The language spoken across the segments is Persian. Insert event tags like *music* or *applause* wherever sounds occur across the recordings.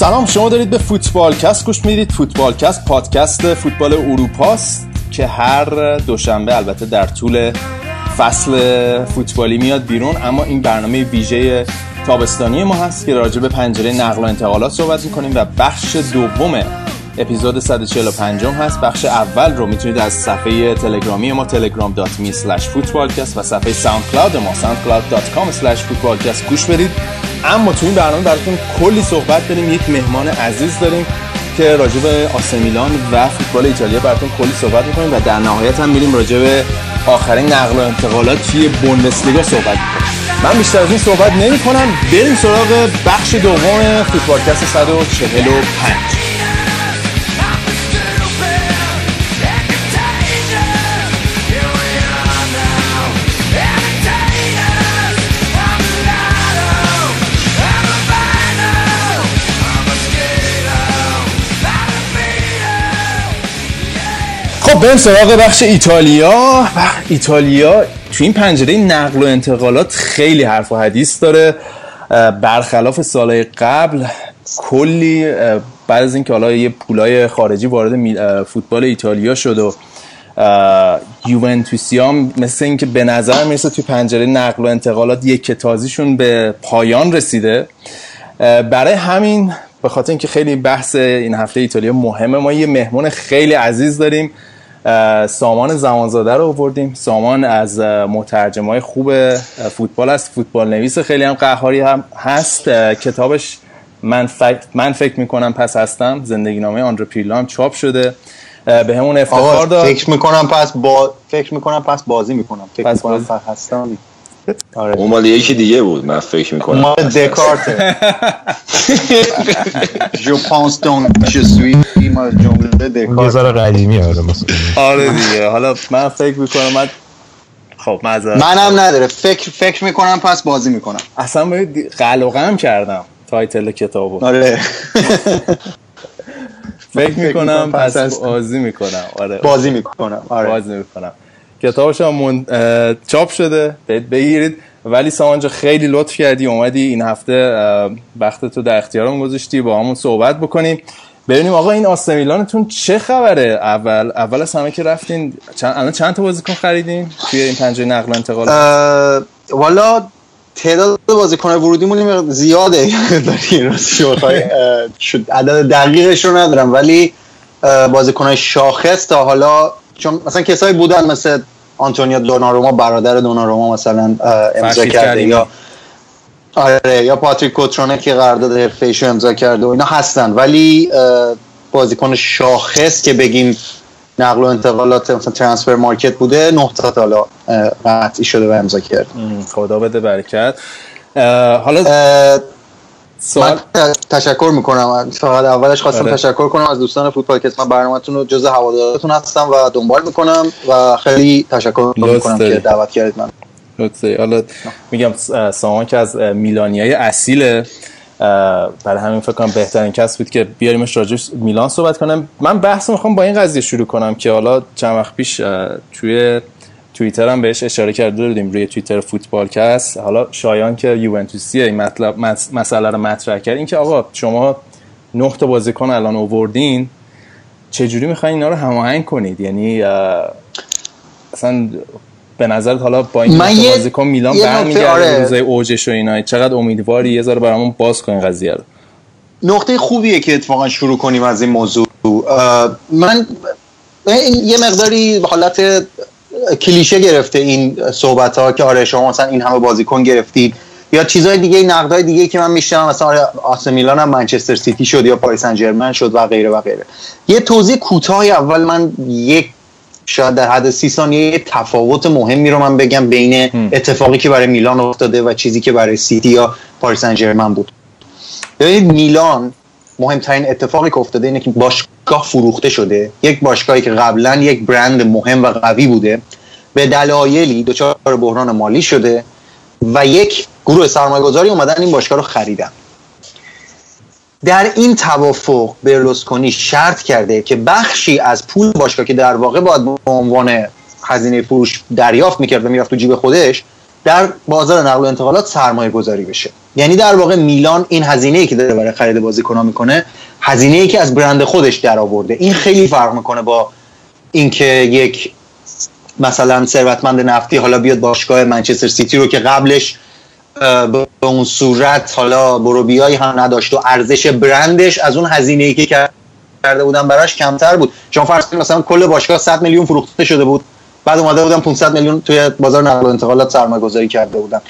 سلام شما دارید به فوتبالکست گوش می‌دید. فوتبالکست پادکست فوتبال اروپاست که هر دوشنبه البته در طول فصل فوتبالی میاد بیرون. اما این برنامه ویژه تابستانی ما هست که راجع به پنجره نقل و انتقالات صحبت می‌کنیم و بخش دوم اپیزود 145 هست. بخش اول رو می‌تونید از صفحه تلگرامی ما telegram.me footballcast و صفحه ساوند کلاود ما soundcloud.com footballcast گوش بدید. اما تو این برنامه براتون کلی صحبت داریم. یک مهمان عزیز داریم که راجع به آسمیلان و فوتبال ایتالیا براتون کلی صحبت می‌کنیم و در نهایت هم میریم راجع به آخرین نقل و انتقالات توی بوندسلیگا صحبت می‌کنیم. من بیشتر از این صحبت نمی کنم بریم سراغ بخش دوم فوتبالکست 145 خب بریم سراغ بخش ایتالیا. ایتالیا تو این پنجره نقل و انتقالات خیلی حرف و حدیث داره. برخلاف سالهای قبل کلی بعد از اینکه حالا یه پولای خارجی وارد فوتبال ایتالیا شد و یوونتوسیام مثل اینکه به نظر می‌رسه توی پنجره نقل و انتقالات یک کتازیشون به پایان رسیده. برای همین به خاطر اینکه خیلی بحث این هفته ایتالیا مهمه ما یه مهمون خیلی عزیز داریم. سامان زمانزاده رو آوردیم. سامان از مترجم های خوب فوتبال است. فوتبال نویس خیلی هم قهاری هم هست. کتابش من فکر, من فکر می‌کنم پس هستم. زندگی نامه آندرو پیرلو هم چاپ شده. به همون افتخار داد. فکر می‌کنم پس با فکر می‌کنم پس بازی می‌کنم. فکر پس می‌کنم پس هستم. آره. اون مال یکی دیگه بود من فکر می‌کنم. مال دکارت. je pense donc suis مال جمله دکارت یه ذره قدیمی آره. آره دیگه. حالا من فکر می‌کنم من خب معذرت منم نداره. فکر فکر می‌کنم پس بازی می‌کنم. اصلا باید قلقم کردم title کتابو. آره. فکر می‌کنم پس بازی می‌کنم. آره. بازی می‌کنم. آره. بازی می‌کنم. کتابش هم من... چاپ شده. بگیرید. ولی سامان جان خیلی لطف کردی. اومدی این هفته وقت تو در اختیارم گذاشتی. با همون صحبت بکنیم. ببینیم آقا این آسمیلانتون چه خبره؟ اول اول از همه که رفتین چند الان چند تا بازیکن خریدین؟ توی این پنجره نقل و انتقال؟ والا تعداد بازیکن ورودیمون زیاده. *laughs* شد عدد دقیقش رو ندارم. ولی بازیکن شاخص تا حالا چون مثلا کسایی بودن مثل آنتونیو دوناروما برادر دوناروما مثلا امضا کرده یا آره یا پاتریک کوترونه که قرارداد حرفه‌ایشو امضا کرده و اینا هستن. ولی بازیکن شاخص که بگیم نقل و انتقالات مثلا ترانسفر مارکت بوده نه تا حالا قطعی شده و امضا کرد خدا بده برکت. حالا سوال... من تشکر می‌کنم. فقط اولش خواستم آره. تشکر کنم از دوستان فوتبال که من برنامه‌تون رو جزء هوادارتون هستم و دنبال می‌کنم و خیلی تشکر می‌کنم که دعوت کردید من حالا میگم سامان که از میلانیای اصیل برای همین فکر کنم بهترین کس بود که بیاریمش راجع میلان صحبت کنم. من بحث می‌خوام با این قضیه شروع کنم که حالا چند وقت پیش توی توییتر هم بهش اشاره کرده بودیم روی توییتر فوتبال کست حالا شایان که یوونتوسی این مطلب مسئله رو مطرح کرد اینکه آقا شما نه تا بازیکن الان آوردین چجوری می‌خواین اینا رو هماهنگ کنید؟ یعنی اصلا به نظرت حالا با این بازیکن میلان برمیگرده آره. روزای اوجش و اینا چقدر امیدواری؟ یه ذره برامون باز کن قضیه رو. نقطه خوبیه که اتفاقا شروع کنیم از این موضوع. من یه مقداری حالت کلیشه گرفته این صحبت ها که آره شما مثلا این همه بازیکن گرفتید یا چیزهای دیگه نقدای دیگه که من میشنم مثلا آره آس میلان هم منچستر سیتی شد یا پاریس سن شد و غیره و غیره. یه توضیح کوتاه اول من یک شاید در حد سی ثانیه یه تفاوت مهمی رو من بگم بین اتفاقی که برای میلان افتاده و چیزی که برای سیتی یا پاریس سن بود. ببینید میلان مهمترین اتفاقی که افتاده اینه که باشگاه فروخته شده. یک باشگاهی که قبلا یک برند مهم و قوی بوده. به دلایلی دچار بحران مالی شده و یک گروه سرمایه‌گذاری اومدن این باشگاه رو خریدن. در این توافق برلوسکونی شرط کرده که بخشی از پول باشگاه که در واقع باید به عنوان هزینه فروش دریافت می‌کرد و می‌رفت تو جیب خودش در بازار نقل و انتقالات سرمایه گذاری بشه. یعنی در واقع میلان این هزینه ای که داره برای خرید بازیکن‌ها می‌کنه هزینه ای که از برند خودش در آورده این خیلی فرق می‌کنه با اینکه یک مثلا ثروتمند نفتی حالا بیاد باشگاه منچستر سیتی رو که قبلش به اون صورت حالا بروبیایی هم نداشت و ارزش برندش از اون هزینه ای که کرده بودن براش کمتر بود. چون فرض کنید مثلا کل باشگاه 100 میلیون فروخته شده بود. بعد اومده بودن 500 میلیون توی بازار نقل و انتقالات سرمایه گذاری کرده بودن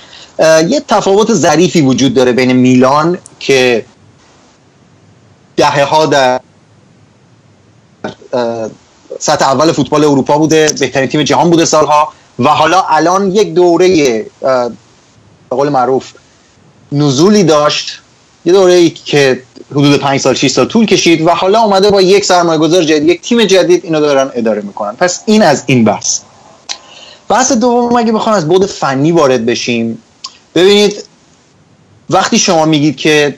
یه تفاوت ظریفی وجود داره بین میلان که دهه ها در سطح اول فوتبال اروپا بوده بهترین تیم جهان بوده سالها و حالا الان یک دوره به قول معروف نزولی داشت. یه دوره ای که حدود 5 سال 6 سال طول کشید و حالا اومده با یک سرمایه گذار جدید یک تیم جدید اینو دارن اداره می‌کنن. پس این از این بحث. بحث دوم اگه بخوام از بود فنی وارد بشیم ببینید وقتی شما میگید که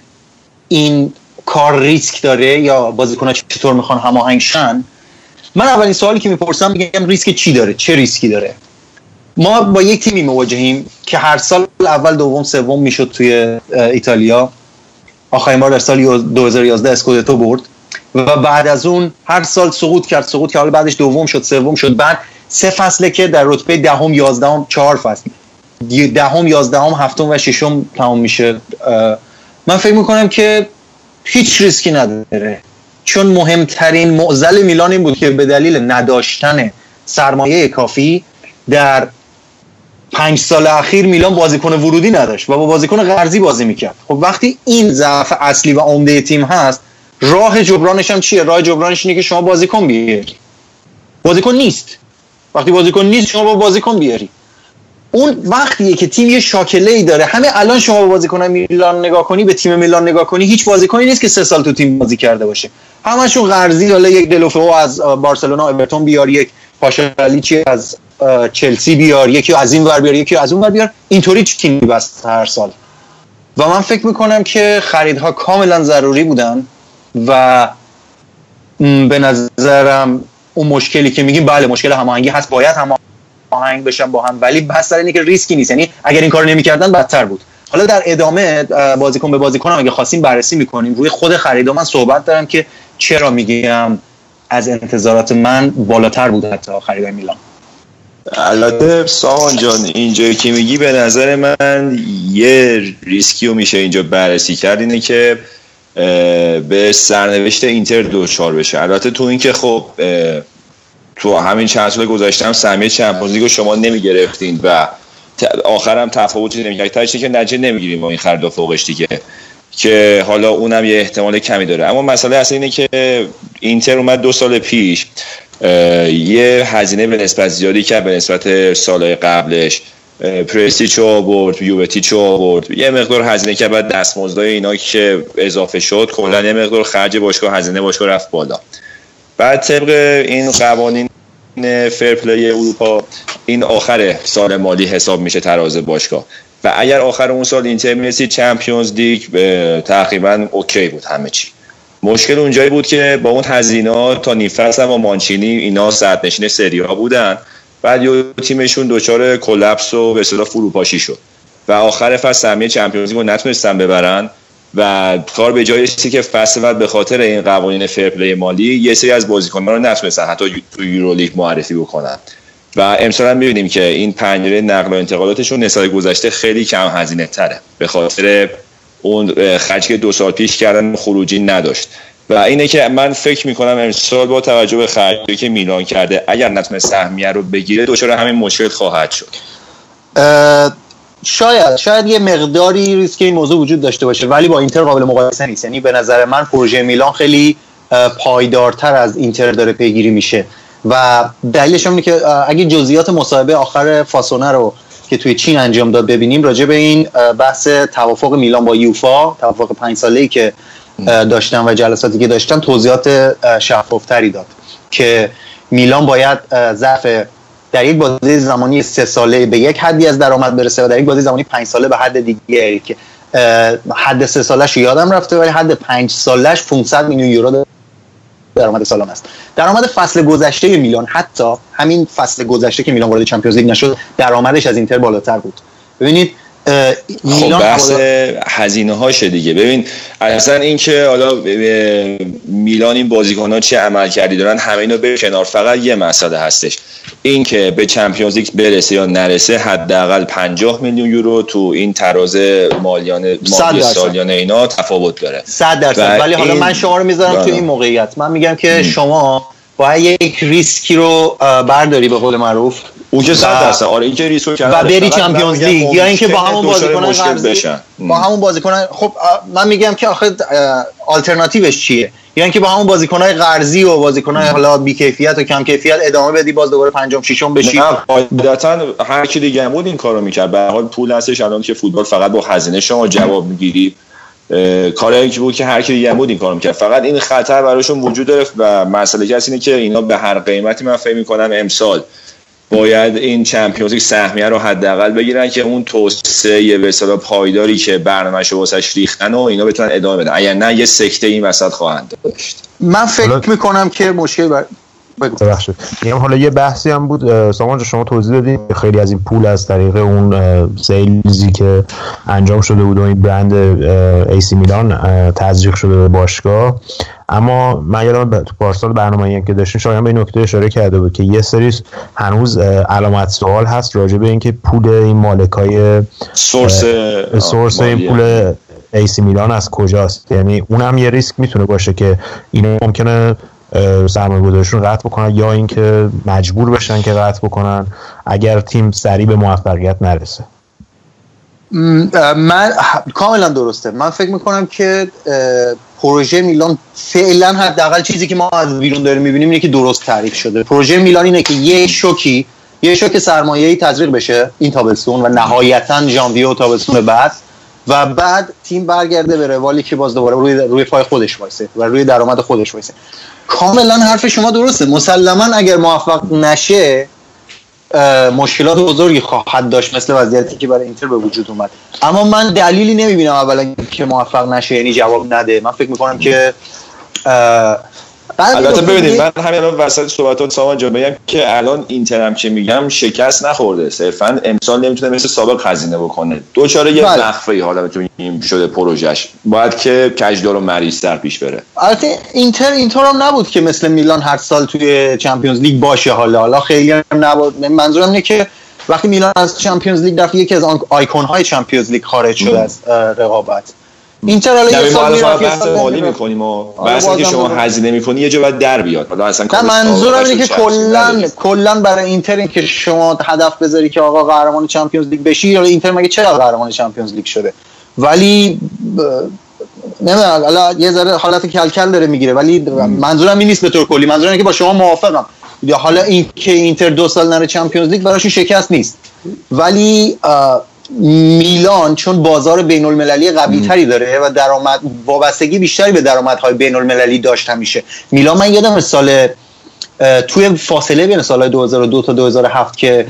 این کار ریسک داره یا بازیکن‌ها چطور می‌خوان هماهنگ شن من اولین سوالی که می‌پرسم میگم ریسک چی داره؟ چه ریسکی داره؟ ما با یک تیمی مواجهیم که هر سال اول دوم سوم می‌شد توی ایتالیا. آخرین بار در سال 2011 اسکودتو برد و بعد از اون هر سال سقوط کرد سقوط کرد. بعدش دوم شد سوم شد. بعد سه فصله که در رتبه دهم یازدهم چهار فصل. دهم یازدهم هفتم و ششم تمام میشه. من فکر می‌کنم که هیچ ریسکی نداره. چون مهمترین معضل میلان این بود که به دلیل نداشتن سرمایه کافی در پنج سال اخیر میلان بازیکن ورودی نداشت. و با بازیکن قرضی بازی می‌کرد. خب وقتی این ضعف اصلی و عمده تیم هست راه جبرانش هم چیه؟ راه جبرانش اینه که شما بازیکن بیاری. بازیکن نیست. وقتی بازیکن نیست شما با بازیکن بیاری. اون وقتیه که تیم یه شاکله ای داره. همه الان شما با بازیکن میلان نگاه کنی به تیم میلان نگاه کنی هیچ بازیکنی نیست که سه سال تو تیم بازی کرده باشه. همشون قرضی حالا یک دلوفو از بارسلونا اورتون بیار یک چی از چلسی بیار یکی از این ور بیار یکی از اون ور بیار. اینطوری تیمی بست هر سال. و من فکر می‌کنم که خریدها کاملا ضروری بودن و به نظرم اون مشکلی که میگیم بله مشکل هماهنگی هست. باید هماهنگ بشن با هم ولی بحث سر اینه که ریسکی نیست. یعنی اگر این کارو نمی‌کردن بدتر بود. حالا در ادامه بازیکن به بازیکن اگه خواستیم بررسی می‌کنیم. روی خود خریدا من صحبت دارم که چرا میگم از انتظارات من بالاتر بود حتی خرید میلان. البته سامان جان اینجایی که میگی به نظر من یه ریسکی رو میشه اینجا بررسی کرد اینه که به سرنوشت اینتر دوچار بشه. البته تو این که خب تو همین چند سال گذاشتم سهمیه چمپیونز شما نمی‌گرفتین و آخرم تفاوتی نمیگه تاشه که نجه نمی‌گیریم با این خرید فوقش دیگه که حالا اونم یه احتمال کمی داره. اما مسئله اصلا اینه که اینتر اومد دو سال پیش. یه هزینه به نسبت زیادی کرد به نسبت سالهای قبلش. پرستیچو آورد یووتیچو آورد؟ یه مقدار هزینه که بعد دستمزدای اینا که اضافه شد کلا یه مقدار خرج باشگاه هزینه باشگاه رفت بالا. بعد طبق این قوانین Fair Play اروپا این آخر سال مالی حساب میشه تراز باشگاه. و اگر آخر اون سال اینتر می‌رسید Champions League تقریبا OK بود همه چی. مشکل اونجایی بود که با اون هزینه تا نیم فصل و مانچینی اینا صدر نشین سری آ بودن. بعد یه تیمشون دچار collapse و به اصطلاح فروپاشی شد. و آخر فصل سهمیه Champions League رو نتونستن ببرن و کار به جایی که فصل بعد به خاطر این قوانین Fair Play مالی یه سری از بازیکنان رو نتونستن حتی تو Euro League معرفی بکنن. و امسال هم می‌بینیم که این پنجره نقل و انتقالاتشون نسبت گذشته خیلی کم هزینه تره. به خاطر اون خرجی که دو سال پیش کردن خروجی نداشت. و اینه که من فکر می‌کنم امسال با توجه به خرجی که میلان کرده اگر نتونه سهمیه رو بگیره دچار همین مشکل خواهد شد. شاید شاید یه مقداری ریسک این موضوع وجود داشته باشه ولی با اینتر قابل مقایسه نیست. یعنی به نظر من پروژه میلان خیلی پایدارتر از اینتر داره پیگیری میشه. و دلیلش اینه که اگه جزئیات مصاحبه آخر فاسونه رو که توی چین انجام داد ببینیم راجع به این بحث توافق میلان با یوفا توافق پنج ساله ای که داشتن و جلساتی که داشتن توضیحات شفافتری داد که میلان باید ظرف در یک بازی زمانی سه ساله به یک حدی از درآمد برسه و در یک بازی زمانی پنج ساله به حد دیگه که حد سه سالش یادم رفته ولی حد پنج سالش 500 میلیون یورو درآمد سالانه است. درآمد فصل گذشته میلان حتی همین فصل گذشته که میلان وارد چمپیونز لیگ نشد درآمدش از اینتر بالاتر بود. ببینید خب بحث هزینه هاشه دیگه. ببین اصلا اینکه حالا میلان این بازیکن ها چه عمل کردی دارن همه اینو به کنار فقط یه مسئله هستش. اینکه به چمپیونز لیگ برسه یا نرسه حداقل 50 میلیون یورو تو این تراز مالیان مالی سالیانه اینا تفاوت داره. 100 درصد. ولی حالا من شما رو می‌ذارم تو بله. این موقعیت. من میگم که شما باید یک ریسکی رو برداری به قول معروف. که 100 درصد. آره این که ریسک و بری Champions League یا اینکه با همون بازیکن بشن. با همون بازیکن خب من میگم که آخه آلترناتیوش چیه؟ یا اینکه با همون بازیکن‌های قرضی و بازیکن‌های حالا بی کیفیت و کم کیفیت ادامه بدی باز دوباره پنجم ششم بشی. نه قاعدتا هر کی دیگه بود این کارو می‌کرد. به حال پول هستش. الان که فوتبال فقط با هزینه شما جواب می‌گیری. کاری که بود که هر کی دیگه بود این کارو می‌کرد. فقط این خطر براشون وجود داره و مسئله اینه که اینا به هر قیمتی من فکر می‌کنم امسال باید این چمپیونز لیگ سهمیه رو حداقل بگیرن که اون توسعه به اصطلاح پایداری که برنامه‌شو واسش ریختن و اینا بتونن ادامه بدن. اگر نه یه سکته این وسط خواهند داشت. من فکر می‌کنم که مشکل بر... ببخشید. میگم حالا یه بحثی هم بود سامان شما توضیح دادین خیلی از این پول از طریق اون sales ی که انجام شده بود و این برند AC میلان تزریق شده به باشگاه. اما من یادم تو پارسال برنامه که داشتیم شاید به این نکته اشاره کرده بود که یه سری هنوز علامت سوال هست راجع به اینکه پول این مالکای source source این پول AC میلان از کجاست؟ یعنی اونم یه ریسک می‌تونه باشه که اینو ممکنه سرمایه گذارشون قطع بکنن یا اینکه مجبور بشن که قطع بکنن اگر تیم سریع به موفقیت نرسه. من کاملا درسته. من فکر می‌کنم که پروژه میلان فعلا حداقل چیزی که ما از بیرون داریم می‌بینیم اینه که درست تعریف شده. پروژه میلان اینه که یه شوکی یه شوک سرمایه‌ای تزریق بشه این تابستون و نهایتا ژانویه و تابستون بعد و بعد تیم برگرده به روالی که باز دوباره روی روی پای خودش وایسه و روی درآمد خودش وایسه. کاملا حرف شما درسته. مسلما اگر موفق نشه مشکلات بزرگی خواهد داشت مثل وضعیتی که برای اینتر به وجود اومد. اما من دلیلی نمی‌بینم اولا که موفق نشه یعنی جواب نده. من فکر می‌کنم که البته ببینید من همین الان وسط صحبتات سامان جان بگم که الان اینتر هم که میگم شکست نخورده. صرفا امسال نمی‌تونه مثل سابق خزینه بکنه. دوچاره یه وقفه بله. حالا بتونیم شده پروژش باید که کجدار و مریض در پیش بره. البته اینتر اینطور هم نبود که مثل میلان هر سال توی Champions League باشه حالا. حالا خیلی هم نبود. منظورم اینه که وقتی میلان از Champions League رفت یکی از آیکون های Champions League خارج شد از رقابت. اینتر حالا یه سال می‌رفت مالی می‌کنیم و بحث که شما هزینه می‌کنی یه جا باید در بیاد. حالا اصلا نه منظورم اینه که کلا کلا برای اینتر این که شما هدف بذاری که آقا قهرمان Champions League بشی یا اینتر مگه چرا قهرمان Champions League شده؟ ولی نمی‌دونم حالا یه ذره حالت کلکل داره می‌گیره ولی منظورم این نیست به طور کلی منظورم اینه که با شما موافقم. یا حالا این که اینتر دو سال نره چمپیونز لیگ براشون شکست نیست. ولی میلان چون بازار بین المللی قوی تری داره و درآمد وابستگی بیشتری به درآمدهای بین المللی داشت همیشه میلان من یادم سال توی فاصله بین سال 2002 تا 2007 که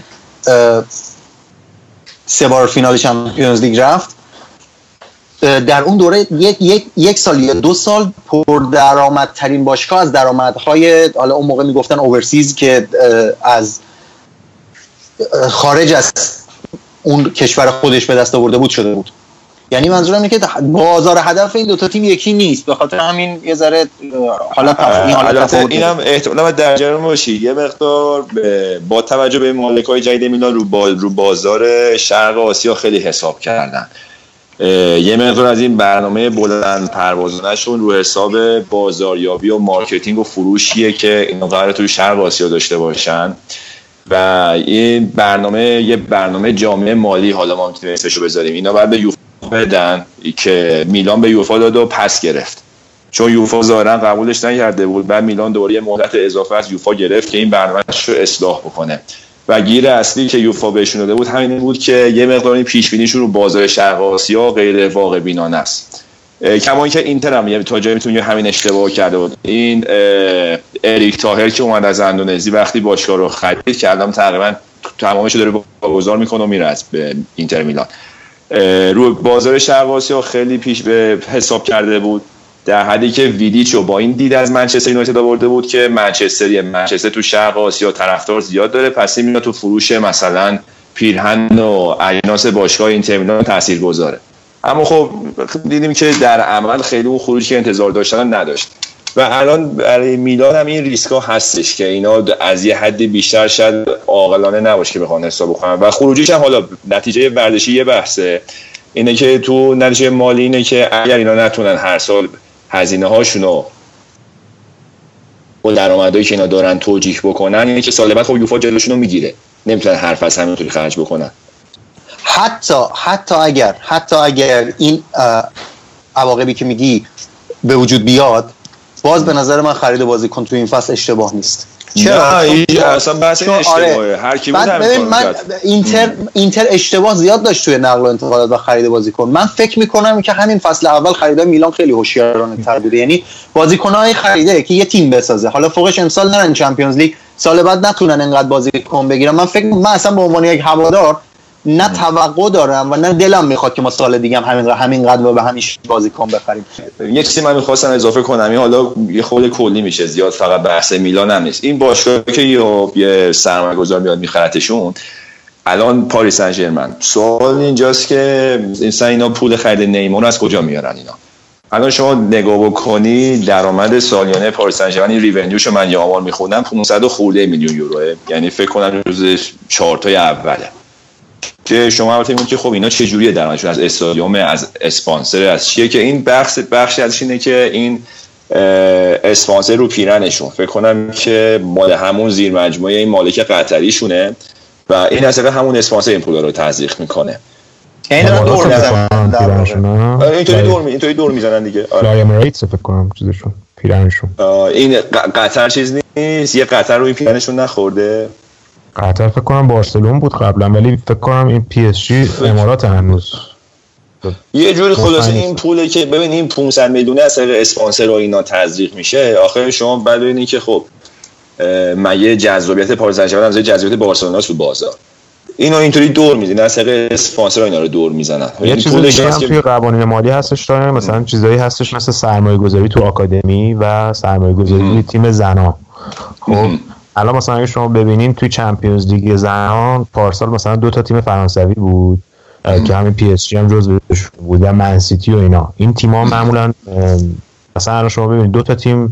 سه بار فینال چمپیونز لیگ رفت در اون دوره یک, یک, یک سال یا دو سال پر درآمدترین باشگاه از درآمدهای حالا اون موقع می‌گفتن اوورسیز که از خارج از اون کشور خودش به دست آورده بود شده بود. یعنی منظورم اینه که بازار هدف این دو تا تیم یکی نیست. به خاطر همین یه ذره حالا این حالت اینم احتمالاً در جریان باشی. یه مقدار با توجه به مالکای جدید میلان رو رو بازار شرق آسیا خیلی حساب کردن. یه مقدار از این برنامه بلند پروازانشون رو حساب بازاریابی و marketing و فروشیه که اینا قرار توی شرق آسیا داشته باشن. و این برنامه یه برنامه جامع مالی. حالا ما می‌تونیم اسمشو بذاریم. اینا باید به یوفا بدن که میلان به یوفا داد و پس گرفت. چون یوفا ظاهرا قبولش نکرده بود. بعد میلان دوره مهلت اضافه از یوفا گرفت که این برنامه رو اصلاح بکنه. و گیر اصلی که یوفا بهشون داده بود همین بود که یه مقداری پیش بینیشون رو بازار شرق آسیا غیر واقع بینانه است. کما که اینتر هم تا جایی همین اشتباه کرده بود. این اریک تاهر که اومد از اندونزی وقتی باشگاه رو خرید که الان تقریبا تمامش داره بازار می‌کنه و میره از به اینتر میلان. رو بازار شرق آسیا خیلی پیش به حساب کرده بود. در حدی که ویدیچو با این دید از منچستر یونایتد آورده بود که منچستری منچستر تو شرق آسیا طرفدار زیاد داره پس این میاد تو فروش مثلا پیرهن و اجناس باشگاه اینتر میلان تاثیرگذاره. اما خب دیدیم که در عمل خیلی اون خروجی که انتظار داشتن نداشت. و الان برای میلان هم این ریسک ها هستش که اینا از یه حدی بیشتر شاید عاقلانه نباشه که بخوان حساب بکنن. و خروجیش هم حالا نتیجه ورزشی یه بحثه. اینه که تو نتیجه مالی اینه که اگر اینا نتونن هر سال هزینه هاشونو و درآمدایی که اینا دارن توجیه بکنن اینه که سال بعد خب یوفا جلوشون رو می‌گیره. نمی‌تونن حرف از همینطوری خرج بکنن. حتی حتی اگر حتی اگر این عواقبی که میگی به وجود بیاد باز به نظر من خرید بازیکن تو این فصل اشتباه نیست. چرا؟ اصلا بحث اشتباهه آره. هر کی بود من اینتر اینتر اشتباه زیاد داشت توی نقل و انتقالات و خرید بازیکن من فکر می‌کنم که همین فصل اول خرید میلان خیلی هوشیارانه تر بوده. یعنی بازیکنای خریده که یه تیم بسازه. حالا فوقش امسال نرن چمپیونز لیگ سال بعد نتونن انقدر بازیکن بگیرن. من فکر من اصلا به عنوان یک هوادار نه توقع دارم و نه دلم می‌خواد که ما سال دیگه هم همین همین قدر و به همین بازیکن بخریم. یه چیزی من می‌خواستم اضافه کنم. این حالا یه خورده کلی میشه زیاد فقط بحث میلان هم نیست. این باشگاه که یه سرمایه‌گذار میاد میخرتشون الان پاریس سن ژرمن سوال اینجاست که این اینا پول خرید نیمار از کجا میارن اینا؟ الان شما نگاه بکنی درآمد سالیانه پاریس سن ژرمن revenue شو من یه آمار میخوندم 500 خورده میلیون یوروه. یعنی فکر کنم روز چهار تای اوله. که شما البته میگید که خب اینا چه جوریه درآمدشون از استادیوم از اسپانسر از چیه که این بخش بخشی ازش اینه که این اسپانسر رو پیرنشون. فکر کنم که مال همون زیر مجموعه این مالک قطریشونه و این از همون اسپانسر این پول رو تزریق می‌کنه. این دارن دور می‌زنن. اینطوری دور اینطوری دور می‌زنن دیگه. آره. فکر کنم چیزشون پیرنشون. این قطر چیز نیست. یه قطر رو این پیرنشون نخورده. قطر فکر کنم بارسلون بود قبلا ولی فکر کنم این PSG امارات هنوز. یه جوری خلاصه این پوله که ببین این 500 میلیون از طریق اسپانسر و اینا تزریق میشه آخر شما بعد ببینید که خب مگه جذابیت پاریس سن از جذابیت بارسلونا تو بازار. اینو اینطوری دور میدین از طریق اسپانسر اینا رو دور می‌زنن. یه چیز دیگه هم توی قوانین مالی هستش داره مثلا چیزایی هستش مثل سرمایه گذاری تو آکادمی و سرمایه گذاری تیم زنا. خب الان مثلا اگه شما ببینین توی Champions League زنان پارسال مثلا دو تا تیم فرانسوی بود که همین پی اس جی هم جزو بود و من سیتی و اینا. این تیم ها معمولا مثلا الان شما ببینید دو تا تیم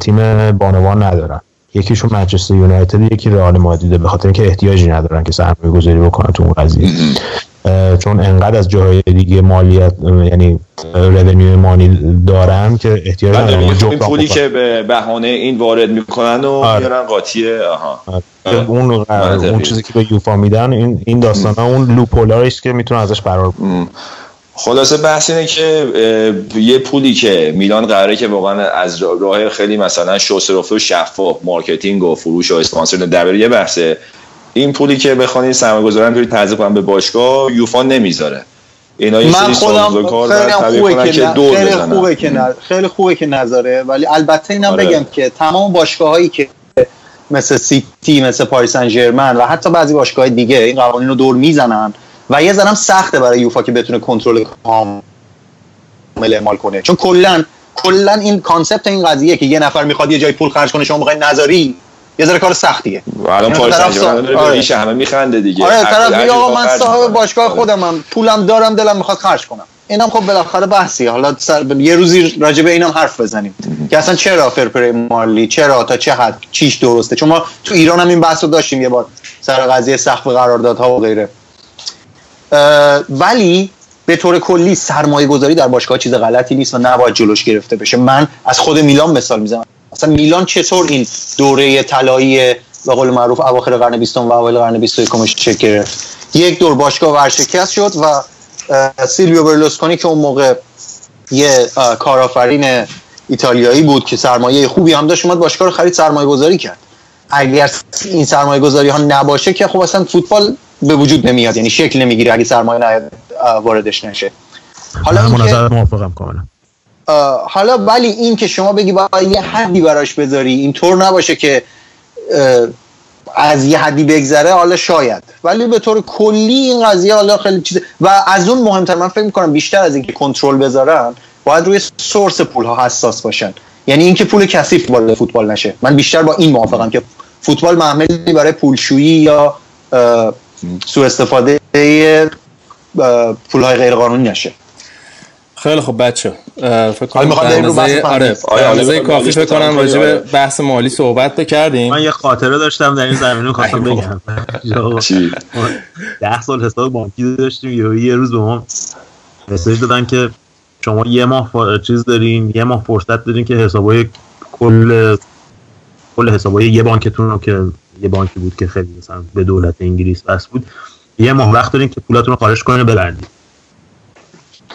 تیم بانوان ندارن. یکیشون منچستر یونایتد یکی رئال مادریده به خاطر اینکه احتیاجی ندارن که سرمایه گذاری بکنن تو اون قضیه. چون انقدر از جاهای دیگه مالیت یعنی رونیو مالی دارن که احتیاج ندارن. این پولی که به بهانه این وارد می‌کنن و آره. میارن قاطیه آها. آره. اون اون چیزی که به یوفا میدن این این داستان اون لوپولاری است که می‌تونه ازش فرار خلاصه بحث اینه که یه پولی که میلان قراره که واقعا از راه خیلی مثلا شوسرافه و شفاف مارکتینگ و فروش و اسپانسر در یه بحثه. این پولی که بخوان سرمایه‌گذاران توی تزریق کنن به باشگاه یوفا نمی‌ذاره. اینا یه من خودم خیلی خوبه که, که خیلی خوبه که خیلی خوبه که نذاره ولی البته اینم آره. بگم که تمام باشگاه هایی که مثل سیتی مثل پاریس سن ژرمن و حتی بعضی باشگاه دیگه این قوانین رو دور می‌زنن و یه ذرم سخته برای یوفا که بتونه کنترل کامل اعمال کنه. چون کلا کلا این concept این قضیه که یه نفر می‌خواد یه جای پول خرج کنه شما می‌خواین نذاری یه ذره کار سختیه الان پاریس آره. همه میخنده دیگه. آره طرف میگه آقا من صاحب باشگاه خودمم پولم دارم دلم می‌خواد خرج کنم. اینم خب بالاخره بحثی. حالا سر... یه روزی راجع به اینم حرف بزنیم. که اصلا چرا فرپری مالی؟ چرا؟ تا چه حد؟ چیش درسته؟ چون ما تو ایران هم این بحث رو داشتیم یه بار. سر قضیه سقف قراردادها و غیره. ولی به طور کلی سرمایه گذاری در باشگاه چیز غلطی نیست و نباید جلوش گرفته بشه. من از خود میلان مثال می‌زنم. مثلا میلان چطور این دوره طلایی به قول معروف اواخر قرن 20 و اوایل قرن 21 شکل گرفت؟ یک دور باشگاه ورشکست شد و سیلویو برلوسکونی که اون موقع یه کارآفرین ایتالیایی بود که سرمایه خوبی هم داشت اومد باشگاه رو خرید سرمایه گذاری کرد. اگر این سرمایه گذاری ها نباشه که خب اصلا فوتبال به وجود نمیاد یعنی شکل نمی‌گیره اگه سرمایه واردش نشه. حالا من موافقم کاملا. حالا ولی این که شما بگی باید یه حدی براش بذاری اینطور نباشه که از یه حدی بگذره حالا شاید. ولی به طور کلی این قضیه حالا خیلی چیز و از اون مهمتر من فکر می‌کنم بیشتر از اینکه کنترل بذارن باید روی سورس پول ها حساس باشن. یعنی اینکه پول کثیف وارد فوتبال نشه. من بیشتر با این موافقم که فوتبال محملی برای پولشویی یا سوء استفاده پولهای غیر قانونی نشه. خیلی خب بچه فکر کنم آره آره کافی فکر کنم راجع به بحث مالی صحبت بکردیم من یه خاطره داشتم در این زمینه خواستم بگم. *laughs* ده سال حساب بانکی داشتیم یه روز به ما مسیج دادن که شما یه ماه چیز دارین یه ماه فرصت دارین که حسابای کل کل حسابای یه بانکتون رو که یه بانکی بود که خیلی مثلا به دولت انگلیس بس بود یه ماه وقت دارین که پولاتون رو خارج کنین ببرید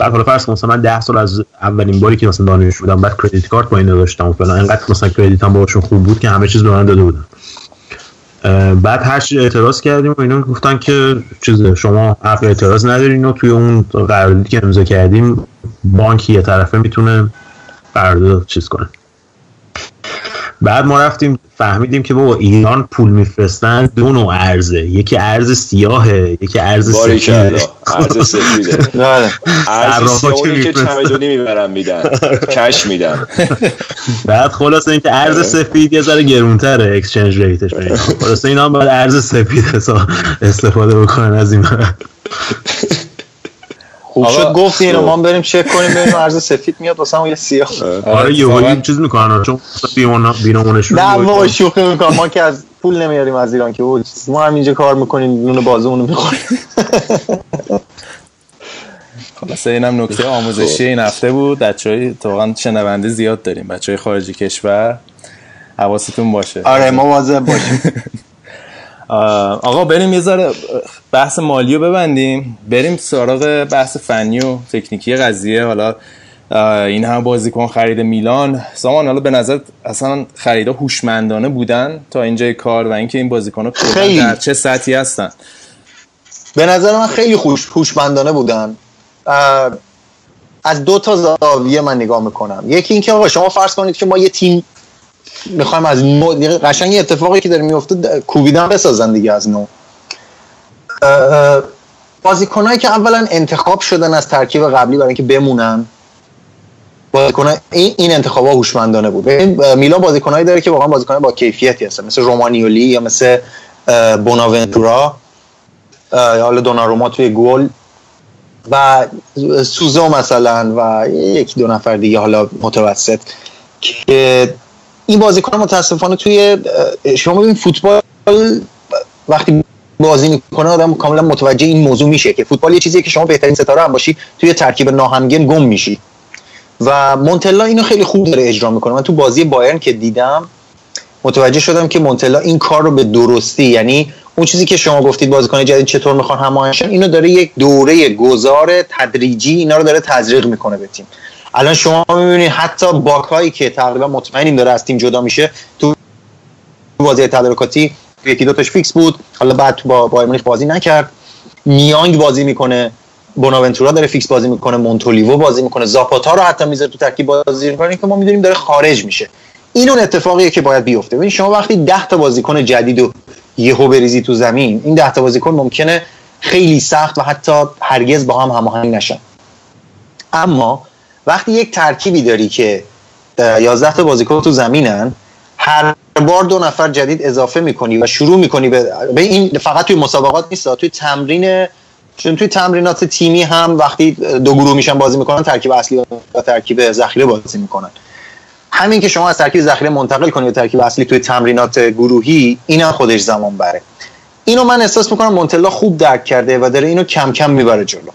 بعد حالا فرض مثلا من 10 سال از اولین باری که مثلا دانشجو بودم بعد کردیت کارت با اینا داشتم و فلان انقدر مثلا کردیتم باهاشون خوب بود که همه چیز به من داده بودن. بعد هر چی اعتراض کردیم و اینا گفتن که چیز شما حق اعتراض ندارین و توی اون قراردادی که امضا کردیم بانک یه طرفه می‌تونه قرارداد چیز کنه. بعد ما رفتیم فهمیدیم که بابا ایران پول میفرستن دو نوع ارزه. یکی ارز سیاهه یکی ارز سفیده. ارز سفیده. *laughs* ارز سیاهی که چمدونی می‌برن میدن. کش میدن. *laughs* بعد خلاصه اینکه ارز سفید یه ذره گرونتره اکسچنج ریتش خلاصه اینا هم باید ارز سفید استفاده بکنن از این خوب شد گفتی اینو ما بریم چک کنیم ببینیم ارز سفید میاد واسه یه سیاه. آره. یه این چیز می‌کنن چون بیرونشون نه ما شوخی می‌کنم. ما که از پول نمیاریم از ایران که ما هم اینجا کار می‌کنیم نون بازمون می‌خوریم. خلاصه اینم نکته آموزشی این هفته بود. بچهای واقعا شنونده زیاد داریم. بچهای خارجی کشور حواستون باشه. آره مواظب باشیم. *laughs* آقا بریم یه ذره بحث مالی رو ببندیم. بریم سراغ بحث فنی و تکنیکی قضیه. حالا این هم بازیکن خرید میلان. سامان حالا به نظر اصلا خریدا هوشمندانه بودن تا اینجای کار و اینکه این بازیکن ها در چه سطحی هستن؟ به نظر من خیلی خوش هوشمندانه بودن. از دو تا زاویه من نگاه می‌کنم. یکی اینکه آقا شما فرض کنید که ما یه تیم می‌خوایم از نو قشنگ اتفاقی که داره میفته کوبیدن بسازن دیگه از نو. بازیکنایی که اولا انتخاب شدن از ترکیب قبلی برای اینکه بمونن. بازیکن این این انتخابا هوشمندانه بود. میلان بازیکنایی داره که واقعا بازیکن با کیفیتی هستن. مثل رومانیولی یا مثل بوناونتورا یا حالا دوناروما توی گل. و سوزو مثلا و یکی دو نفر دیگه حالا متوسط که این بازیکن متاسفانه توی شما ببین فوتبال وقتی بازی می‌کنه آدم کاملا متوجه این موضوع میشه که فوتبال یه چیزیه که شما بهترین ستاره هم باشی توی ترکیب ناهمگن گم میشی. و مونتلا اینو خیلی خوب داره اجرا می‌کنه. من تو بازی بایرن که دیدم متوجه شدم که مونتلا این کار رو به درستی یعنی اون چیزی که شما گفتید بازیکن جدید چطور می‌خوان هماهنگشن اینو داره یک دوره گذار تدریجی اینا رو داره تزریق می‌کنه به تیم. الان شما می‌بینید حتی باکایی که تقریبا مطمئنیم داره از تیم جدا میشه تو بازی تدارکاتی یکی دو فیکس بود. حالا بعد با بایر بازی نکرد. نیانگ بازی می‌کنه بوناونتورا داره فیکس بازی می‌کنه مونتولیو بازی می‌کنه. زاپاتا رو حتی می‌ذاره تو ترکیب بازی می‌کنه که ما می‌دونیم داره خارج میشه. این اون اتفاقیه که باید بیفته. ببین شما وقتی 10 تا بازیکن جدید و یهو بریزی تو زمین این 10 تا بازیکن ممکنه خیلی سخت و حتی هرگز با هم هماهنگ نشن. اما وقتی یک ترکیبی داری که 11 تا بازیکن تو زمینن هر بار دو نفر جدید اضافه می‌کنی و شروع می‌کنی به, به این فقط توی مسابقات نیست توی تمرین چون توی تمرینات تیمی هم وقتی دو گروه میشن بازی می‌کنن ترکیب اصلی و ترکیب ذخیره بازی می‌کنن. همین که شما از ترکیب ذخیره منتقل کنی به ترکیب اصلی توی تمرینات گروهی اینا خودش زمان بره. اینو من احساس می‌کنم مونتلا خوب درک کرده و داره اینو کم کم می‌بره جلو.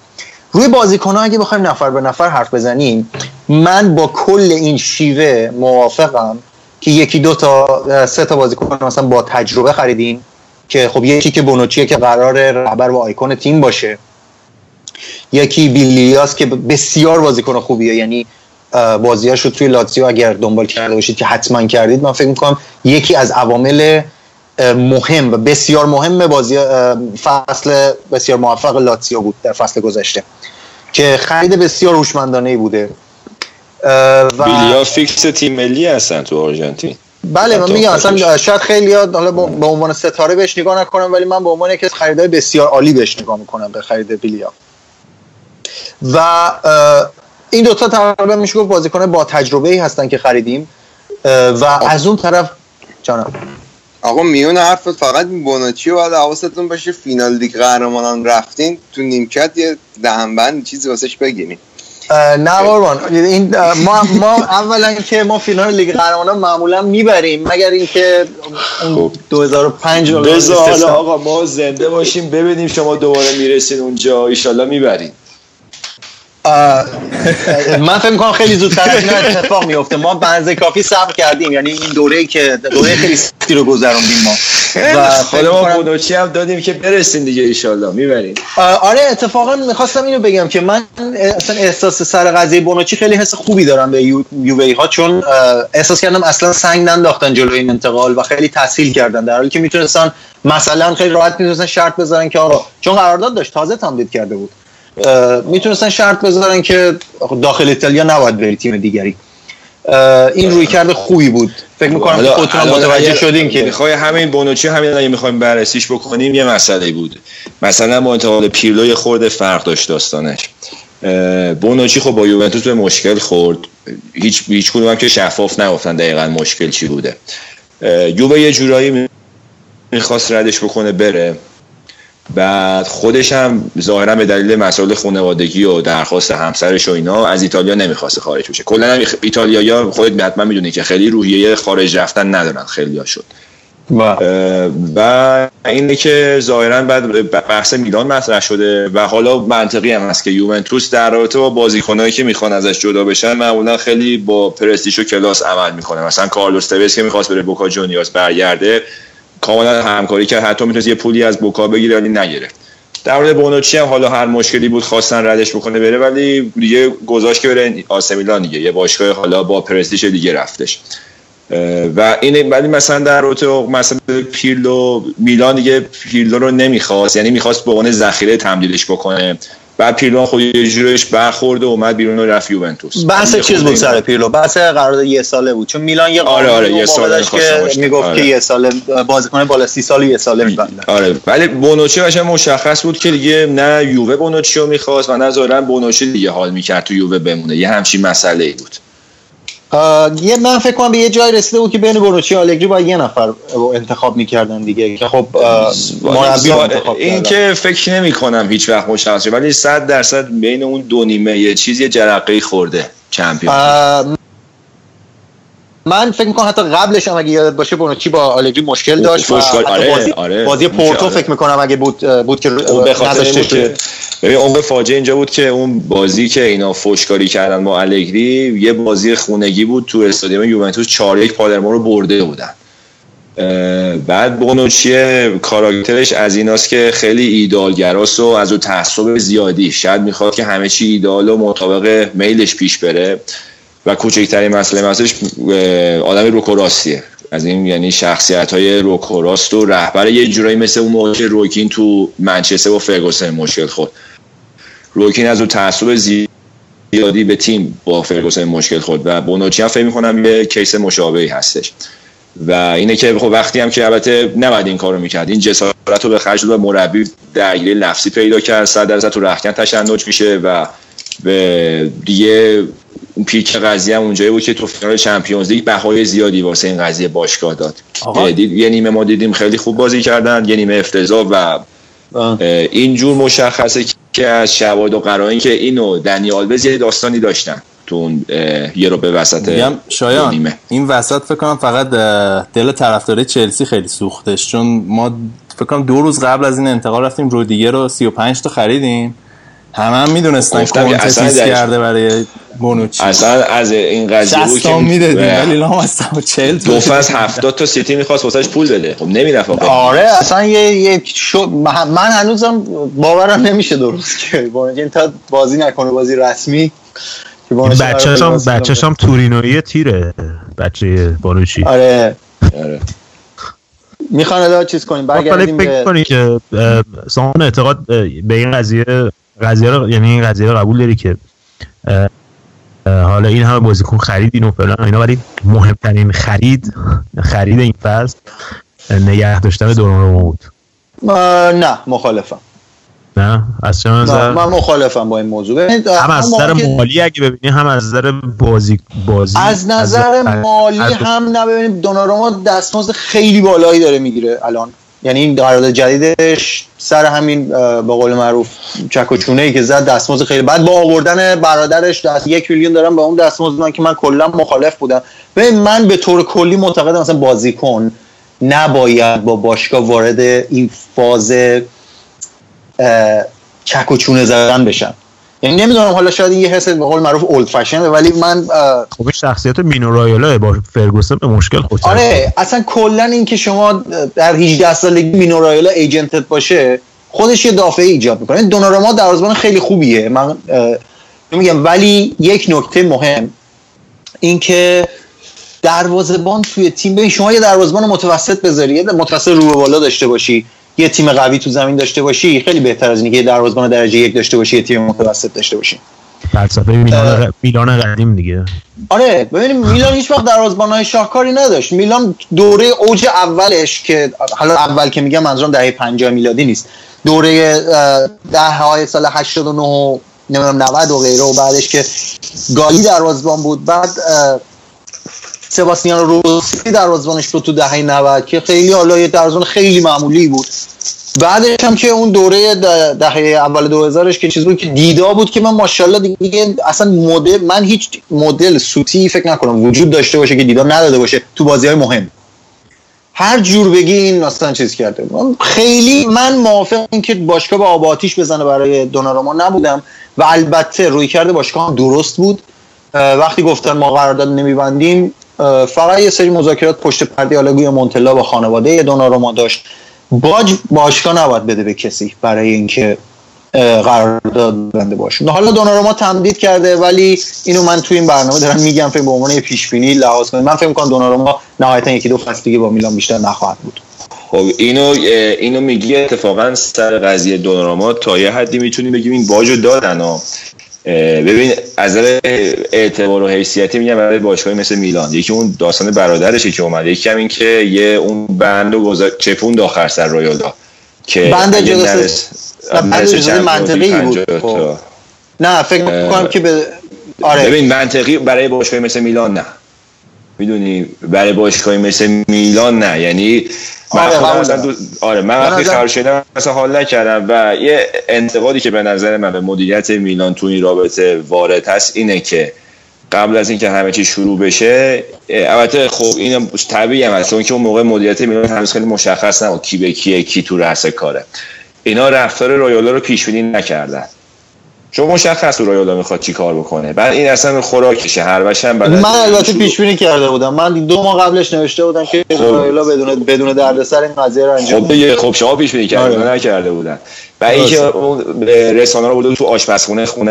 روی بازیکن‌ها اگه بخوایم نفر به نفر حرف بزنیم من با کل این شیوه موافقم که یکی دو تا سه تا بازیکن مثلا با تجربه خریدین که خب یکی که بونوچیه که قرار رهبر و آیکون تیم باشه. یکی بیلیاس که بسیار بازیکن خوبیه یعنی بازیاش رو توی لاتزیو اگر دنبال کرده باشید که حتما کردید من فکر می‌کنم یکی از عوامل مهم و بسیار مهم بازی فصل بسیار موفق لاتزیو بود در فصل گذشته که خرید بسیار هوشمندانه ای بوده. و بیلیا فیکس تیم ملی هستن تو آرژانتین. بله من میگم اصلا شاید خیلی حالا به عنوان ستاره بهش نگاه نکنم ولی من به عنوان یکی از خریدای بسیار عالی بهش نگاه می‌کنم به خرید بیلیا و این دوتا تقریبا میشه گفت بازیکن با تجربه ای هستن که خریدیم. و از اون طرف جانم. آقا میون حرفت فقط بونوچی باید حواستون باشه فینال لیگ قهرمانان رفتین تو نیمکت یه دهنبند چیزی واسش بگیریم نه قربان. این ما ما اولا که ما فینال لیگ قهرمانان معمولا می‌بریم مگر اینکه خب. 2005 بذار حالا آقا ما زنده باشیم ببینیم شما دوباره می‌رسین اونجا ایشالله می‌برین. من فکر می‌کنم خیلی زودتر از این *laughs* اتفاق میفته ما بنزه کافی صبر کردیم یعنی این دوره که دوره خیلی سختی رو گذروندیم ما. و خدا ما بونوچی هم دادیم که برسین دیگه ایشالله. می‌برین آره اتفاقا می‌خواستم اینو بگم که من اصلا احساس سر قضیه بونوچی خیلی حس خوبی دارم به یو یووی ها چون احساس کردم اصلا سنگ ننداختن جلوی این انتقال و خیلی تسهیل کردن در حالی که می‌تونستن مثلا خیلی راحت می‌تونستن شرط بذارن که آقا چون قرارداد داشت تازه تمدید کرده بود. می‌تونستن شرط بذارن که داخل ایتالیا نباید بری تیم دیگری. این روی کرده خوبی بود. فکر می‌کنم که خودتون متوجه شدین که می‌خوای همین بونوچی همین اگه می‌خوایم بررسیش بکنیم یه مسئله بود. مثلا با انتقال پیرلو خورده فرق داشت داستانش. بونوچی خب با یوونتوس به مشکل خورد. هیچ هیچ کدوم هم که شفاف نگفتن دقیقا مشکل چی بوده. یووه یه جورایی می‌خواست ردش بکنه بره. بعد خودش هم ظاهرا به دلیل مسائل خانوادگی و درخواست همسرش و اینا از ایتالیا نمی‌خواسته خارج بشه. کلا هم ایتالیایی‌ها خودت حتما می‌دونی که خیلی روحیه خارج رفتن ندارن خیلی شد. و اینه که ظاهرا بعد بحث میلان مطرح شده و حالا منطقی هم هست که یوونتوس در رابطه با بازیکنایی که می‌خوان ازش جدا بشن معمولا خیلی با پرستیژ و کلاس عمل می‌کنه. مثلا کارلوس تویس که می‌خواست بره بوکا جونیورز برگرده کاملا همکاری کرد. حتی می‌تونست یه پولی از بوکا بگیره ولی نگرفت. در مورد بونوچی هم حالا هر مشکلی بود خواستن ردش بکنه بره ولی دیگه گذاشت که بره آسمیلان دیگه. یه باشگاه حالا با پرستیژ دیگه رفتش. و این ولی مثلا در رابطه مثلا پیرلو میلان دیگه پیرلو رو نمی‌خواست. یعنی می‌خواست به عنوان ذخیره تمدیدش بکنه. بعد پیرلو خود یه جورش برخورد و اومد بیرون و رفت یوونتوس. بحث چیز بود سر پیرلو؟ بحث قرارداد یه ساله بود. چون میلان یه آره آره یه ساله که می‌گفت آره. که یه ساله بازیکن بالا سی سال یه ساله میبنده آره. ولی بونوچی باشه مشخص بود که دیگه نه یووه بونوچی رو می‌خواست و نه ظاهرا بونوچی دیگه حال می‌کرد تو یووه بمونه. یه همچین مسئله ای بود. یه من فکر کنم به یه جای رسیده بود که بین بونوچی و آلگری با یه نفر انتخاب می‌کردن دیگه که خب مربی این که فکر نمی کنم هیچ وقت مشخص ولی 100 درصد بین اون دو نیمه یه چیزی جرقه خورده چمپیون من فکر می‌کنم حتی قبلش هم اگه یادت باشه بونوچی با آلگری مشکل داشت آره، بازی, آره، بازی پورتو فکر می‌کنم اگه بود بود که نداشته ببین اون فاجعه اینجا بود که اون بازی که اینا فوشکاری کردن با الگری یه بازی خونگی بود تو استادیوم یوونتوس 4 1 پالرمو رو برده بودن. بعد بونوچی کاراکترش از ایناست که خیلی ایدالگراست و از او تعصب زیادی. شاید می‌خواد که همه چی ایدال و مطابق میلش پیش بره. و کوچکترین مسئله مسئلهش آدم روکوراستیه از این یعنی شخصیت های روکوراست و رهبر یه جورایی مثل اون موقع روکین تو منچستر و فرگوسن مشکل خود روکین از اون تعصب زیادی به تیم با فرگوسن مشکل خود و بونوچی هم فکر می‌کنم یه کیس مشابهی هستش. و اینه که خب وقتی هم که البته نباید این کارو می‌کرد. این جسارت رو به خرج و مربی درگیری لفظی پیدا کرد. صد درصد تو رخکن تشنج میشه و به دیگه اون پیک قضیه اونجایی بود که تو فینال چمپیونز لیگ بهای زیادی واسه این قضیه باشگاه داد. یه نیمه ما دیدیم خیلی خوب بازی کردن یه نیمه افتضاح و اینجور مشخصه که از شواهد و قرائن که اینو دنی آلوز یه داستانی داشتن تو اون یه رو به وسط شایان نیمه. این وسط فکر کنم فقط دل طرفدار چلسی خیلی سوختش چون ما فکر کنم دو روز قبل از این انتقال رفتیم رودیگر رو 35 تا خریدیم. همه هم می‌دونستن کونته چیز کرده برای بونوچی. اصلا از این قضیه بود که می‌دادیم ولی لام اصلا 40 دو فاز 70 تا سیتی می‌خواست واسش پول بده. خب نمی‌رفت آره اصلا یه یه شو من هنوزم باورم نمیشه درست که بونوچی تا بازی نکنه بازی رسمی بچه‌ش هم بچه‌ش هم تورینویی تیره بچه بونوچی. آره. آره. می‌خوان الان چیز کنیم؟ برگردیم فکر کنی که سامان اعتقاد به این قضیه قضیه رو یعنی این قضیه رو قبول داری که حالا این همه بازیکن خریدین و فلان اینا ولی مهمترین خرید خرید این فصل نگه داشتن دوران بود. نه مخالفم. نه؟ از چه نظر من مخالفم با این موضوع. هم از نظر مالی اگه ببینی هم از نظر بازی بازی از نظر مالی هم نه ببینید دوناروما دستمزد خیلی بالایی داره می‌گیره الان. یعنی این قرارداد جدیدش سر همین به قول معروف چک و ای که زد دستمزد خیلی بعد با آوردن برادرش دست یک میلیون دارم به اون دستمزد من که من کلا مخالف بودم. ببین من به طور کلی معتقدم مثلا بازیکن نباید با باشگاه وارد این فاز چک و زدن بشن یعنی نمی‌دونم حالا شاید این یه حس به قول معروف اولد فشنه ولی من خب این شخصیت مینو رایولا با فرگوسن به مشکل خود آره اصلا کلا این که شما در 18 سالگی مینورایلا ایجنتت باشه خودش یه دافعه ایجاد می‌کنه. دوناروما دروازه‌بان خیلی خوبیه. من میگم ولی یک نکته مهم این که دروازه‌بان توی تیم ببین شما یه دروازه‌بان متوسط بذاری یه متوسط رو به بالا داشته باشی. یه تیم قوی تو زمین داشته باشی خیلی بهتر از اینه که یه دروازه‌بان درجه یک داشته باشی یه تیم متوسط داشته باشی. فلسفه میلان میلان قدیم دیگه. آره ببینیم میلان هیچ وقت دروازه‌بان‌های شاهکاری نداشت. میلان دوره اوج اولش که حالا اول که میگم منظورم دهه 50 میلادی نیست. دوره اه، دهه های سال 89 و نمی‌دونم 90 و غیره و بعدش که گالی دروازه‌بان بود. بعد سباستیان روسی دروازه‌بانش بود تو دهه 90 که خیلی حالا یه دروازه‌بان خیلی معمولی بود. بعدش هم که اون دوره ده- دهه اول 2000ش که چیز بود که دیدا بود که من ماشاءالله دیگه اصلا مدل من هیچ مدل سوتی فکر نکنم وجود داشته باشه که دیدا نداده باشه تو بازی های مهم. هر جور بگی این اصلا چیز کرده. من خیلی من موافق این که باشگاه با آب و آتیش بزنه برای دوناروما نبودم و البته روی کرده باشگاه درست بود. وقتی گفتن ما قرارداد نمیبندیم فقط یه سری مذاکرات پشت پرده حالا گویا مونتلا با خانواده دوناروما داشت. باج باشگاه نباید بده به کسی برای اینکه قرارداد بنده باشه. حالا دوناروما تمدید کرده ولی اینو من تو این برنامه دارم میگم فکر به عنوان یه پیش بینی لحاظ کنید من فکر می‌کنم دوناروما نهایتا یکی دو فصل دیگه با میلان بیشتر نخواهد بود. خب اینو اینو میگی اتفاقا سر قضیه دوناراما تا یه حدی می‌تونیم بگیم این باجو دادن ببین از نظر اعتبار و حیثیتی میگم برای باشگاهی مثل میلان یکی اون داستان برادرشه که اومده یکی هم این که یه اون بند و گذار... چپوند آخر سر رایالا که بند اجازه- نرس- منطقی بود. خب. نه فکر می‌کنم که به آره ببین منطقی برای باشگاهی مثل میلان نه می‌دونی برای باشگاهی مثل میلان نه. یعنی من آره، مثلا دارم. دو... آره من وقتی خبر شدم مثلا حال نکردم و یه انتقادی که به نظر من به مدیریت میلان تو این رابطه وارد هست اینه که قبل از اینکه همه چی شروع بشه البته خب این طبیعی هم هست چون که اون موقع مدیریت میلان هنوز خیلی مشخص نبود کی به کیه کی تو رأس کاره. اینا رفتار رایولا رو پیش بینی نکردن. چون مشخص بود رایولا می‌خواد چی کار بکنه. بعد این اصلا خوراکشه هر بشم بعد من البته پیش بینی کرده بودم. من دو ماه قبلش نوشته بودم که رایولا بدون بدون دردسر این قضیه رو انجام خب خب شما پیش بینی کردید آره. نکرده بودن و اینکه اون رسانه رو برده بود تو آشپزخونه خونه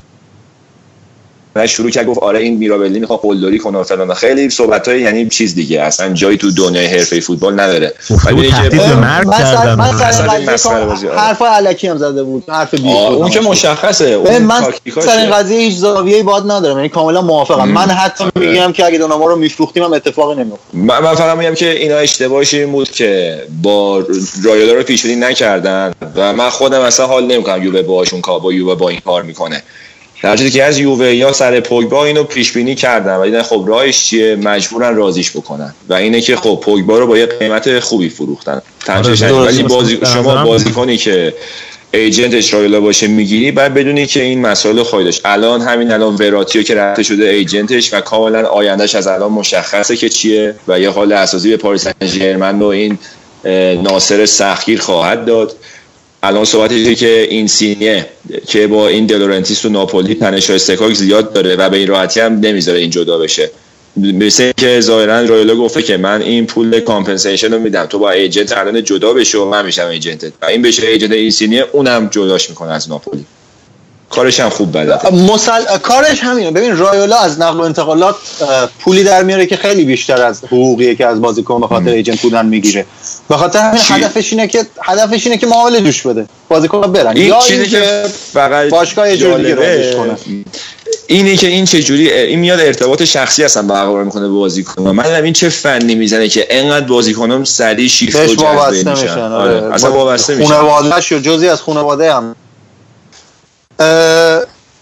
و شروع کرد گفت آره این میرابلی می‌خواد قلدری کنه و فلان خیلی صحبت های یعنی چیز دیگه اصلا جایی تو دنیای حرفه فوتبال نداره. ولی من من بازی، آره. حرف علکی هم زده بود حرف بی اون که. مشخصه اون من. سر این قضیه هیچ زاویه‌ای باد ندارم یعنی کاملا موافقم. من حتی میگم که اگه دوناما رو میفروختیم هم اتفاقی نمیفته من, من فقط میگم که اینا اشتباهش این بود که با رایولا رو پیش بینی نکردن و من خودم اصلا حال نمی‌کنم یووه باهاشون با یووه با این کار می‌کنه. در صورتی که از یووه یا سر پوگبا اینو پیش بینی کردن و دیدن خب راهش چیه؟ مجبورن رازیش بکنن و اینه که خب پوگبا رو با یه قیمت خوبی فروختن. آره، ولی. بازی شما بازیکنی که agent ش رایولا باشه می‌گیری بعد بدونی که این مسائل خواهی داشت. الان همین الان وراتی که رفته شده agent ش و کاملا آیندهش از الان مشخصه که چیه و یه حال اساسی به پاریس سن ژرمن و این ناصر سختگیر خواهد داد. الان صحبتی که اینسینیه که با این دلورنتیس و ناپولی تنش اصطکاک زیاد داره و به این راحتی هم نمی‌ذاره این جدا بشه. مثل که ظاهرا رایولا گفته که من این پول compensation رو میدم. تو با agent الان جدا بشه و من میشم agent ت. و این بشه agent اینسینیه اونم جداش می‌کنه از ناپولی. کارش هم خوب بلده. مسل... کارش همینه. ببین رایولا از نقل و انتقالات پولی در میاره که خیلی بیشتر از حقوقیه که از بازیکن به خاطر agent بودن می‌گیره. به خاطر همین چی؟ هدفش اینه که هدفش اینه که معامله دوش بده. بازیکن برن. این یا چیزی که فقط باشگاه یه جور دیگه جالبه، رازش کنه. اینه که این چه جوری این میاد ارتباط شخصی اصلا برقرار می‌کنه به بازیکن من این چه فنی می‌زنه که انقدر بازیکنام سریع شیفت و جذب میشن. میشن. آره. اصلا وابسته میشن. خانواده‌اش یا جزی از خانواده هم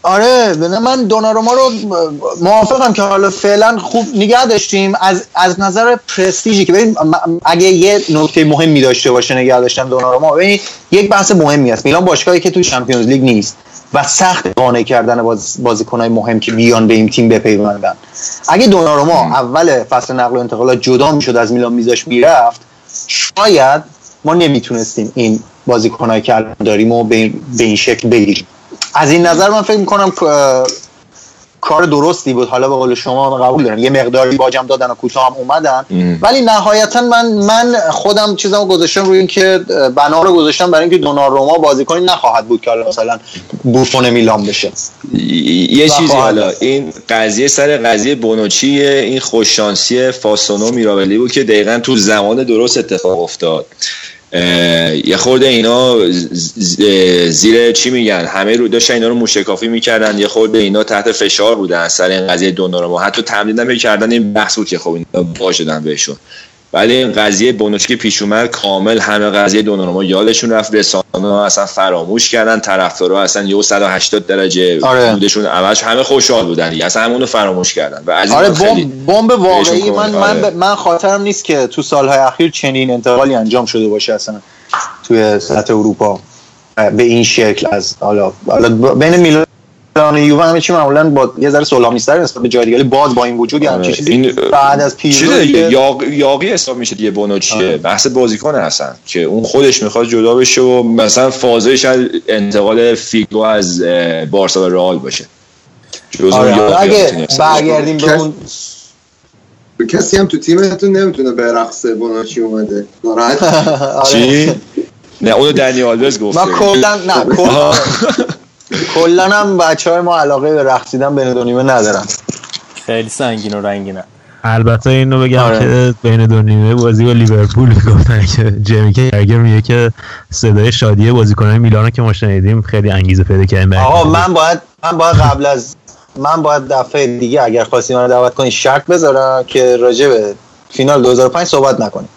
آره من دوناروما رو موافقم که حالا فعلا خوب نگه داشتیم. از از نظر پرستیژی که ببین اگه یه نکته مهمی داشته باشه نگه داشتن دوناروما ببین یک بحث مهمی است. میلان باشگاهی که تو چمپیونز لیگ نیست و سخت قانع کردن باز بازیکنهای مهم که بیان به این تیم بپیوندن. اگه دوناروما اول فصل نقل و انتقالات جدا می‌شد از میلان میذاش می‌رفت شاید ما نمی‌تونستیم این بازیکنهایی که الان داریم و به این شکل بگیریم. از این نظر من فکر می‌کنم کار درستی بود. حالا به قول شما قبول دارم. یه مقداری باجم دادن و کوتاه هم اومدن ولی نهایتا من من خودم چیزمو گذاشتم روی اینکه بنا رو گذاشتم برای اینکه دوناروما بازیکنی نخواهد بود که حالا مثلا بوفون میلان بشه. یه چیزی حالا. این قضیه سر قضیه بونوچی این خوششانسی فاسونو میراولی بود که دقیقا تو زمان درست اتفاق افتاد. یه خورده اینا زیر چی میگن؟ همه رو داشتن اینا رو موشکافی می‌کردن. یه خورده اینا تحت فشار بودن سر این قضیه دونارو حتی تمرین هم این بحث بود که خب اینا باشدن بهشون. ولی این قضیه که پیش اومد کامل همه قضیه دونارما یادشون رفت رسانه اصلا فراموش کردن طرفدارا اصلا یه 180 درجه آره. بودشون عوض همه خوشحال بودن اصلا همونو فراموش کردن و از آره بمب واقعی من آره. من من خاطرم نیست که تو سالهای اخیر چنین انتقالی انجام شده باشه اصلا توی سطح اروپا به این شکل از حالا بین میلان میلان یووه همه چی معمولا با یه ذره سلامیستر نسبت به جای دیگه باز با این وجود آره. چیزی بعد از پیرو یاق... یاقی حساب میشه دیگه بونوچیه آره. بحث بازیکن هستن که اون خودش می‌خواد جدا بشه و مثلا فازه شاید انتقال فیگو از بارسا به رئال باشه. آره. اگه برگردیم به اون کسی هم تو تیمتون نمی‌تونه برقصه بونوچی اومده. ناراحت؟ *laughs* چی؟ نه اونو دنی آلوز گفت من کلا نه *laughs* *laughs* کلا هم بچه های ما علاقه به رقصیدن بین دو نیمه ندارن. خیلی سنگین و رنگینه. البته اینو بگم آره. که بین دو نیمه بازی با لیورپول گفتن که جیمی کرگر میگه که صدای شادی بازیکنان میلان که ما شنیدیم خیلی انگیزه پیدا کرد آقا من باید من باید قبل از من باید دفعه دیگه اگر خواستی من دعوت کنی شرط بذارم که راجع به فینال 2005 صحبت نکنیم.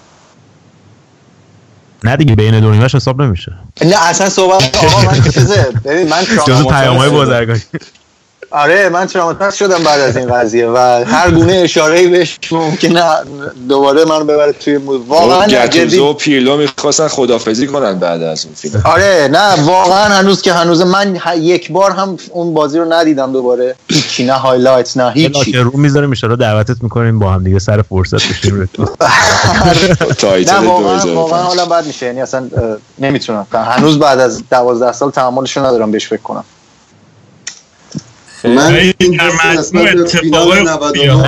نه دیگه بین دو نیمهش حساب نمیشه. نه اصلا صحبت آقا من چیزه. ببین من جزو پیام‌های بازرگانی. آره من traumatic شدم بعد از این قضیه و هر گونه اشاره بهش ممکنه دوباره من ببره توی mood واقعا گتوزو و پیرلو می‌خواستن خدافظی کنن بعد از اون فیلم. آره نه واقعا هنوز که هنوز من یک بار هم اون بازی رو ندیدم دوباره. هیچی نه highlight نه هیچی. که رو می‌ذاریم ان دعوتت می‌کنیم با هم دیگه سر فرصت بشیم *laughs* نه واقعا واقعا حالا بعد میشه. یعنی اصلا نمی‌تونم. هنوز بعد از 12 سال تحملش ندارم بهش فکر کنم. من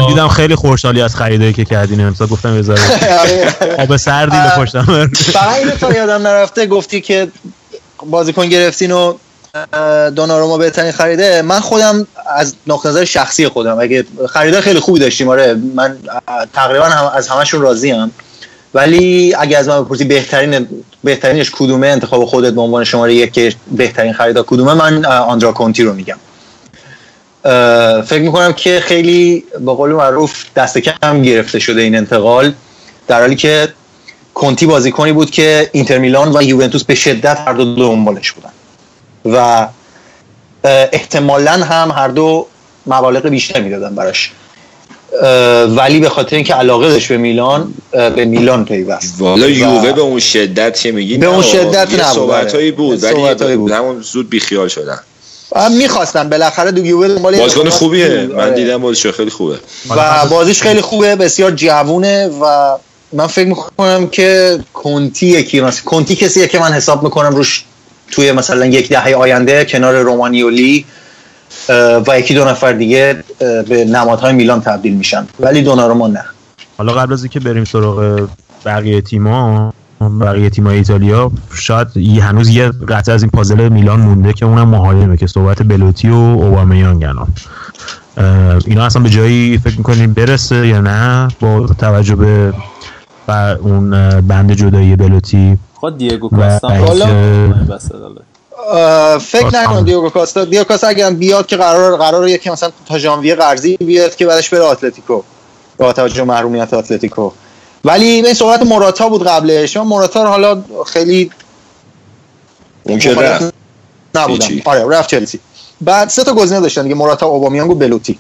دیدم خیلی خوشحالی از خریدایی که کردین امسال. گفتم ذره. *laughs* آب سردی پشتم فقط اینو تا یادم نرفته گفتی که بازیکن گرفتین و دوناروما بهترین خریده. من خودم از نقطه نظر شخصی خودم اگه خریده خیلی خوبی داشتیم آره من تقریبا هم از همشون راضی هم ولی اگه از من بپرسی بهترین بهترینش کدومه انتخاب خودت به عنوان شماره یک که بهترین خریدا کدومه من آندرا کونتی رو میگم. فکر می‌کنم که خیلی به قول معروف دست کم گرفته شده این انتقال در حالی که کنتی بازیکنی بود که اینتر میلان و یوونتوس به شدت هر دو دنبالش بودن. و احتمالا هم هر دو مبالغ بیشتر می‌دادن براش. ولی به خاطر اینکه علاقه داشت به میلان به میلان پیوست. والا یووه به اون شدت که میگی؟ به اون شدت نبود. صحبتایی بود ولی همون زود بیخیال شدن. می‌خواستم بالاخره دو یووه بازیکن خوبیه. من آره. دیدم بازیش خیلی خوبه. و بازیش خیلی خوبه بسیار جوونه و من فکر می‌کنم که کنتی یکی مثلا کنتی کسیه که من حساب می‌کنم روش توی مثلا یک دهه آینده کنار رومانیولی و یکی دو نفر دیگه به نمادهای میلان تبدیل میشن. ولی دوناروما نه. حالا قبل از اینکه بریم سراغ بقیه تیم‌ها بقیه تیمای ایتالیا شاید هنوز یه قطعه از این پازل میلان مونده که اونم مهاجمه که صحبت بلوتی و اوبامیانگ اینا اصلا به جایی فکر می‌کنیم برسه یا نه؟ با توجه به اون بند جدایی بلوتی خود دیگو کاستا فکر نکنم دیگو کاستا دیگو کاستا اگه بیاد که قرار قرار یکی مثلا تا ژانویه قرضی بیاد که بعدش بره اتلتیکو با توجه محرومیت اتلتیکو ولی این صحبت موراتا بود قبلش. من موراتا رو حالا خیلی اون که رفت. هیچی. آره رفت چلسی. بعد سه تا گزینه داشتن دیگه موراتا اوبامیانگ و بلوتی.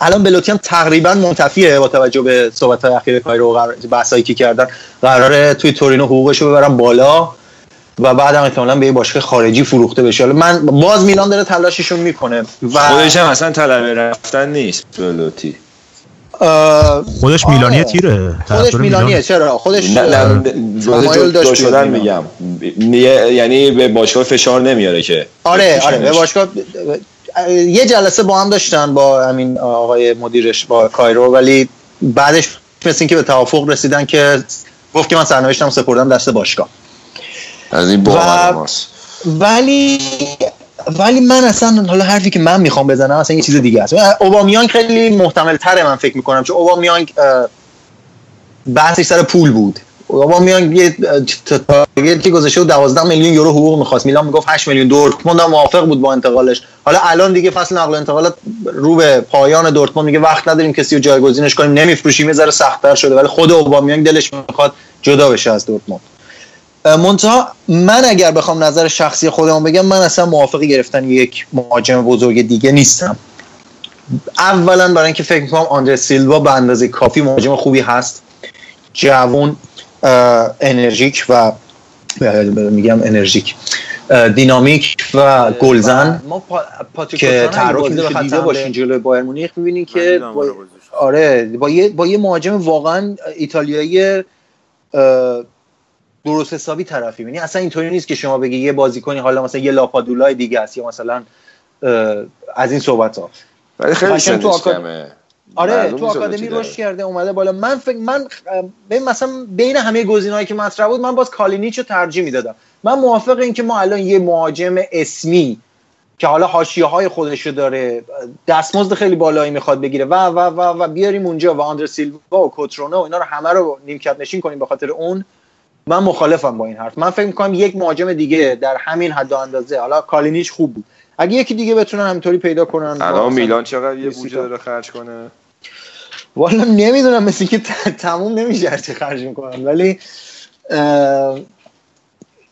الان بلوتی هم تقریبا منتفیه با توجه به صحبت های اخیر کایرو و قرار- بحثایی که کردن. قراره توی تورینو حقوقش رو ببرن بالا و بعدم احتمالاً به یه باشگاه خارجی فروخته بشه. حالا من باز میلان داره تلاششون می‌کنه و خودش هم اصلا طلب رفتن نیست بلوتی. خودش. میلانیه تیره. خودش میلانیه. چرا؟ خودش تمایل داشت شدن میگم. یعنی به باشگاه فشار نمیاره که. آره آره به. باشگاه یه جلسه با هم داشتن با همین آقای مدیرش با کایرو ولی بعدش مثل اینکه به توافق رسیدن که گفت که من سرنوشتم سپردم دست باشگاه. از این و- ماست. ولی ولی من اصلا حالا حرفی که من می‌خوام بزنم اصلا یه چیز دیگه است. اوبامیانگ خیلی محتمل تره من فکر می‌کنم چون اوبامیانگ بحثش سر پول بود. اوبامیانگ یه اه، تارگتی گذاشته بود 12 میلیون یورو حقوق می‌خواست. میلان می‌گفت 8 میلیون دورتموند هم موافق بود با انتقالش. حالا الان دیگه فصل نقل و انتقالات رو به پایان دورتموند میگه وقت نداریم کسی رو جایگزینش کنیم نمیفروشیم یه ذره سخت‌تر شده. ولی خود اوبامیانگ دلش می‌خواد جدا بشه از دورتموند. منتها من اگر بخوام نظر شخصی خودم بگم من اصلا موافق گرفتن یک مهاجم بزرگ دیگه نیستم. اولا برای اینکه فکر می‌کنم آندر سیلوا به اندازه کافی مهاجم خوبی هست. جوون اه، انرژیک و میگم انرژیک. دینامیک و گلزن ما پا... که تعارف دیده باشین جلوی بایر مونیخ می‌بینین که با... آره. با یه با یه مهاجم واقعا ایتالیایی اه، درست حسابی طرفی یعنی اصلا اینطوری نیست که شما بگی یه بازیکنی حالا مثلا یه لاپادولای دیگه است یا مثلا از این صحبت ها ولی خیلی تو آکاد- آره تو آکادمی. رشد کرده اومده بالا. من فکر من ببین مثلا بین همه گزینه‌هایی که مطرح بود من باز کالینیچ رو ترجیح می‌دادم. من موافق این که ما الان یه مهاجم اسمی که حالا حاشیه های خودشو داره دستمزد خیلی بالایی می‌خواد بگیره و و و و بیاریم اونجا و آندر سیلوا و کوترونه و اینا رو همه رو نیمکت نشین کنیم به خاطر اون. من مخالفم با این حرف. من فکر می‌کنم یک مهاجم دیگه در همین حد و اندازه. حالا کالینیچ خوب بود. اگه یکی دیگه بتونن همینطوری پیدا کنن الان میلان چقدر یه بودجه. داره خرج کنه؟ والا نمی‌دونم مثل که تموم نمیشه هرچی خرج می‌کنن. ولی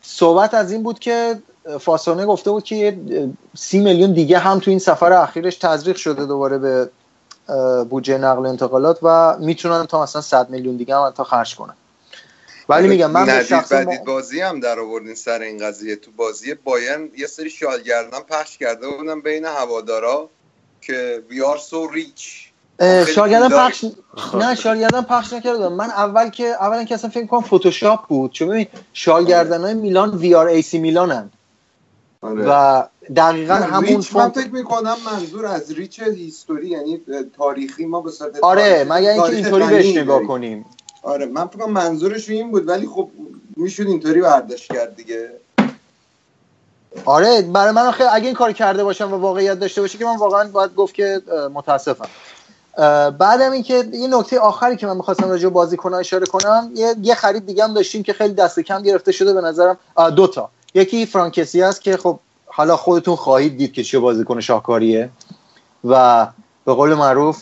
صحبت از این بود که فاسونه گفته بود که سی میلیون دیگه هم تو این سفر اخیرش تزریق شده دوباره به بودجه نقل و انتقالات و می‌تونن تا مثلا 100 میلیون دیگه هم تا خرج کنن. ولی میگم من به شخص بدید ما... بازی هم در آوردین سر این قضیه تو بازی. بایرن یه سری شالگردن پخش کرده بودن بین هوادارا که ویار سو ریچ. پولدار. پخش نه شالگردن پخش نکردم من اول که اولا که اصلا فکر کنم فتوشاپ بود. چون ببین شالگردن های میلان وی آر ای سی میلانن. آره. و دقیقا نه، همون ریچ من فکر می‌کنم منظور از ریچ هیستوری یعنی تاریخی ما به صورت آره مگر اینکه تاریخ اینطوری بهش نگاه. کنیم. آره من فکر کنم منظورش این بود ولی خب می‌شد اینطوری برداشت کرد دیگه. آره برای من خیلی اگه این کار کرده باشم و واقعیت داشته باشه که من واقعا باید گفت که متاسفم. بعدم اینکه یه نکته آخری که من می‌خواستم راجع به بازیکن اشاره کنم یه, خرید دیگه هم داشتیم که خیلی دست کم گرفته شده به نظرم. آه، دو تا. یکی فرانکسی است که خب حالا خودتون خواهید دید که چه بازیکن شاهکاریه و به قول معروف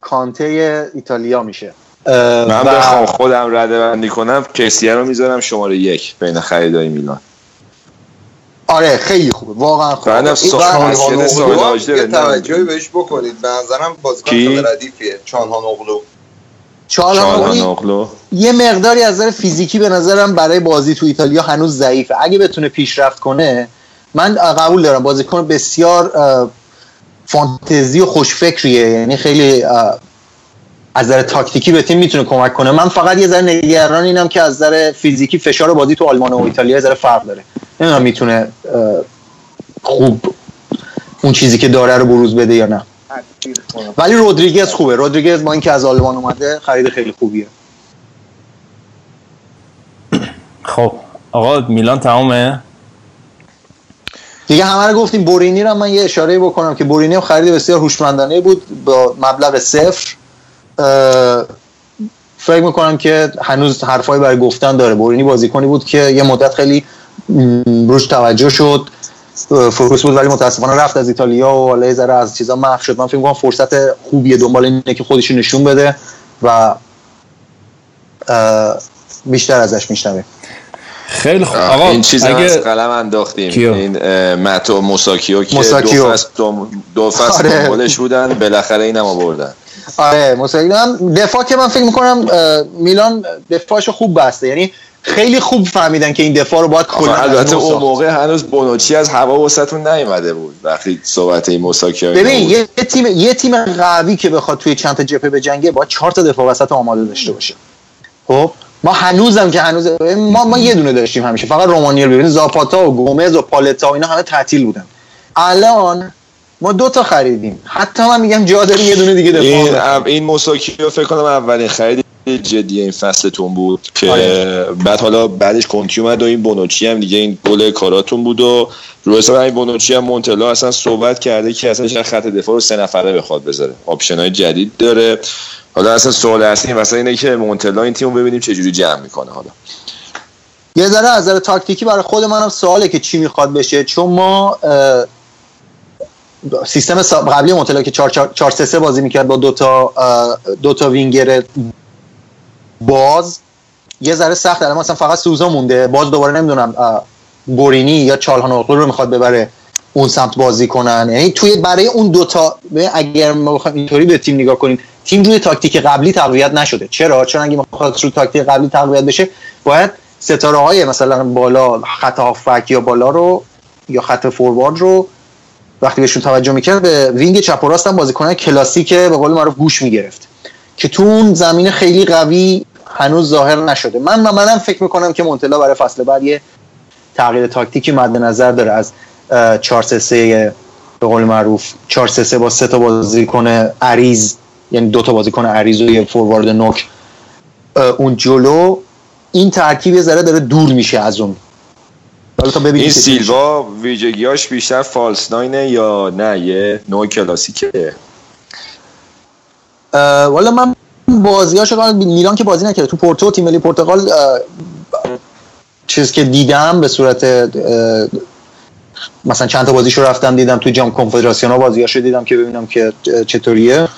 کانته ایتالیا میشه. من و- بخوام خودم رده بندی کنم کسیه رو می‌ذارم شماره یک بین خریدای میلان. آره خیلی خوبه واقعا خوبه. بعدم یه. توجهی بهش بکنید. به نظرم بازیکن ردیفیه. چانهانوغلو چالهانوغلو چالهانوغلو یه مقداری از نظر فیزیکی به نظرم برای بازی تو ایتالیا هنوز ضعیفه. اگه بتونه پیشرفت کنه من قبول دارم. بازیکن بسیار فانتزی و خوشفکریه. یعنی خیلی از نظر تاکتیکی به تیم می‌تونه کمک کنه. من فقط یه ذره نگران اینم که از نظر فیزیکی فشار بازی تو آلمان و ایتالیا یه ذره فرق داره. نمی‌دونم می‌تونه خوب اون چیزی که داره رو بروز بده یا نه. ولی رودریگز خوبه. رودریگز با اینکه از آلمان اومده خرید خیلی خوبیه. خب آقا میلان تمامه دیگه همه رو گفتیم بورینی رو من یه اشاره بکنم که بورینی هم خرید بسیار هوشمندانه بود با مبلغ صفر. فکر می‌کنم که هنوز حرفای برای گفتن داره بورینی بازیکنی بود که یه مدت خیلی روش توجه شد focus بود ولی متاسفانه رفت از ایتالیا و حالا یه ذره از چیزا محو شد من فکر می‌کنم فرصت خوبیه دنبال اینه که خودش رو نشون بده و بیشتر ازش میشنویم خیلی خوب آقا این چیز اگه از قلم انداختیم کیو؟ این متئو موساکیو که موساکیو. دو فصل دو, فصل آره. بودن بالاخره اینم آوردن آره مساوی. هم دفاع که من فکر می‌کنم میلان دفاعش خوب بسته. یعنی خیلی خوب فهمیدن که این دفاع رو باید کلا البته اون. موقع هنوز بونوچی از هوا وسطون نیومده بود وقتی صحبت این موساکیو اینا ببین یه تیم یه تیم قوی که بخواد توی چند تا جبهه بجنگه باید چهار تا دفاع وسط آماده داشته باشه. خب؟ ما هنوزم که هنوز ما ما یه دونه داشتیم همیشه. فقط رومانیل ببین زاپاتا و گومز و پالتا و اینا همه تعطیل بودن. الان ما دو تا خریدیم حتی من میگم جا داری یه دونه دیگه دفاع این. این موساکیو فکر کنم اولین خرید جدی این فصلتون بود که آره. بعد حالا بعدش کنتی اومد و این بونوچی هم دیگه این گل کاراتون بود و رو حساب این بونوچی هم مونتلا اصلا صحبت کرده که اصلا چرا خط دفاع رو سه نفره بخواد بذاره option های جدید داره حالا اصلا سوال اصلی مثلا اینه که مونتلا این تیم رو ببینیم چه جوری جمع می‌کنه حالا یه ذره از نظر تاکتیکی برای خود منم سواله که چی می‌خواد بشه چون ما سیستم قبلی مونتلا که 4 3 3 بازی می‌کرد با دو تا دو تا وینگر باز یه ذره سخت الان مثلا فقط سوزا مونده. باز دوباره نمی‌دونم گورینی یا چالهانوغلو رو می‌خواد ببره اون سمت بازی کنن. یعنی توی برای اون دوتا اگر ما بخوایم اینطوری به تیم نگاه کنیم تیم روی تاکتیک قبلی تقویت نشده. چرا؟ چون اگه بخواد روی تاکتیک قبلی تقویت بشه باید ستاره های مثلا بالا خط هافک یا بالا رو یا خط فوروارد رو وقتی بهشون توجه می‌کرد به وینگ چپ و راست هم بازیکنان کلاسیک به قول معروف گوش می‌گرفت که تو اون زمین خیلی قوی هنوز ظاهر نشده. من منم فکر می‌کنم که مونتلا برای فصل بعد یه تغییر تاکتیکی مد نظر داره. از 4 3 3 به قول معروف 4 3 3 با سه تا بازیکن عریض یعنی دو تا بازیکن عریض و یه فوروارد نوک اون جلو این ترکیب یه ذره داره دور میشه از اون. حالا تا ببینیم این که چی میشه. سیلوا ویژگیاش بیشتر فالس ناینه یا نه؟ یه نوع کلاسیکه. والا من بازیاشو قبل میلان که بازی نکرده. تو پورتو تیم ملی پرتغال چیز که دیدم به صورت مثلا چند تا بازیشو رفتم دیدم تو جام کنفدراسیون ها بازیاشو دیدم که ببینم که چطوریه.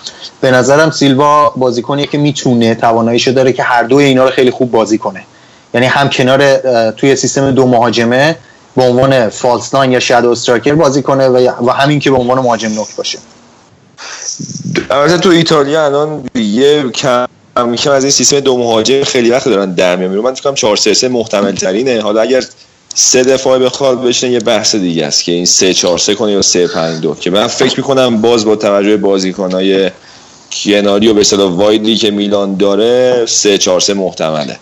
به نظرم سیلوا بازیکنیه که می‌تونه تواناییشو داره که هر دوی اینا رو خیلی خوب بازی کنه. یعنی هم کنار توی سیستم دو مهاجمه به عنوان فالس ناین یا شادو استراکر بازی کنه و و همین که به عنوان مهاجم نوک باشه. البته تو ایتالیا الان یه کم کم از این سیستم دو مهاجم خیلی وقت دارن در میان من فکر کنم 4 3 3 محتمل ترینه حالا اگر سه دفاع بخواد بشینه یه بحث دیگه است که این 3 4 3 کنه یا 3 5 2 که من فکر می‌کنم باز با توجه بازیکنای کناری و به اصطلاح wide ی که میلان داره 3 4 3 محتمله.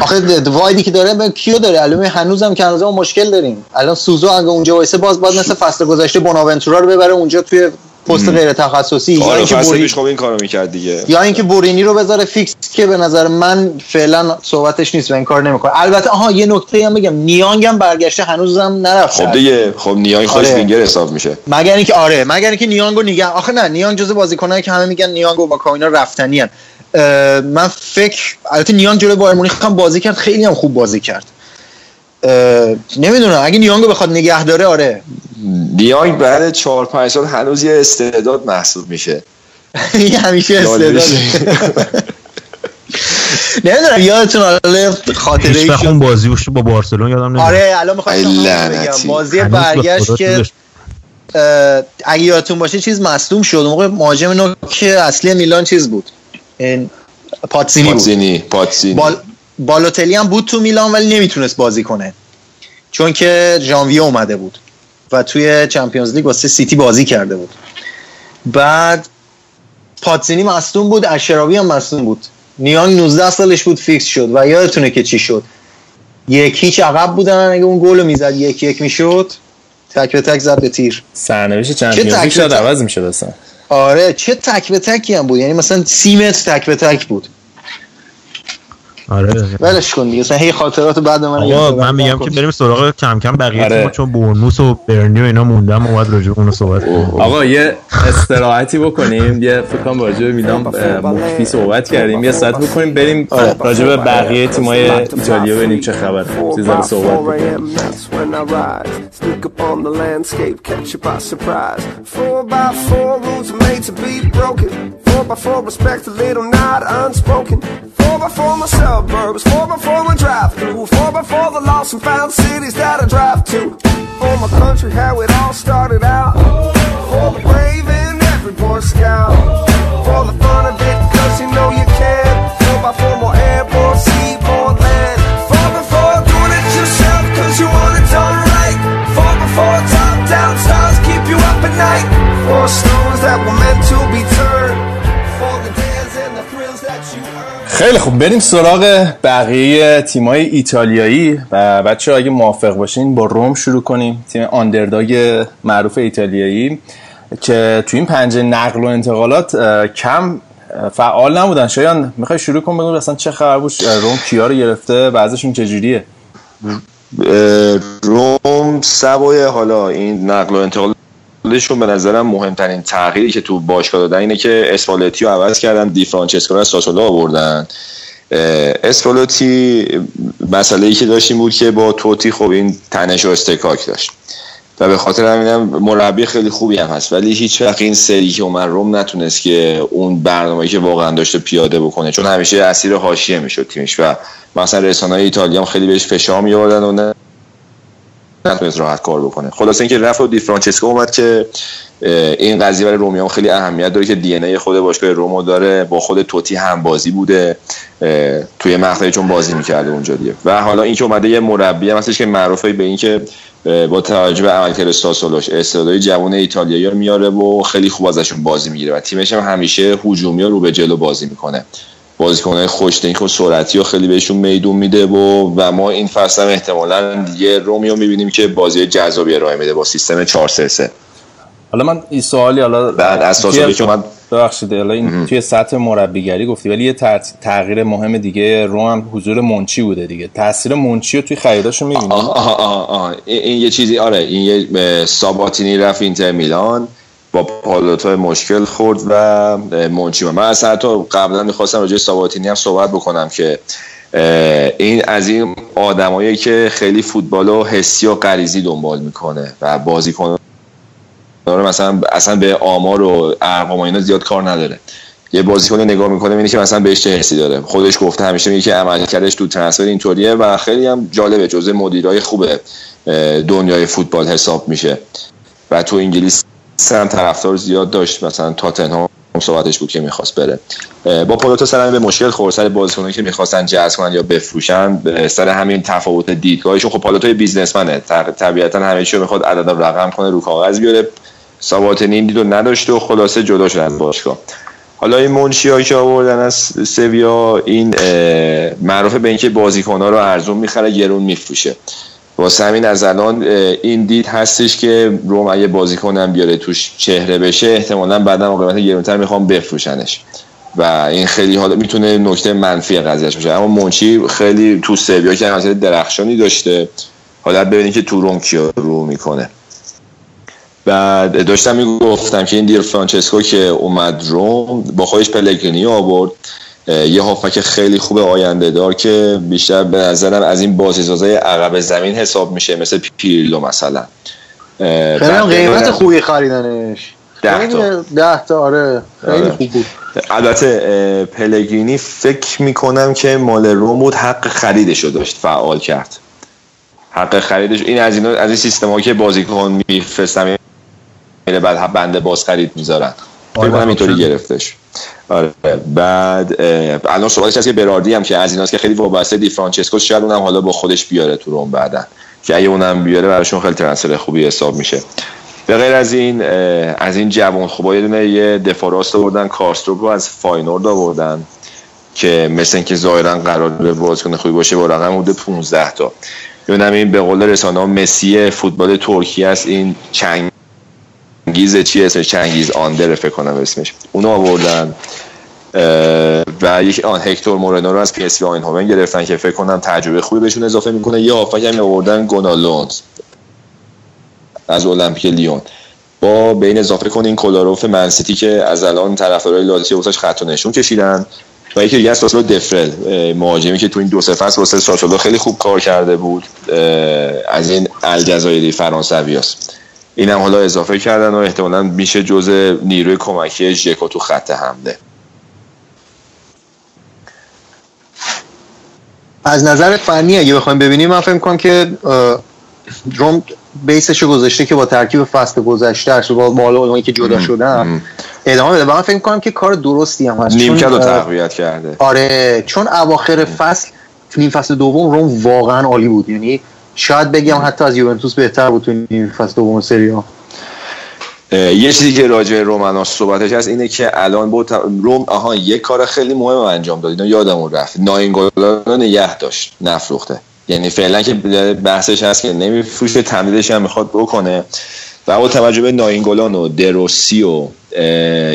آخه wide ی که داره به کیو داره؟ الان هنوزم که هنوزم مشکل داریم. الان سوزو اگه اونجا وایسه باز باز مثل فصل گذشته بوناونتورا رو ببره اونجا توی پست غیر تخصصی. یا آره اینکه بوری... خب این کارو می‌کرد دیگه. یا اینکه بورینی رو بذاره فیکس که به نظر من فعلا صحبتش نیست و این کار نمی‌کنه. البته آها یه نکته هم بگم. نیانگ هم برگشته هنوزم نرفته خب دیگه خب نیای خودش آره. حساب میشه. مگر اینکه آره مگر اینکه نیانگو نگه آخه نه نیانگ جزء بازیکنایی که همه میگن نیانگ و واکا اینا رفتنی هن. من فکر البته نیانگ جلوی بایر مونیخ هم بازی کرد خیلی هم خوب بازی کرد. نمی‌دونم اگه نیانگو بخواد نگه داره آره. نیانگ بعد 4 5 سال هنوز یه استعداد محسوب میشه. *laughs* همیشه استعداده *laughs* نمی‌دونم یادتون حالا خاطره هیچ ای اون بازی وش با بارسلون یادم نمیاد. آره الان می‌خواستم. بگم. بازی برگشت که اگه یادتون باشه چیز مصدوم شد موقع مهاجم نوک اصلی میلان چیز بود. این پاتسینی بود. پاتزینی پاتزینی بال... بالوتلی هم بود تو میلان ولی نمی‌تونست بازی کنه. چون که ژانویه اومده بود و توی Champions League واسه سیتی بازی کرده بود. بعد پاتزینی مصدوم بود اشراوی هم مصدوم بود. نیان 19 سالش بود فیکس شد و یادتونه که چی شد. یک هیچ عقب بودن اگه اون گل رو می‌زد یک یک می‌شد تک به تک زد به تیر. سرنوشت چمپیونز لیگ تک؟ عوض میشه اصلا. آره چه تک به تکی هم بود؟ یعنی مثلا سی متر تک به تک بود. آره. ولش کن دیگه. مثلا هی خاطرات بعد من آقا من میگم که بریم سراغ کم کم بقیه آره. چون بورنوس و برنی و اینا موندم اومد راجع به اونو صحبت کنیم. آقا یه استراحتی بکنیم. یه فکر کنم راجع به میلان مفتی صحبت کردیم. یه ساعت بکنیم بریم راجع به بقیه تیمای ایتالیا ببینیم چه خبر. چه ذره صحبت بکنیم. Four by four a little not unspoken. Four by four, my suburbs. Four by four, my drive through. Four by four, the lost and found cities that I drive to. For my country, how it all started out. For the brave and every boy scout. For the fun of it, cause you know you can. Four by four, more airborne, seaborne land. Four by four, doing it yourself, cause you want it done right. Four by four, top down stars keep you up at night. Four stones that were خیلی خوب. بریم سراغ بقیه تیمای ایتالیایی و بچه اگه موافق باشین با روم شروع کنیم. تیم آندرداگ معروف ایتالیایی که تو این پنجه نقل و انتقالات کم فعال نبودن. شایان می‌خوای شروع کن بگو اصلا چه خبر بود؟ روم کیا رو گرفته بعضشون چجوریه اه، روم سوای حالا این نقل و انتقالشون به نظرم مهمترین تغییری که تو باشگاه دادن اینه که اسپالتی رو عوض کردن دی فرانچسکو رو از آوردن. اسپالتی مسئله ای که داشتیم بود که با توتی خب این تنش و استکاک داشت. و به خاطر همینم مربی خیلی خوبی هم هست. ولی هیچ وقت این سری که اومد روم نتونست که اون برنامه‌ای که واقعا داشته پیاده بکنه. چون همیشه اسیر حاشیه می‌شد تیمش و مثلا رسانه‌های ایتالیا هم خیلی بهش فشار می‌آوردن و نه. نتونست راحت کار بکنه. خلاص اینکه رفت و دی فرانچسکو اومد که این قضیه برای رومیان خیلی اهمیت داره که دی ای خود باشگاه رومو داره با خود توتی هم بازی بوده توی مقطعی چون بازی می‌کرده اونجا دیگه. و حالا اینکه اومده یه مربی هم هستش که معروفه به اینکه با توجه به عملکرد ساسولوش استعدادهای جوان ایتالیایی میاره و خیلی خوب ازشون بازی می‌گیره و تیمش هم همیشه هجومی رو به جلو بازی می‌کنه. بازیکنهای خوشتنک و سرعتی و خیلی بهشون میدون میده و و ما این فصل هم احتمالا یه رومیو می‌بینیم که بازی جذابی ارائه میده با سیستم 4 3 3 حالا من این سوالی حالا بعد ساسولی که اومد ببخشید حالا این توی سطح مربیگری گفتی ولی یه تغییر مهم دیگه روم هم حضور منچی بوده دیگه. تاثیر منچی رو توی خریداشو می‌بینی؟ آه آه آه آه. این, یه چیزی آره این یه ساباتینی رفت اینتر میلان. با پالوتو مشکل خورد و منچی من. اصلا حتی قبلا می‌خواستم راجع ساباتینی هم صحبت بکنم که این از این آدمایی که خیلی فوتبال و حسی و غریزی دنبال می‌کنه و بازیکن مثلا اصلا به آمار و ارقام و اینا زیاد کار نداره. یه بازیکن رو نگاه می‌کنه اینه که مثلا بهش چه حسی داره. خودش گفته همیشه میگه که عملکردش تو ترنسفر اینطوریه و خیلی هم جالبه جزء مدیرای خوب دنیای فوتبال حساب میشه. و تو انگلیس هم طرفدار زیاد داشت. مثلا تاتنهام صحبتش بود که می‌خواست بره. با پولوتو سر به مشکل خورد. سر بازیکنایی که می‌خواستن جذب کنن یا بفروشن سر همین تفاوت دیدگاهشون خب پولوتو بیزنسمنه. طبیعتا همه چی می‌خواد عدد و رقم کنه رو کاغذ بیاره. ساباتنی این دیدو نداشته و خلاصه جدا شد از باشگاه. حالا این منشی که آوردن از سویا این معروفه به اینکه بازیکن‌ها رو ارزون می‌خره گرون میفروشه. واسه همین از الان این دید هستش که روم اگه بازیکنم بیاره توش چهره بشه احتمالا بعدا با قیمت گرونتر می‌خوام بفروشنش. و این خیلی حالا می‌تونه نکته منفی قضیهش باشه. اما منچی خیلی تو سویا که مثلا درخشانی داشته حالا ببینید که تو روم کیا رو می‌کنه. بعد داشتم می‌گفتم که این دیر فرانچسکو که اومد روم با خودش پلگرینی آورد. یه هافک خیلی خوب آینده دار که بیشتر به نظرم از این بازیسازای عقب زمین حساب میشه مثل پیرلو مثلا. خیلی قیمت خوبی خریدنش. ده تا. ده تا آره. خیلی آره. خوب بود. البته پلگرینی فکر می‌کنم که مال روم بود حق خریدش رو داشت فعال کرد. حق خریدش این از این از این سیستم که بازیکن میفرستم میره بعد بنده باز خرید می‌ذارن. فکر کنم اینطوری گرفتش. آره بعد الان صحبتش هست که براردی هم که از ایناست که خیلی وابسته دی فرانچسکو شاید اونم حالا با خودش بیاره تو رم بعدا که اگه اونم بیاره براشون خیلی transfer خوبی حساب میشه. به غیر از این از این جوان خوبا یه دونه یه دفاراست آوردن کارستروپ رو از فاینورد آوردن که مثل اینکه ظاهرا قرار به بازیکن خوبی باشه با رقم حدود 15 تا. ببینم این به قول رسانه ها مسی فوتبال ترکیه است این چنگیز چی اسمش؟ چنگیز آندر فکر کنم اسمش. اونو آوردن و یک آن هکتور مورنو رو از پی اس وی آینهوون گرفتن که فکر کنم تجربه خوبی بهشون اضافه می‌کنه. یه هافبک هم آوردن گونالونز از المپیک لیون. با به این اضافه کنین کولاروف من سیتی که از الان طرفدارای لاتزیو واسش خط و نشون کشیدن و یکی دیگه از ساسولو دفرل. مهاجمی که تو این دو سه فصل واسه ساسولو خیلی خوب کار کرده بود. از این الجزایری فرانسوی است اینم حالا اضافه کردن و احتمالا میشه جزء نیروی کمکی ژکو تو خط حمله. از نظر فنی اگه بخوایم ببینیم من فکر کنم که روم بیسش گذاشته که با ترکیب فصل گذشته با بالا اونایی که جدا شدن ادامه بده. من فکر کنم که کار درستی هم هست. نیم کرد و تقویت کرده. آره چون اواخر فصل نیم فصل دوم روم واقعا عالی بود. یعنی شاید بگم حتی از یوونتوس بهتر بود تو نیم فصل دوم سری یه چیزی که راجع رومنا صحبتش هست اینه که الان بود روم آها یه کار خیلی مهم انجام داد. اینو یادمون رفت. ناینگولا نگه داشت نفروخته. یعنی فعلا که بحثش هست که نمیفروشه تمدیدش هم می‌خواد بکنه. و با توجه به ناینگولان و دروسی و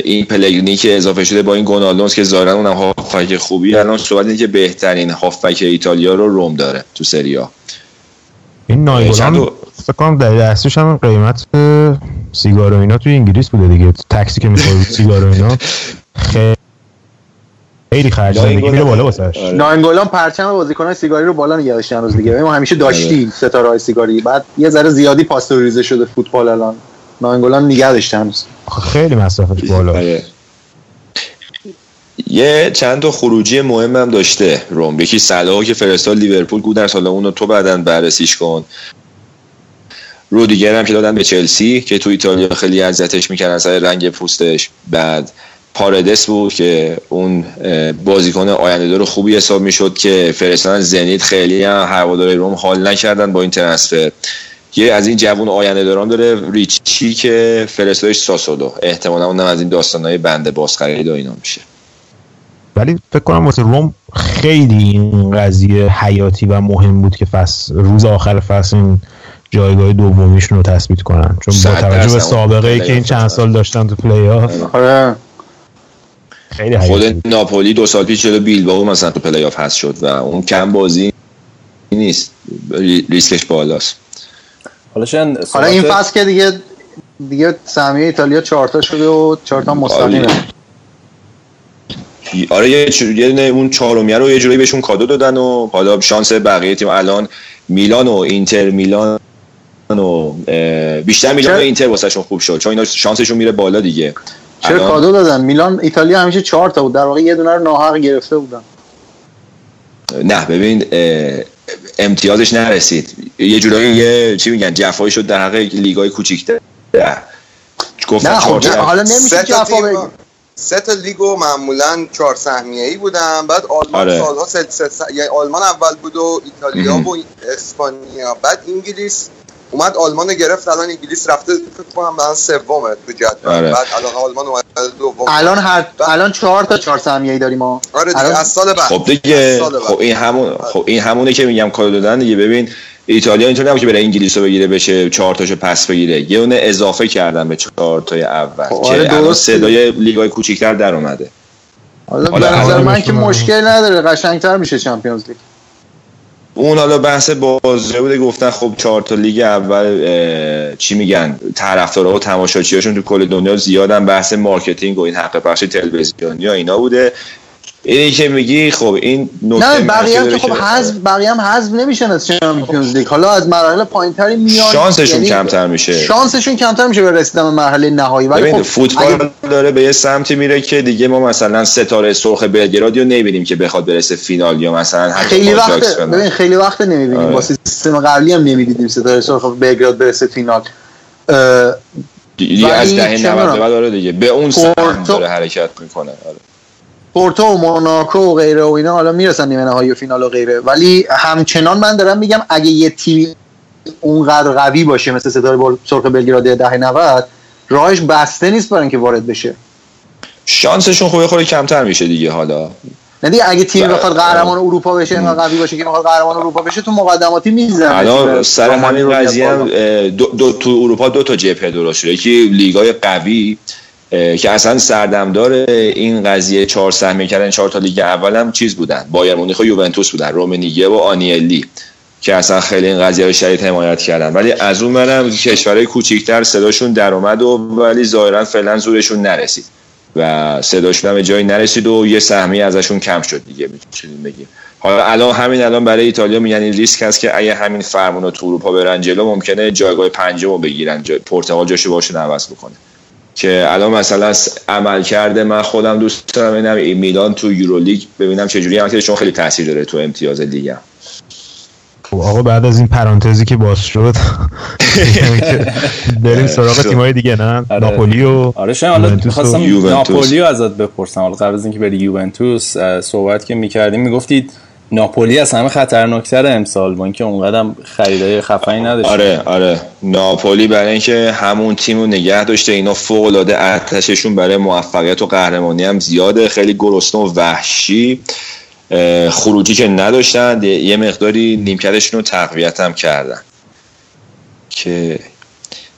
این پلگرینی که اضافه شده با این گونالونز که ظاهرا اونم هافبک خوبی الان صحبت اینه که بهترین هافبک ایتالیا رو روم داره تو سریا این ناینگولان فکر کنم در دستش هم قیمت سیگار و اینا توی انگلیس بوده دیگه. تاکسی که می‌خوره سیگار و اینا. خیلی خرج زندگی میره بالا واسش. ناینگولان پرچم بازیکنان سیگاری رو بالا نگه داشتن روز دیگه ما همیشه داشتیم ستاره های سیگاری. بعد یه ذره زیادی پاستوریزه شده فوتبال الان. ناینگولان نگه داشتن خیلی مصرفش بالا یه چند تا خروجی مهم هم داشته روم یکی صلاح که فرستاد لیورپول گو در سال اون تو بعدا بررسیش کن. رو دیگر هم که دادن به چلسی که تو ایتالیا خیلی اذیتش می‌کردن سر رنگ پوستش. بعد پاردس بود که اون بازیکن آینده دار خوبی حساب می‌شد که فرستادن زنیت. خیلی هم هواداری روم حال نکردن با این ترنسفر. یه از این جوون آینده داران داره ریچی که فرستادش ساسولو. احتمالا اونم از این داستانهای بند بازخرید و اینا میشه. ولی فکر کنم واسه روم خیلی این قضیه حیاتی و مهم بود که فصل روز آخر فصل این جایگاه دومیشون رو تثبیت کنن. چون با توجه به سابقه ای که این چند سال داشتن تو پلی آف آره. خیلی خود ناپولی دو سال پیش جلو بیلبائو مثلا تو پلی آف هست شد و اون کم بازی نیست. ریسکش بالاست. حالا حالا این فصل که دیگه دیگه سهمیه ایتالیا چهارتا شده و چهارتا مستقیمه. آره یه اون چهارمیه رو یه جوری بهشون کادو دادن و حالا شانس بقیه تیم الان میلان و اینتر میلان و بیشتر میلان و اینتر واسهشون خوب شد چون اینا شانسشون میره بالا دیگه. چرا کادو دادن؟ میلان ایتالیا همیشه چهار تا بود در واقع یه دونه رو ناحق گرفته بودن. نه ببین امتیازش نرسید. یه جورایی یه چی میگن جفایی شد در حق لیگای کوچیک‌تر. گفتن نه خب حالا نمیشه جفا بگی. سه تا لیگو معمولا چهار سهمیه ای بودن. بعد آلمان آره. سالها سلسله یعنی آلمان اول بود و ایتالیا و اسپانیا. بعد انگلیس اومد آلمان گرفت الان انگلیس رفته فکر کنم الان سومه تو جدول. آره. بعد الان آلمان اومد دوم الان هر الان چهار تا چهار سهمیه ای داریم ما. آره دیگه الان... از سال بعد. خب دیگه خب این همون خب این همونه که میگم کار دادن دیگه. ببین ایتالیا اینطور نبود که بره انگلیس رو بگیره بشه چهار تاشو پس بگیره. یه اونه اضافه کردن به چهار تای اول خب آره که الان صدای لیگای کوچیک‌تر در اومده. حالا به نظر من که مشکل نداره قشنگتر میشه Champions League. اون حالا بحث بازه بوده گفتن خب چهار تا لیگ اول چی میگن طرفدارا و تماشاچیاشون تو کل دنیا زیادن. بحث marketing و این حق پخش تلویزیونی یا اینا بوده. اینی که میگی خب این نکته نه بقیه هم که خب حذف بقیه هم حذف نمیشن از چمپیونز لیگ حالا از مراحل پایینتری میان شانسشون یعنی کمتر میشه. شانسشون کمتر میشه به رسیدن به مرحله نهایی. ولی خب فوتبال اگه... داره به یه سمتی میره که دیگه ما مثلا ستاره سرخ بلگراد رو نمی‌بینیم که بخواد برسه فینال یا مثلا خیلی وقت ببین خیلی وقت نمی‌بینیم. آره. با سیستم قبلی هم نمی‌دیدیم ستاره سرخ بلگراد برسه فینال. از دهه 90 بعد داره دیگه. به اون سمت داره حرکت می‌کنه. آره. پورتو و موناکو و غیره و اینا حالا می‌رسن نیمه نهایی و فینال و غیره. ولی همچنان من دارم میگم اگه یه تیم اونقدر قوی باشه مثل ستاره سرخ بلگراد ده 90 راهش بسته نیست برای اینکه وارد بشه. شانسشون خوبه خوری کمتر میشه دیگه حالا. نه دیگه اگه تیم بخواد قهرمان اروپا بشه اینقدر قوی باشه که بخواد قهرمان اروپا بشه تو مقدماتی می‌زنه. الان سر همین قضیه دو, دو, تو اروپا دو تا جبهه درست شده. یکی لیگای قوی که اصلا سردمدار این قضیه چهار سهمی کردن چهار تا لیگ اول هم چیز بودن؟ بایر مونیخ و یوونتوس بودن رومنیگه و آنیلی که اصلا خیلی این قضیه رو شدید حمایت کردن. ولی از اون برم کشورهای کوچیکتر صداشون در اومد و ولی ظاهرا فعلا زورشون نرسید. و صداشون هم جایی نرسید و یه سهمی ازشون کم شد دیگه می‌تونیم بگیم. حالا الان همین الان برای ایتالیا میگن این ریسک هست که اگه همین فرمون تو اروپا برن جلو ممکنه جایگاه پنجم رو بگیرن پرتغال جاشو باشون عوض بکنه. که الان مثلا عمل کرده من خودم دوست دارم ببینم این میلان تو یورولیگ ببینم چجوری عمل چون خیلی تاثیر داره تو امتیاز لیگ خب آقا بعد از این پرانتزی که باز شد بریم سراغ تیمای دیگه نه؟ آره. ناپولی و آره حالا خواستم ناپولی رو ازت بپرسم. حالا قبل از اینکه بری یوونتوس صحبت که می‌کردیم می‌گفتید ناپولی از همه خطرناکتر امسال با اینکه اونقدر خریدای خفنی نداشت آره آره. ناپولی برای اینکه همون تیم رو نگه داشته اینا فوق العاده ارتششون برای موفقیت و قهرمانی هم زیاده. خیلی گرسنه و وحشی خروجی که نداشتن یه مقداری نیمکتشون رو تقویت هم کردن. که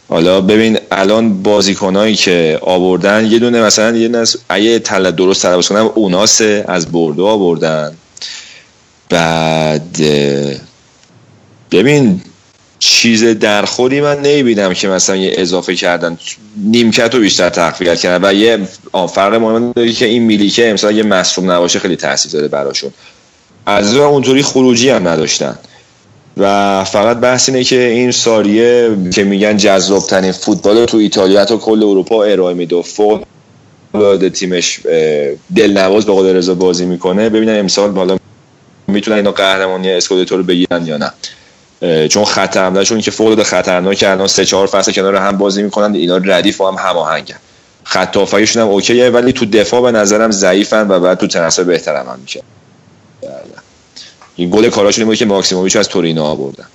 حالا ببین الان بازیکنایی که آوردن یه دونه مثلا یه نس اگه تل درست تلفظ کنم اوناسه از بردو آوردن. بعد ببین چیز درخوری من نمی‌بینم که مثلا یه اضافه کردن. نیمکت رو بیشتر تقویت کردن و یه فرق مهم داری که این میلیکه امسال یه مصروم نباشه خیلی تاثیر داره براشون. از اونطوری خروجی هم نداشتن. و فقط بحث اینه که این ساریه که میگن جذاب ترین فوتبال تو ایتالیا تا کل اروپا ارائه میده. فوق تیمش دلنواز به قول رضا بازی می‌کنه. ببینن امسال بالا می‌تونن اینا قهرمانی اسکودتو رو بگیرن یا نه. چون خط که فوق العاده خطرناکه الان سه چهار فصل کنار هم بازی می‌کنن اینا ردیف و هم هماهنگن. خط هم اوکیه ولی تو دفاع به نظرم ضعیفن و بعد تو تناسب بهتر عمل میشه. این گل کاراشون بود که ماکسیموویچ از تورینو آوردن.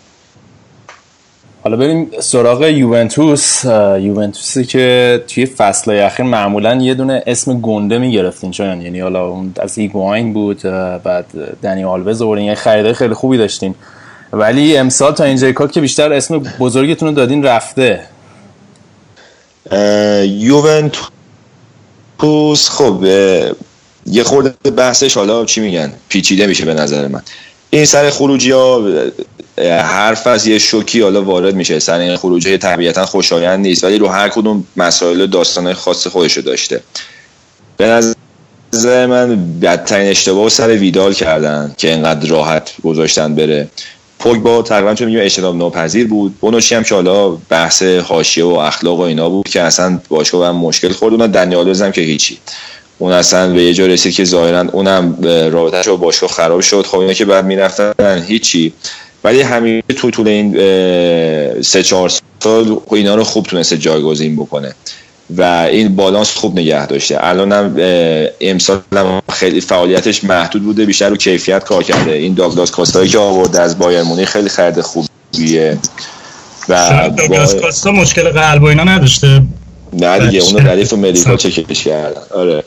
حالا بریم سراغ یوونتوس. یوونتوسی که توی فصل اخیر معمولا یه دونه اسم گنده می‌گرفتین چون یعنی حالا اون از ایگواین بود بعد دنی آلوز آوردین یه خریدای خیلی خوبی داشتین. ولی امسال تا اینجای کار که بیشتر اسم بزرگتون رو دادین رفته. یوونتوس خب یه خورده بحثش حالا چی میگن؟ پیچیده میشه به نظر من. این سر خروجی ها حرف از یه شوکی حالا وارد میشه. سر این خروجی طبیعتا خوشایند نیست ولی رو هر کدوم مسائل داستان خاص خودشو داشته. به نظر من بدترین اشتباه سر ویدال کردن که اینقدر راحت گذاشتن بره. با تقریبا چون میگم اجتناب ناپذیر بود. بونوشی هم که حالا بحث حاشیه و اخلاق و اینا بود که اصلا باشگاه هم مشکل خورد. اونم دنیال هم که هیچی. اون اصلا به یه جا رسید که ظاهرا اونم رابطهش با باشگاه خراب شد. خب اینا که بعد می‌رفتن هیچی. ولی همین تو طول این سه چهار سال اینا رو خوب تونسته جایگزین بکنه و این بالانس خوب نگه داشته. الان هم امسال هم خیلی فعالیتش محدود بوده بیشتر رو کیفیت کار کرده. این داگلاس کاستایی که آورده از بایر مونی خیلی خرید خوبیه. و داگلاس کاستا مشکل قلب و اینا نداشته. نه دیگه اونو ردیف و مدیکال چکش کردن. آره.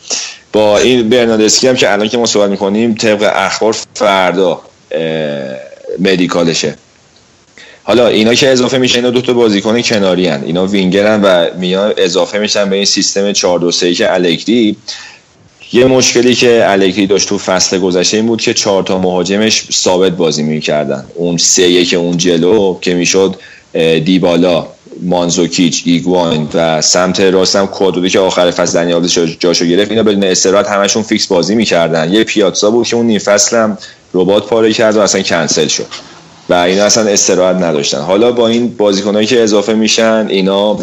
با این برناردسکی هم که الان که ما صحبت می‌کنیم طبق اخبار فردا مدیکالشه. حالا اینا که اضافه میشه اینا دو تا بازیکن کناری هن. اینا وینگرن و میان اضافه میشن به این سیستم 4 2 3 که الگری. یه مشکلی که الگری داشت تو فصل گذشته این بود که چهار تا مهاجمش ثابت بازی می‌کردن. اون سه که اون جلو که می‌شد دیبالا مانزوکیچ ایگوان و سمت راست هم کودودی که آخر فصل دنیال جاشو گرفت اینا بدون استراحت همشون فیکس بازی می‌کردن. یه پیاتزا بود که اون نیم فصل رباط پاره کرد و اصلا کنسل شد. و اینا اصلا استراحت نداشتن. حالا با این بازیکنایی که اضافه میشن اینا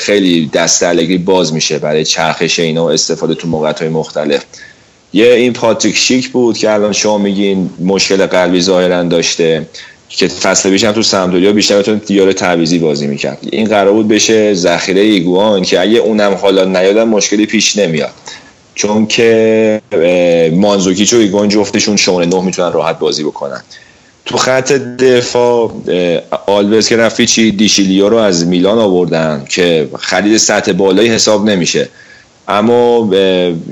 خیلی دست باز میشه برای چرخش اینا و استفاده تو موقعیت مختلف. یه این پاتریک شیک بود که الان شما میگین مشکل قلبی ظاهرا داشته که فصل هم تو سمپدوریا بیشتر بتونه یار تعویضی بازی می‌کرد. این قرار بود بشه ذخیره ایگوان که اگه اونم حالا نیاد مشکلی پیش نمیاد. چون که مانزوکیچ و ایگوان جفتشون شماره نه می‌تونن راحت بازی بکنن. تو خط دفاع آلوز که رفت دیشیلیو رو از میلان آوردن که خرید سطح بالایی حساب نمیشه. اما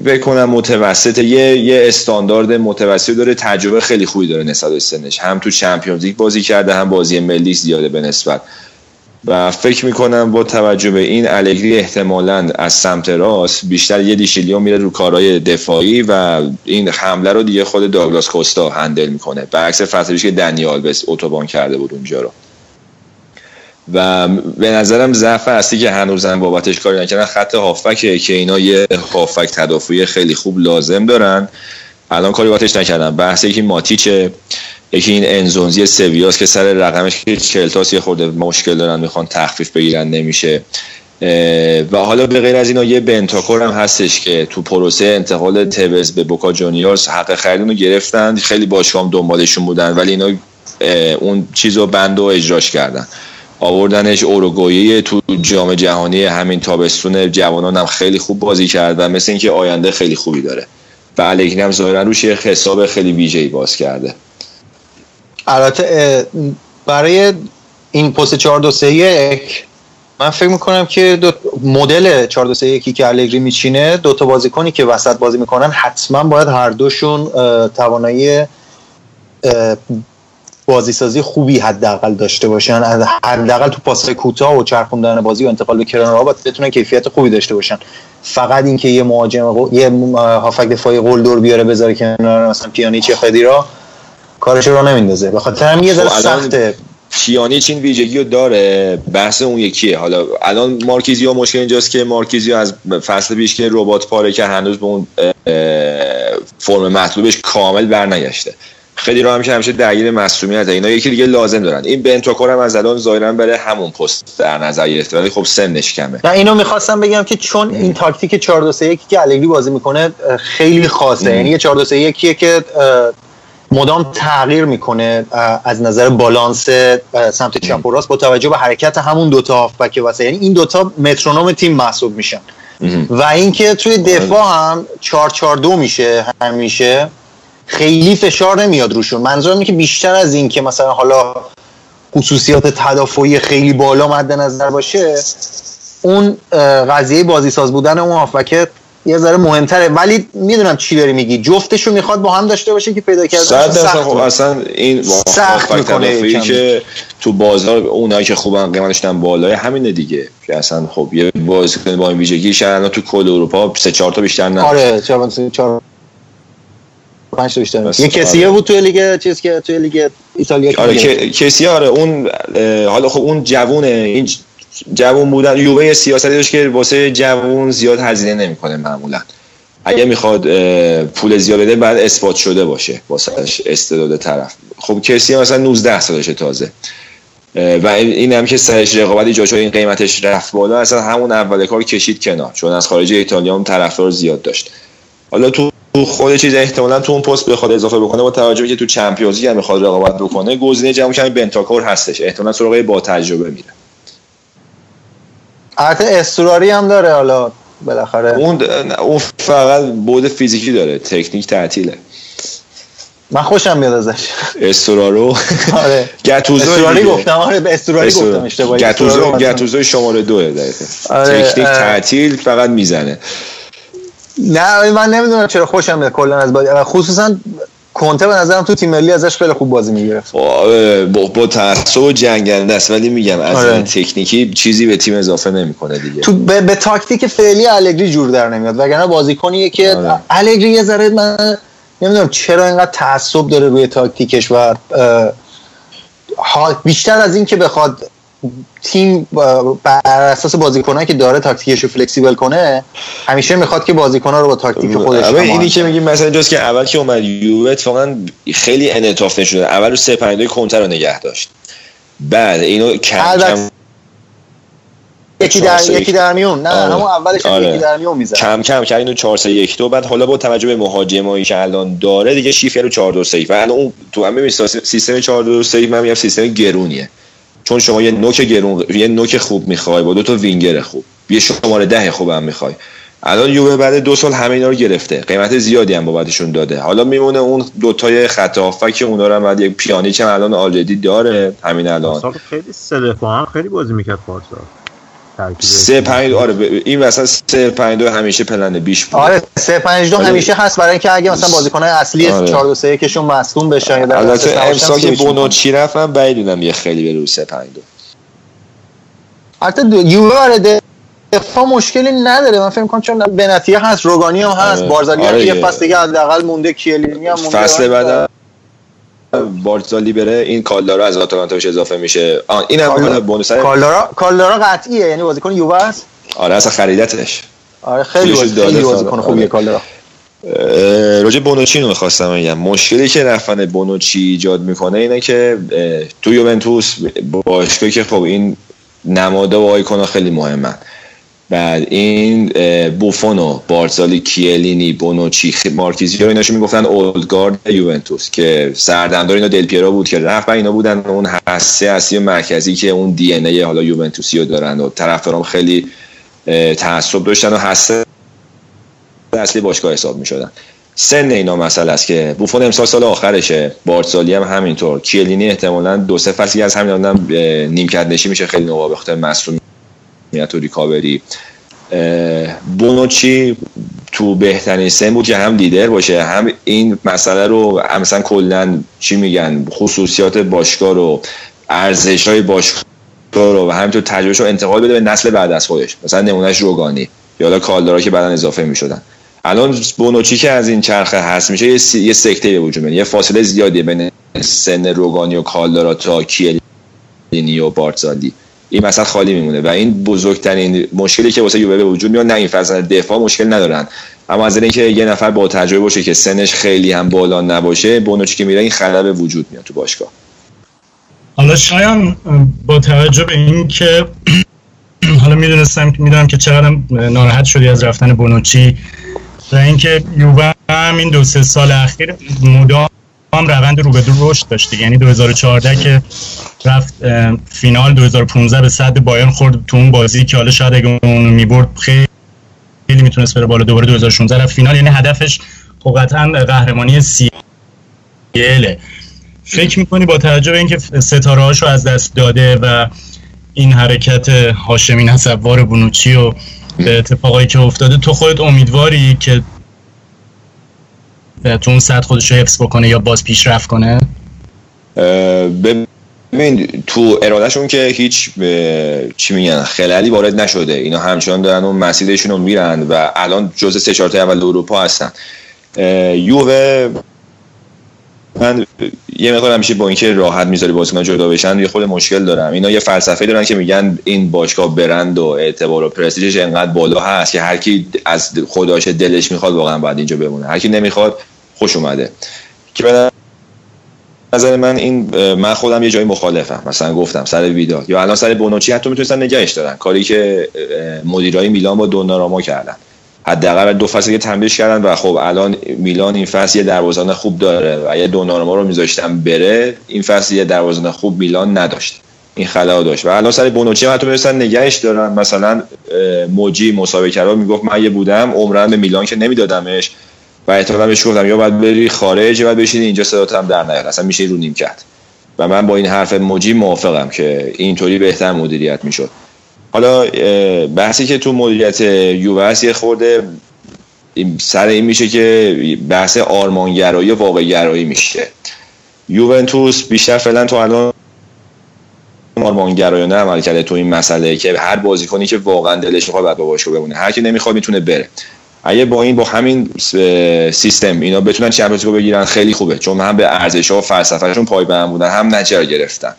بکنم متوسط یه یه استاندارد متوسط داره تجربه خیلی خوبی داره نسبت به سنش. هم تو Champions League بازی کرده هم بازی ملی زیاده به نسبت. و فکر می‌کنم با توجه به این الگری احتمالا از سمت راست بیشتر یه دیشیلیو میره رو کارهای دفاعی و این حمله رو دیگه خود داگلاس کوستا handle می‌کنه. برعکس فصل پیش که دنی آلوس اتوبان کرده بود اونجا رو. و به نظرم ضعف اصلی که هنوزم بابتش کاری نکردن خط هافکه که اینا یه هافک تدافعی خیلی خوب لازم دارن. الان کاری بابتش نکردن. بحث یکی ماتیچه یکی این انزونزی سویاس که سر رقمش که چلتاس یه خورده مشکل دارن می‌خوان تخفیف بگیرن نمیشه. و حالا به غیر از اینا یه بنتاکور هم هستش که تو پروسه انتقال توز به بوکا جونیورز حق خرید رو گرفتن. خیلی باشگاه دنبالشون بودن ولی اینا اون چیز رو بند و اجراش کردن. آوردنش اوروگویه تو جام جهانی همین تابستون جوانان هم خیلی خوب بازی کرد و مثل اینکه آینده خیلی خوبی داره. و الگری هم ظاهرا روش حساب خیلی ویژه‌ای باز کرده. البته برای این پست 4 2 3 1 من فکر می‌کنم که دو مدل 4 2 3 1 که الگری میچینه دو تا بازیکنی که وسط بازی می‌کنن حتما باید هر دوشون توانایی بازی سازی خوبی حداقل داشته باشن. حداقل تو پاس کوتاه و چرخوندن بازی و انتقال به کنارها باید بتونن کیفیت خوبی داشته باشن. فقط اینکه یه مهاجم یه هافک دفاعی دور بیاره بذاره کنار مثلا پیانیچ یا خدیرا کارش رو نمیندازه. به خاطر همین یه ذره خب سخته. پیانیچ این ویژگی رو داره بحث اون یکیه. حالا الان مارکیزیو مشکل اینجاست که مارکیزیو از فصل پیش که ربات پاره که هنوز به اون فرم مطلوبش کامل برنگشته. خیلی رو هم که همیشه درگیر مسئولیت اینا یکی دیگه لازم دارن. این بنتاکور هم از الان ظاهرا بره همون پست در نظر گرفته. ولی خب سنش کمه. نه اینو می‌خواستم بگم که چون این تاکتیک 4 2 3 1 که الگری بازی می‌کنه خیلی خاصه. یعنی یه 4 2 3 1 که مدام تغییر می‌کنه از نظر بالانس سمت چپ و راست با توجه به حرکت همون دوتا هافبک واسه. یعنی این دوتا مترونوم تیم محسوب میشن. و اینکه توی دفاع هم 4 4 2 میشه همیشه خیلی فشار نمیاد روشون. منظورم اینه که بیشتر از این که مثلا حالا خصوصیات تدافعی خیلی بالا مد نظر باشه اون قضیه بازی ساز بودن اون هافبک یه ذره مهمتره. ولی می‌دونم چی داری میگی. جفتشون می‌خواد با هم داشته باشه که پیدا کردن. سخت خب اصلا این سخت می‌کنه که تو بازار اونایی که خوبن قیمتش هم بالای همینه دیگه. که اصلا خب یه بازیکن با این ویژگی شاید تو کل اروپا سه چهار تا بیشتر نه آره چهار پنج تا بیشتر. یه کسیه بود توی لیگ چیز که توی لیگ ایتالیا آره کسیه آره اون حالا خب اون جوونه این جوون بودن. یووه سیاستی داشت که واسه جوون زیاد هزینه نمی‌کنه معمولا. اگه می‌خواد پول زیاد بده بعد اثبات شده باشه واسه استعداد طرف. خب کسی مثلا 19 سالشه تازه. و این هم که سرش رقابتی جا این قیمتش رفت بالا اصلا همون اول کار کشید کنار چون از خارج ایتالیا هم طرفدار زیاد داشت. حالا تو خود چیز احتمالا تو اون پست بخواد اضافه بکنه با توجه که تو چمپیونز هم می‌خواد رقابت بکنه گزینه جمع کمی بنتاکور هستش. احتمالا سراغ با تجربه میره. البته استراری هم داره حالا بالاخره. اون اون فقط بود فیزیکی داره تکنیک تعطیله. من خوشم میاد ازش. استرارو آره. گتوزو استراری گفتم آره به استراری گفتم اشتباهی. گتوزو گتوزو شماره دو دقیقه. آره تکنیک تعطیل فقط می‌زنه. نه من نمی‌دونم چرا خوشم میاد کلا از بازی. خصوصا کنته به نظرم تو تیم ملی ازش خیلی خوب بازی می‌گرفت با, با تعصب و جنگنده است ولی میگم از آره. تکنیکی چیزی به تیم اضافه نمی‌کنه دیگه تو به, به تاکتیک فعلی الگری جور در نمیاد وگرنه بازیکنیه که آره. الگری یه ذره من نمی‌دونم چرا اینقدر تعصب داره روی تاکتیکش و بیشتر از این که بخواد تیم بر اساس بازیکنایی که داره تاکتیکش رو فلکسیبل کنه همیشه می‌خواد که بازیکن‌ها رو با تاکتیک خودش اول اینی که میگیم مثلا جز که اول که اومد یووه اتفاقا خیلی انعطاف نشون اول رو 3 5 کنتر رو نگه داشت. بعد اینو کم کم یکی در یکی در میون. نه آره. همون اولش آره. یکی در میون می‌زد. کم کم کرد اینو 4 3 1 2 بعد حالا با توجه به مهاجمایی که الان داره دیگه شیفر رو 4 2 3 و الان اون تو هم سیستم 4 2 3 من میگم سیستم گرونیه. چون شما یه نوک گرون یه نوک خوب می‌خوای با دو تا وینگر خوب یه شماره ده خوب هم می‌خوای. الان یووه بعد دو سال همه اینا رو گرفته قیمت زیادی هم بابتشون داده. حالا میمونه اون دوتای خط که اونا رو هم بعد یک پیانیچ هم الان آلردی داره همین الان. خیلی سه هم خیلی بازی می‌کرد پارسا. سه پنج آره این وسط سه پنج دو همیشه پلن بیش بود. آره سه پنج دو همیشه هست برای اینکه اگه مثلا بازیکن‌های اصلی آره. 4 2 3 کشون مصدوم بشن یا البته امسال که بونوچی رفت؟ من بعیدونم یه خیلی به رو سه پنج دو. البته یووه آره دفاع مشکلی نداره. من فکر می‌کنم چون بنتیه هست روگانی هم هست آره. بارزالی آره. یه فصل دیگه حداقل مونده کیلینی هم مونده فصل بعد بارزالی بره این کالدارا از آتالانتا بهش اضافه میشه. این هم کالدارا بونوس کالدارا کالدارا قطعیه یعنی بازیکن یووه است. آره اصلا خریدتش. آره خیلی خیلی بازیکن خوبیه کالدارا. راجع بونوچی رو می‌خواستم بگم. مشکلی که رفتن بونوچی ایجاد می‌کنه اینه که تو یوونتوس باشگاهی که خب این نماده و آیکونا خیلی مهمن. بعد این بوفونو بارزالی کیلینی بونوچی مارکیزی رو ایناشو می‌گفتن؟ اولدگارد یوونتوس که سردمدار اینا دل پیرو بود که رفت اینا بودن اون هسته اصلی مرکزی که اون دی ان ای حالا یوونتوسی رو دارن و طرفدارام خیلی تعصب داشتن و هسته اصلی باشگاه حساب می‌شدن. سن اینا مسئله است که بوفون امسال سال آخرشه بارسالی هم همینطور. کیلینی احتمالا دو سه فصلی از همین آدم نیمکت نشی میشه خیلی نوابه خاطر مسئولیت و ریکاوری. بونوچی تو بهترین سن بود که هم لیدر باشه هم این مسئله رو مثلا کلا چی میگن خصوصیات باشگاه رو ارزش های باشگاه رو و همینطور تجربه رو انتقال بده به نسل بعد از خودش. مثلا نمونهش روگانی یا حالا کالدارا که بعدا اضافه می‌شدن. الان بونوچی که از این چرخه هست میشه یه, سکته به وجود یه فاصله زیادی بین سن روگانی و کالدارا تا کیلینی و بارتزالی. این مثلا خالی میمونه و این بزرگترین مشکلی که واسه یووه وجود میاد نه این فصل دفاع مشکل ندارن. اما از اینکه یه نفر با تجربه باشه که سنش خیلی هم بالا نباشه بونوچی که میره این خلل به وجود میاد تو باشگاه. حالا شایان با توجه به این *clears throat* که حالا می‌دونستم می‌دونم که چقدر ناراحت شدی از رفتن بونوچی و اینکه یووه هم این دو سه سال اخیر مدام روند رو به رو رشد داشت یعنی 2014 که رفت فینال 2015 به صد بایرن خورد تو اون بازی که حالا شاید اگه اون می‌برد خیلی می‌تونست بره بالا دوباره 2016 رفت فینال یعنی هدفش خب قطعا قهرمانی سیله فکر می‌کنی با توجه به اینکه ستاره هاشو از دست داده و این حرکت هاشمی نصبوار بونوچی و اتفاقایی که افتاده تو خودت امیدواری که تو اون سطح خودش رو حفظ بکنه یا باز پیشرفت کنه؟ ببین تو ارادهشون که هیچ چی میگن خلالی وارد نشده. اینا همچنان دارن اون مسیرشون رو میرن و الان جز سه چهار اول اروپا هستن. یووه من یه مقدار همیشه با اینکه راحت می‌ذاری بازیکن جدا بشن یه خود مشکل دارم. اینا یه فلسفه دارن که میگن این باشگاه برند و اعتبار و پرستیژش انقدر بالا هست که هر کی از خداش دلش می‌خواد واقعا باید اینجا بمونه. هر کی نمی‌خواد خوش اومده. که به نظر من این من خودم یه جایی مخالفم. مثلا گفتم سر ویدا یا الان سر بونوچی حتی می‌تونستن نگهش دارن. کاری که مدیرای میلان با دوناراما کردن. حداقل دو فصل که تمدیدش کردن و خب الان میلان این فصل یه دروازه‌بان خوب داره و اگه دوناراما رو میذاشتن بره این فصل یه دروازه‌بان خوب میلان نداشت. این خلا داشت. و الان سر بونوچی حتی می‌رسن نگهش دارن. مثلا موجی مسابقه رو می‌گفت من یه بودم عمرن به میلان که نمیدادمش. و احتمالاً بهش گفتم یا باید بری خارج یا باید بشینی اینجا صدات هم در نیاد اصلا میشه رو نیمکت. و من با این حرف موجی موافقم که اینطوری بهتر مدیریت می‌شد. حالا بحثی که تو مدیریت یووه یه خورده سر این میشه که بحث آرمانگرایی و واقعگرایی میشه. یوونتوس بیشتر فعلا تو الان آرمانگرایانه عمل کرده تو این مسئله که هر بازیکنی که واقعا دلش می‌خواد بعد با باشگاه بمونه. هر کی نمی‌خواد می‌تونه بره. اگه با این با همین سیستم اینا بتونن چمپیونز رو بگیرن خیلی خوبه. چون هم به ارزش ها و فلسفهشون پایبند بودن هم نجر گرفتن.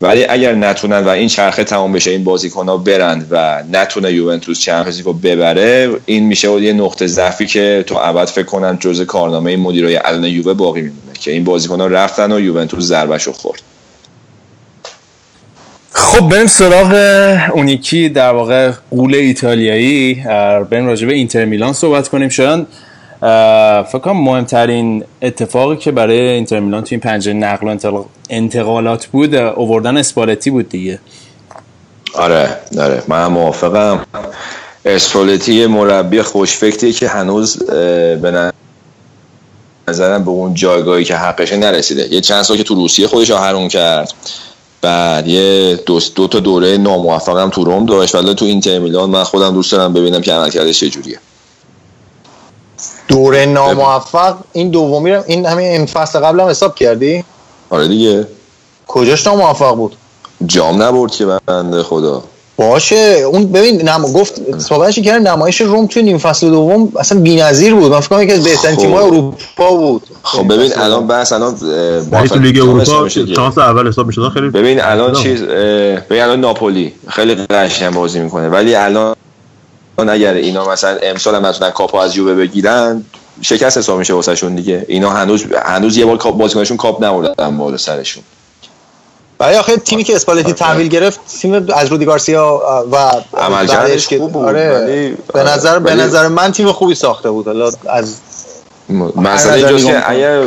ولی اگر نتونن و این چرخه تمام بشه این بازیکن ها برند و نتونه یوونتوس چمپیونز رو ببره این میشه یه نقطه ضعفی که تو ابد فکر کنم جزء کارنامه مدیرای الان یووه باقی میمونه که این بازیکن ها رفتن و یوونتوس ضربهشو خورد. خب بریم سراغ اونیکی در واقع قول ایتالیایی بریم راجع به اینتر میلان صحبت کنیم. شاید فکر کنم مهمترین اتفاقی که برای اینتر میلان تو این پنجره نقل و انتقالات بود اووردن اسپالتی بود دیگه. آره آره. من موافقم. اسپالتی مربی خوشفکتی که هنوز به نظرم به اون جایگاهی که حقشه نرسیده. یه چند سال که تو روسیه خودش آهرون کرد. بعد یه دو, دو تا دوره ناموفقم تو روم داشت. ولی تو اینتر میلان من خودم دوست دارم ببینم که عملکردش چجوریه. دوره ناموفق؟ این دومی این همین این فصل قبل هم حساب کردی؟ آره دیگه. کجاش ناموفق بود؟ جام نبرد که بنده خدا. باشه. اون ببین نم... گفت صحبتش کرد نمایش روم توی نیم فصل دوم اصلا بی‌نظیر بود. من فکر کنم یکی از بهترین خب. تیم‌های اروپا بود. خب ببین الان بحث الان تو لیگ اروپا شانس اول حساب می‌شد خیلی ببین الان چیز ببین الان ناپولی خیلی قشنگ بازی می‌کنه. ولی الان اگر اینا مثلا امسال هم نتونن کاپو از یووه بگیرن شکست حساب میشه واسهشون دیگه. اینا هنوز هنوز یه بار بازیکنشون کاپ نبردن بالا سرشون. برای آخه تیمی که اسپالتی آره. تحویل گرفت تیم از رودی گارسیا و عملکردش خوب بود آره. به نظر به نظر من تیم خوبی ساخته بود. حالا از مثلا اینجاست که اگر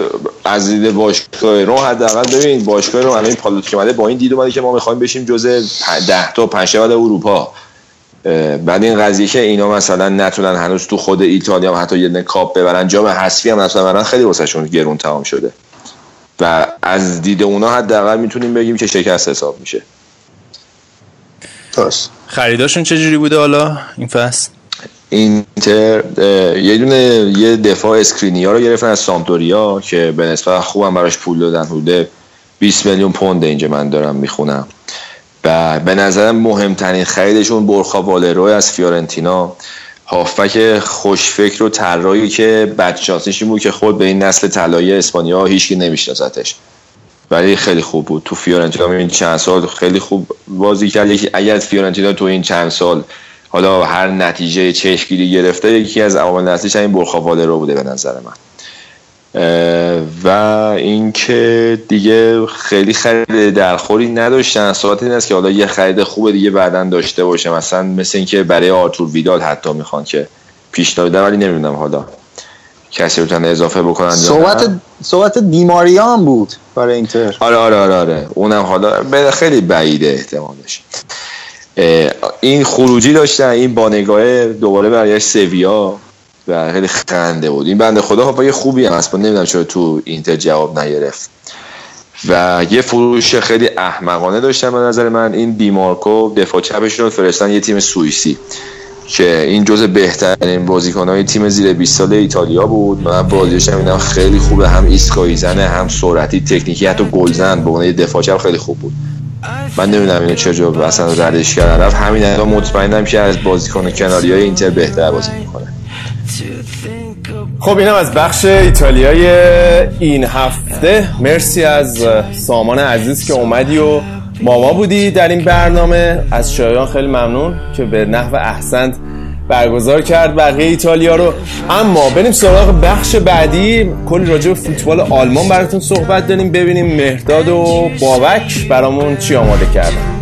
از دید باشگاه رو حداقل ببین باشگاه رو الان پالوت که با این دید اومده که ما می‌خوایم بشیم جزء 10 تا 5 اروپا. بعد این قضیه که اینا مثلا نتونن هنوز تو خود ایتالیا هم حتی یه کاپ ببرن جام حذفی هم نتونن ببرن خیلی واسهشون گرون تمام شده. و از دید اونا حداقل می‌تونیم بگیم که شکست حساب میشه. پس خریداشون چجوری بوده حالا این فصل؟ اینتر یه دونه یه دفاع اسکرینیا رو گرفتن از سمپدوریا که به نسبت خوبم براش پول دادن. حدود 20 میلیون پوند اینجا من دارم می‌خونم. و به نظرم مهمترین خریدشون بورخا والرو از فیورنتینا. هافبک خوشفکر و طراحی که بدشانسیش بود که خورد به این نسل طلایی اسپانیا هیچکی نمیشناستش ولی خیلی خوب بود. تو فیورنتینا این چند سال خیلی خوب بازی کرد. یکی اگر فیورنتینا تو این چند سال حالا هر نتیجه چشمگیری گرفته یکی از عوامل اصلیش این بورخا والرو بوده به نظر من. و اینکه دیگه خیلی خرید درخوری نداشتن. صحبت این است که حالا یه خرید خوب دیگه بعدا داشته باشه. مثلا مثل اینکه برای آرتور ویدال حتی می‌خوان که پیشنهاد ولی نمی‌دونم حالا کسی رو اضافه بکنن صحبت صحبت بیماری هم بود برای اینتر. آره آره آره آره. اونم حالا خیلی بعیده احتمالش. این خروجی داشتن این بانگاه دوباره برای سویا. و خیلی خنده بود. این بنده خدا با یه خوبی هم هست. نمی‌دونم چرا تو اینتر جواب نگرفت. و یه فروش خیلی احمقانه داشتن به نظر من. این دیمارکو دفاع چپشون فرستن یه تیم سوئیسی. که این جزء بهترین های تیم زیر 20 ساله ایتالیا بود. من بازیش هم خیلی خوبه. هم ایسکایی زنه هم سرعتی تکنیکی حتی گلزن به عنوان دفاع چپ خیلی خوب بود. من نمی‌دونم اینو چجور اصلا ردش کردن. رفت همین الان مطمئنم که از بازیکن کناری های اینتر بهتر بازی می‌کنه. خب اینم از بخش ایتالیای این هفته. مرسی از سامان عزیز که اومدی و ماما بودی در این برنامه. از شایان خیلی ممنون که به نحو احسنت برگزار کرد بقیه ایتالیا رو. اما بریم سراغ بخش بعدی. کلی راجع به فوتبال آلمان براتون صحبت داریم. ببینیم مهداد و بابک برامون چی آماده کردن.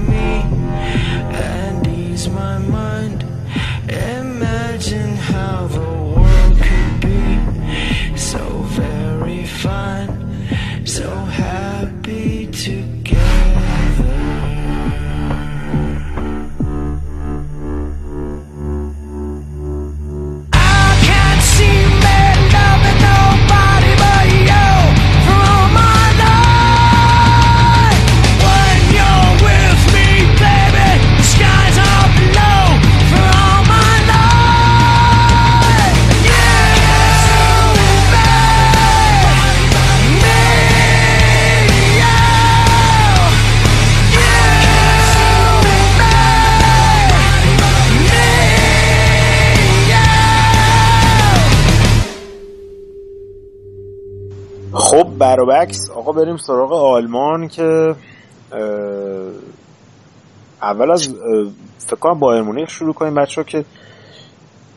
برابکس آقا بریم سراغ آلمان که اول از فکر کنم بایر مونیخ شروع کنیم بچه که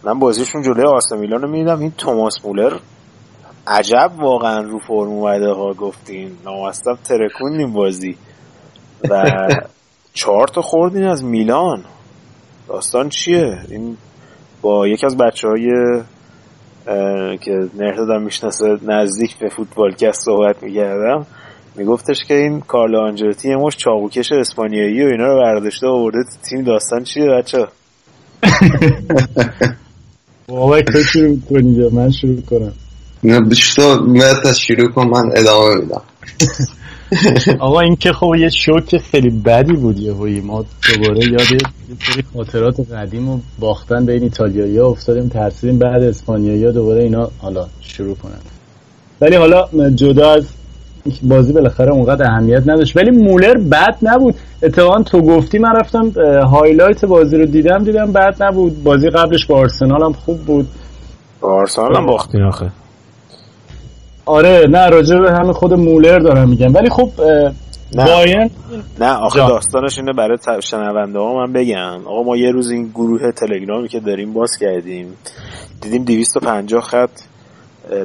من بازیشون جلوی آسه میلان رو میدم این توماس مولر عجب واقعا رو فرم اومده ها گفتین. نامستم ترکوندیم بازی. و *laughs* چهار تا خوردین از میلان. داستان چیه؟ این با یکی از بچه های که نهردادم می‌شناسه نزدیک به فوتبالکست صحبت می‌کردم. میگفتش که این کارلو آنجلوتی یه مش چاقوکش اسپانیایی و اینا رو برداشته آورده تیم. داستان چیه بچه *laughs* بابا تو شروع کنید من شروع کنم. نه بیشتر مرد شروع کن من ادامه میدم. *laughs* *laughs* آقا این که خب یه شوک خیلی بدی بود یه ما دوباره یاد یه سری خاطرات قدیم و باختن بین ایتالیایی ها افتادیم ترسیدیم بعد اسپانیایی ها دوباره اینا حالا شروع کنن. ولی حالا جدا از بازی بالاخره اونقدر اهمیت نداشت. ولی مولر بد نبود. اتفاقا تو گفتی من رفتم هایلایت بازی رو دیدم دیدم بد نبود. بازی قبلش با آرسنال هم خوب بود. با آرسنال هم باختین آخه. آره نه راجع به همه خود مولر دارم میگم. ولی خب نه. باین نه آخه داستانش اینه برای شنونده ها من بگم. آقا ما یه روز این گروه تلگرامی که داریم باز کردیم. دیدیم 250 خط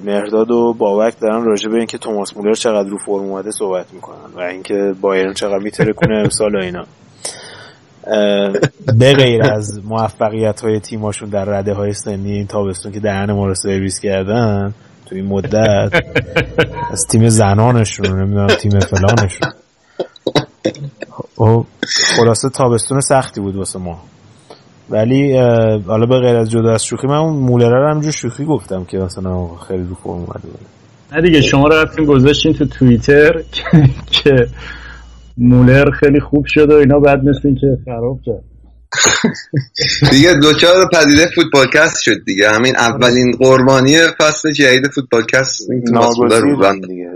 مهرداد و بابک دارن راجع به اینکه توماس مولر چقدر رو فرم اومده صحبت می‌کنن و اینکه بایرن چقدر میتره کنه امسال و اینا. به *laughs* غیر از موفقیت های تیماشون در رده های سنی این تابستون که دهن ما رو سرویس کردن تو این مدت. از تیم زنانشون نمی‌دونم تیم فلانشون. خب، خلاصه تابستون سختی بود واسه ما. ولی حالا به غیر از جدا از شوخی من اون مولره رو همجور شوخی گفتم که مثلا خیلی رو فرم اومده. نه دیگه شما رفتیم گذاشتین تو توییتر که مولر خیلی خوب شد و اینا بعد مثل که خراب کرد. *laughs* دیگه دوچار پدیده فوتبالکست شد دیگه. همین اولین قربانی فصل جدید فوتبالکست دیگه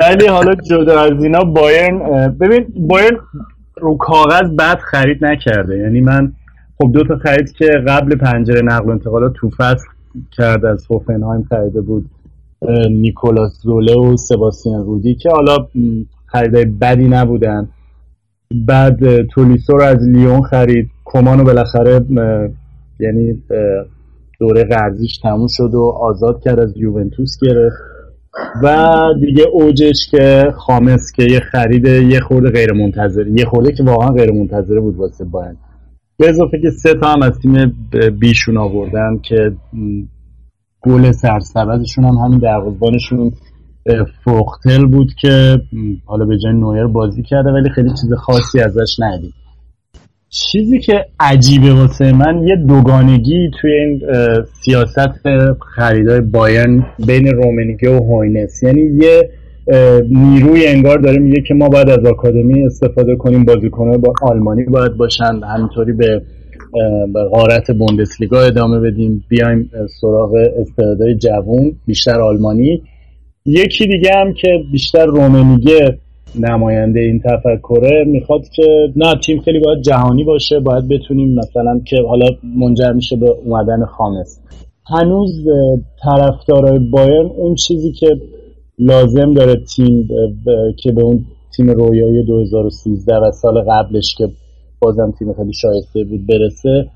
*laughs* ولی حالا جدا از اینا بایرن ببین بایرن رو کاغذ بد خرید نکرده. یعنی من خب دو تا خرید که قبل پنجره نقل و انتقالات تو فصل کرد از هوفنهایم خریده بود نیکولاس زوله و سباستیان رودی که حالا خریدای بدی نبودن. بعد تولیسو رو از لیون خرید. کمانو بالاخره یعنی دوره قرضیش تموم شد و آزاد کرد از یوونتوس گرفت. و دیگه اوجش که خامس که یه خرید یه خورده غیر منتظر یه خورده که واقعا غیر منتظره بود واسه باید به اضافه که سه تا هم از تیم بیشون آوردن که گل سرسبدشون هم همین دروازبانشون فوختل بود که حالا به جای نویر بازی کرده ولی خیلی چیز خاصی ازش ندید چیزی که عجیبه واسه من یه دوگانگی توی این سیاست خریدای بایرن بین رومنیگه و هوینس. یعنی یه نیروی انگار داره میگه که ما باید از آکادمی استفاده کنیم بازیکنه با آلمانی باید باشن همینطوری به غارت بوندسلیگا ادامه بدیم بیایم سراغ استعدادهای جوون بیشتر آلمانی. یکی دیگه هم که بیشتر رومنیگه نماینده این تفکره می‌خواد که نه تیم خیلی باید جهانی باشه باید بتونیم مثلا که حالا منجر میشه به اومدن خامس. هنوز طرفدارای بایرن اون چیزی که لازم داره تیم که به اون تیم رویایی 2013 و سال قبلش که بازم تیم خیلی شایسته بود برسه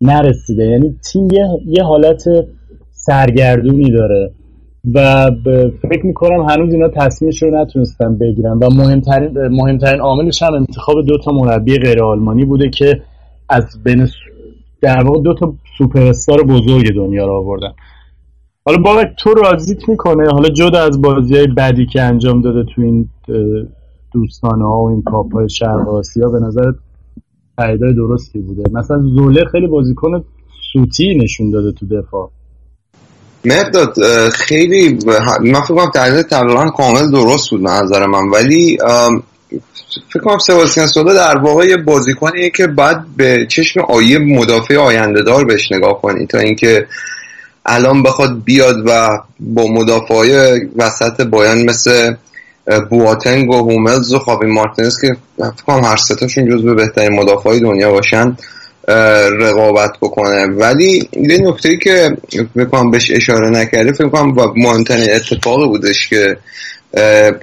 نرسیده. یعنی تیم یه, یه حالت سرگردونی داره. و فکر می‌کنم هنوز اینا تصمیمش رو نتونستن بگیرن و مهمترین مهمترین عاملش هم انتخاب دو تا مربی غیر آلمانی بوده که از بین در واقع دو تا سوپر استار بزرگ دنیا رو آوردن. حالا بابک تو راضیت می‌کنه حالا جدا از بازی های بدی که انجام داده تو این دوستانه ها و این کاپ های شرق آسیا به نظر خریدای درستی بوده؟ مثلا زوله خیلی بازیکن سوتی نشون داده تو دفاع. مرداد خیلی من فکر کنم تحلیل تقریبا کامل درست بود نظر من. ولی فکر کنم سباستیان سولا در واقع یه بازیکنیه که بعد به چشم آیه مدافع آینده دار بهش نگاه کنی تا اینکه الان بخواد بیاد و با مدافع وسط بایان مثل بواتنگ و هوملز و خابی مارتینز که فکر کنم هر ستاشون جز به بهترین مدافع دنیا باشن رقابت بکنه. ولی یه نکته که بکنم بهش اشاره نکرده فکر کنم مهمترین اتفاق بودش که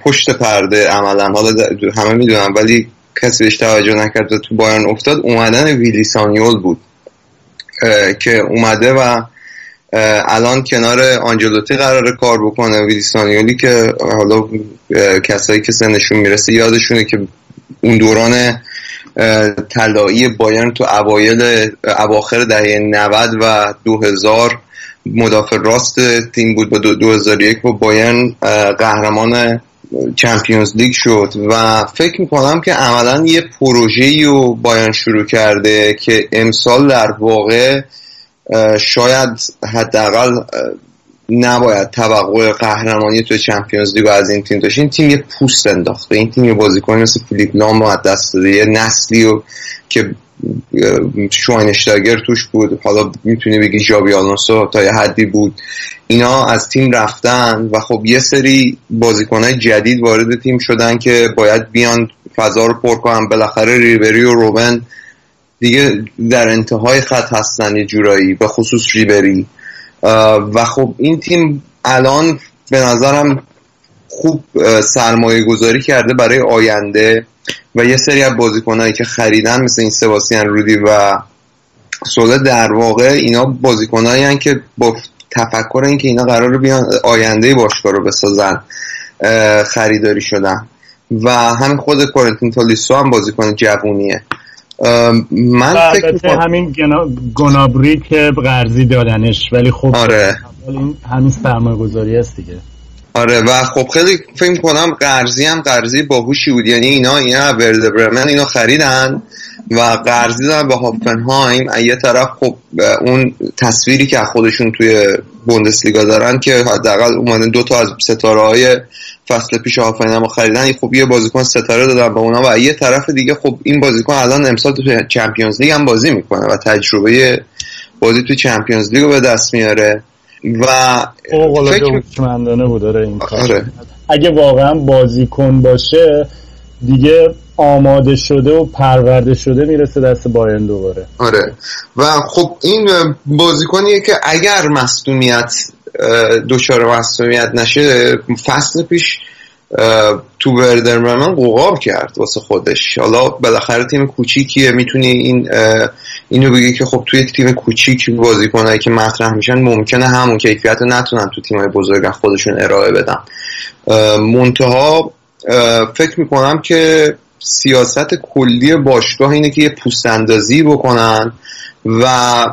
پشت پرده عملا حالا همه می‌دونم ولی کسی بهش توجه نکرد تو بایرن افتاد اومدن ویلیسانیول بود. که اومده و الان کنار آنجلوتی قرار کار بکنه. ویلیسانیولی که حالا کسایی که سنشون می‌رسه یادشونه که اون دوران طلایی بایرن تو اوایل اواخر دهه 90 و 2000 مدافع راست تیم بود با 2001 با بایرن قهرمان چمپیونز لیگ شد و فکر می‌کنم که عملا یه پروژه‌ای رو بایرن شروع کرده که امسال در واقع شاید حداقل نباید توقع قهرمانی تو چمپیونز لیگ از این تیم داشت. این تیم یه پوست انداخته. این تیم یه بازیکن مثل فیلیپ لام رو دست داده. یه نسلی رو که شواینشتاگر توش بود. حالا می‌تونی بگی جابی آلونسو تا یه حدی بود. اینا از تیم رفتن و خب یه سری بازیکنهای جدید وارد تیم شدن که باید بیان فضا رو پر کنن. بالاخره ریبری و روبن دیگه در انتهای خط هستن یه جورایی. به خصوص ریبری. و خب این تیم الان به نظرم خوب سرمایه گذاری کرده برای آینده و یه سری از بازیکنهایی که خریدن مثل این سباسیان رودی و سوله در واقع اینا بازیکنهایی که با تفکر اینکه اینا قرار بیان آینده باشگاه رو بسازن خریداری شدن. و همین خود کورنتین تولیسو هم بازیکن جوونیه. من فکر همین گنابری که قرضی دادنش ولی خب آره. همین سرمایه گذاری است دیگه آره و خب خیلی فکر کنم قرضی هم قرضی باهوشی بود. یعنی اینا اینا ورد برمن اینو خریدن و قرضی دادن به هافنهایم یه طرف خب اون تصویری که خودشون توی بوندسلیگا دارن که حداقل اومدن دو تا از ستاره های فصل پیش هافنهایم خریدن خب یه بازیکن ستاره دادن به اونا و یه طرف دیگه خب این بازیکن الان امسال تو چمپیونز لیگ هم بازی می‌کنه و تجربه بازی تو چمپیونز لیگ رو به دست میاره. و فکر بود داره این کار. آره. اگه واقعا بازیکن باشه دیگه آماده شده و پرورده شده می‌رسه دست بایرن دوباره. آره. و خب این بازیکنیه که اگر مصدومیت دچار مصدومیت نشه فصل پیش تو وردر من قوقاب کرد واسه خودش. حالا بالاخره تیم کوچیکیه. می‌تونی این اینو بگی که خب توی تیم کوچیک بازیکنایی که مطرح میشن ممکنه همون کیفیت رو نتونن تو تیمای بزرگ خودشون ارائه بدن. منتها فکر می‌کنم که سیاست کلی باشگاه اینه که یه پوست اندازی بکنن و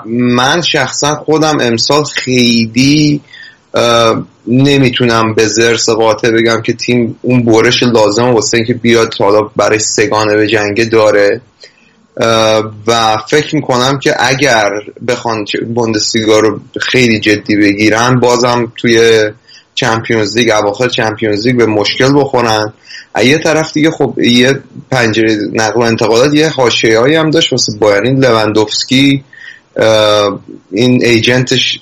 من شخصا خودم امسال خیلی نمی‌تونم به زرس قاطع بگم که تیم اون برش لازم واسه اینکه بیاد حالا برای سگانه به جنگه داره. و فکر می‌کنم که اگر بخوان بوندسلیگا رو خیلی جدی بگیرن بازم توی چمپیونز لیگ اواخر چمپیونز لیگ به مشکل بخورن. یه طرف دیگه خب یه پنجره نقل و انتقالات یه حاشیه‌ای هم داشت واسه بایرن لوندوفسکی این ایجنتش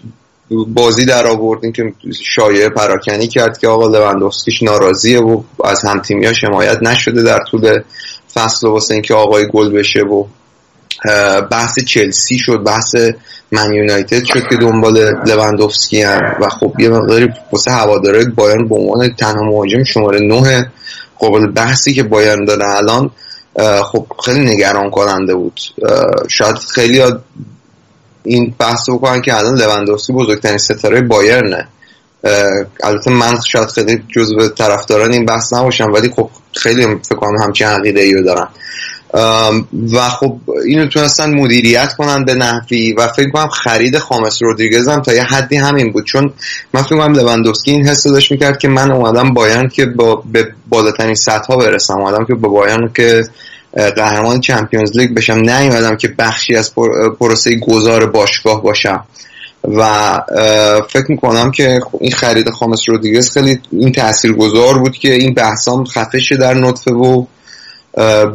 بازی در آوردین که شایعه پراکنی کرد که آقا لوندوفسکیش ناراضیه و از هم تیمیاش حمایت نشده در طول فصل واسه اینکه آقای گل بشه و بحث چلسی شد بحث من یونایتد شد که دنبال لوندوفسکی هم و خب یه مقداری واسه هواداره بایرن به عنوان تنها مهاجم شماره 9 قابل بحثی که بایرن داره الان خب خیلی نگران کننده بود شاید خیلی این بحث بکنن که الان لوندوفسکی بزرگترین ستاره بایرنه. البته من شاید خیلی جزو طرفداران این بحث نباشم ولی خب خیلی فکر کنم همچین عقیده ای رو دارن. و خب اینو تونستن مدیریت کنن به نحوی و فکر کنم خرید خامس رودریگز هم تا یه حدی همین بود. چون من فکر کنم لوندوفسکی این حس داشت می‌کرد که من اومدم بایرن که با به بالاترین سطح ها برسم. اومدم که با بایرن که قهرمان چمپیونز لیگ بشم. نیومدم که بخشی از پروسه گذار باشگاه باشم. و فکر می‌کنم که این خرید خامس رودریگز خیلی این تأثیر گذار بود که این بحثام خفه در نطفه و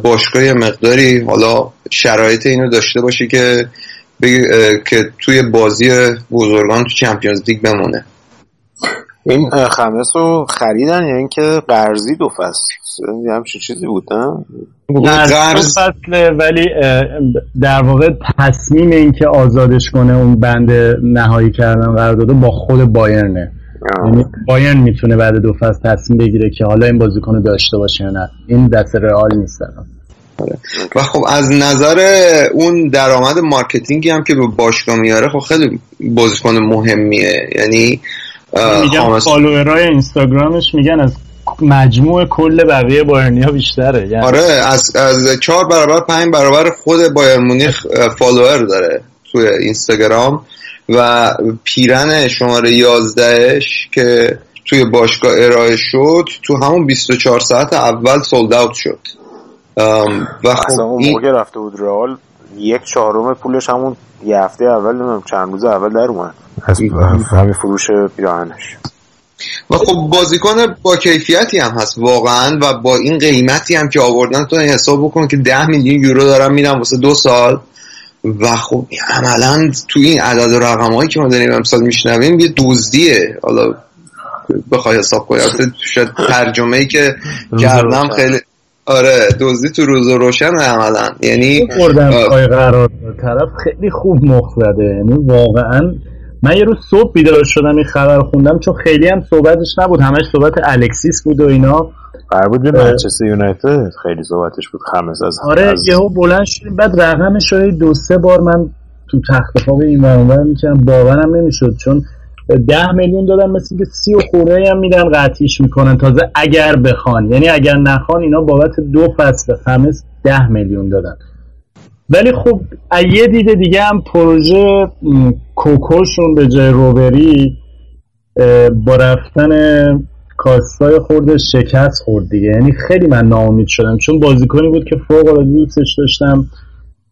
باشگاه مقداری. حالا شرایط اینو داشته باشه که که توی بازی بزرگان تو چمپیونز لیگ بمونه. این خمس رو خریدن یا اینکه قرضی دو فصل. همچین چیزی بود نه؟ قرض فصله ولی در واقع تصمیم اینکه آزادش کنه اون بند نهایی کردن قرار داده با خود بایرنه. یعنی بایرن می‌تونه بعد دو فصل تصمیم بگیره که حالا این بازیکن داشته باشه یا نه. این دست رئال نیست آره. و خب از نظر اون درآمد marketing ی هم که به باشگاه میاره خب خیلی بازیکن مهمیه. یعنی میگن follower ای اینستاگرامش میگن از مجموع کل بقیه بایرنیا بیشتره. یعنی آره از از چهار برابر پنج برابر خود بایرن مونیخ follower داره توی اینستاگرام و پیرن شماره 11 که توی باشگاه ارائه شد تو همون 24 ساعت اول sold out شد. و خب اون موقع رفته بود رئال یک چهارم پولش همون یه هفته اول نمیم چند روز اول در اومد. همین فروش پیراهنش. و خب بازیکن با کیفیتی هم هست واقعا و با این قیمتی هم که آوردن تو حساب بکن که ده میلیون یورو دارم میرم واسه دو سال. و خب عملا تو این عدد و رقم هایی که ما داریم امسال میشنویم یه دزدیه. حالا بخوای حساب کنی. *laughs* شاید ترجمه ای که کردم خیلی آره دزدی تو روز روشن عملا یعنی خوردن قرار طرف خیلی خوب مخ یعنی واقعا من یه روز صبح بیدار شدم این خبر خوندم چون خیلی هم صحبتش نبود. همش صحبت الکسیس بود و اینا. قرار بود منچستر یونایتد خیلی صحبتش بود خمس از آره از... یهو بلند شدیم. بعد رقمش رو دو سه بار من تو تخت خواب این ور می‌کنم باورم نمی‌شد چون ده میلیون دادن مثل که سی و خورده هم میدن قطعیش می‌کنن. تازه اگر بخوان. یعنی اگر نخوان اینا بابت دو فصل خمس ده میلیون دادن. ولی خب یه دیده دیگه هم پروژه کوکوشون به جای روبری با رفتن کاستای خورده شکست خورد دیگه. یعنی خیلی من ناامید شدم. چون بازیکنی بود که فوق العاده دوستش داشتم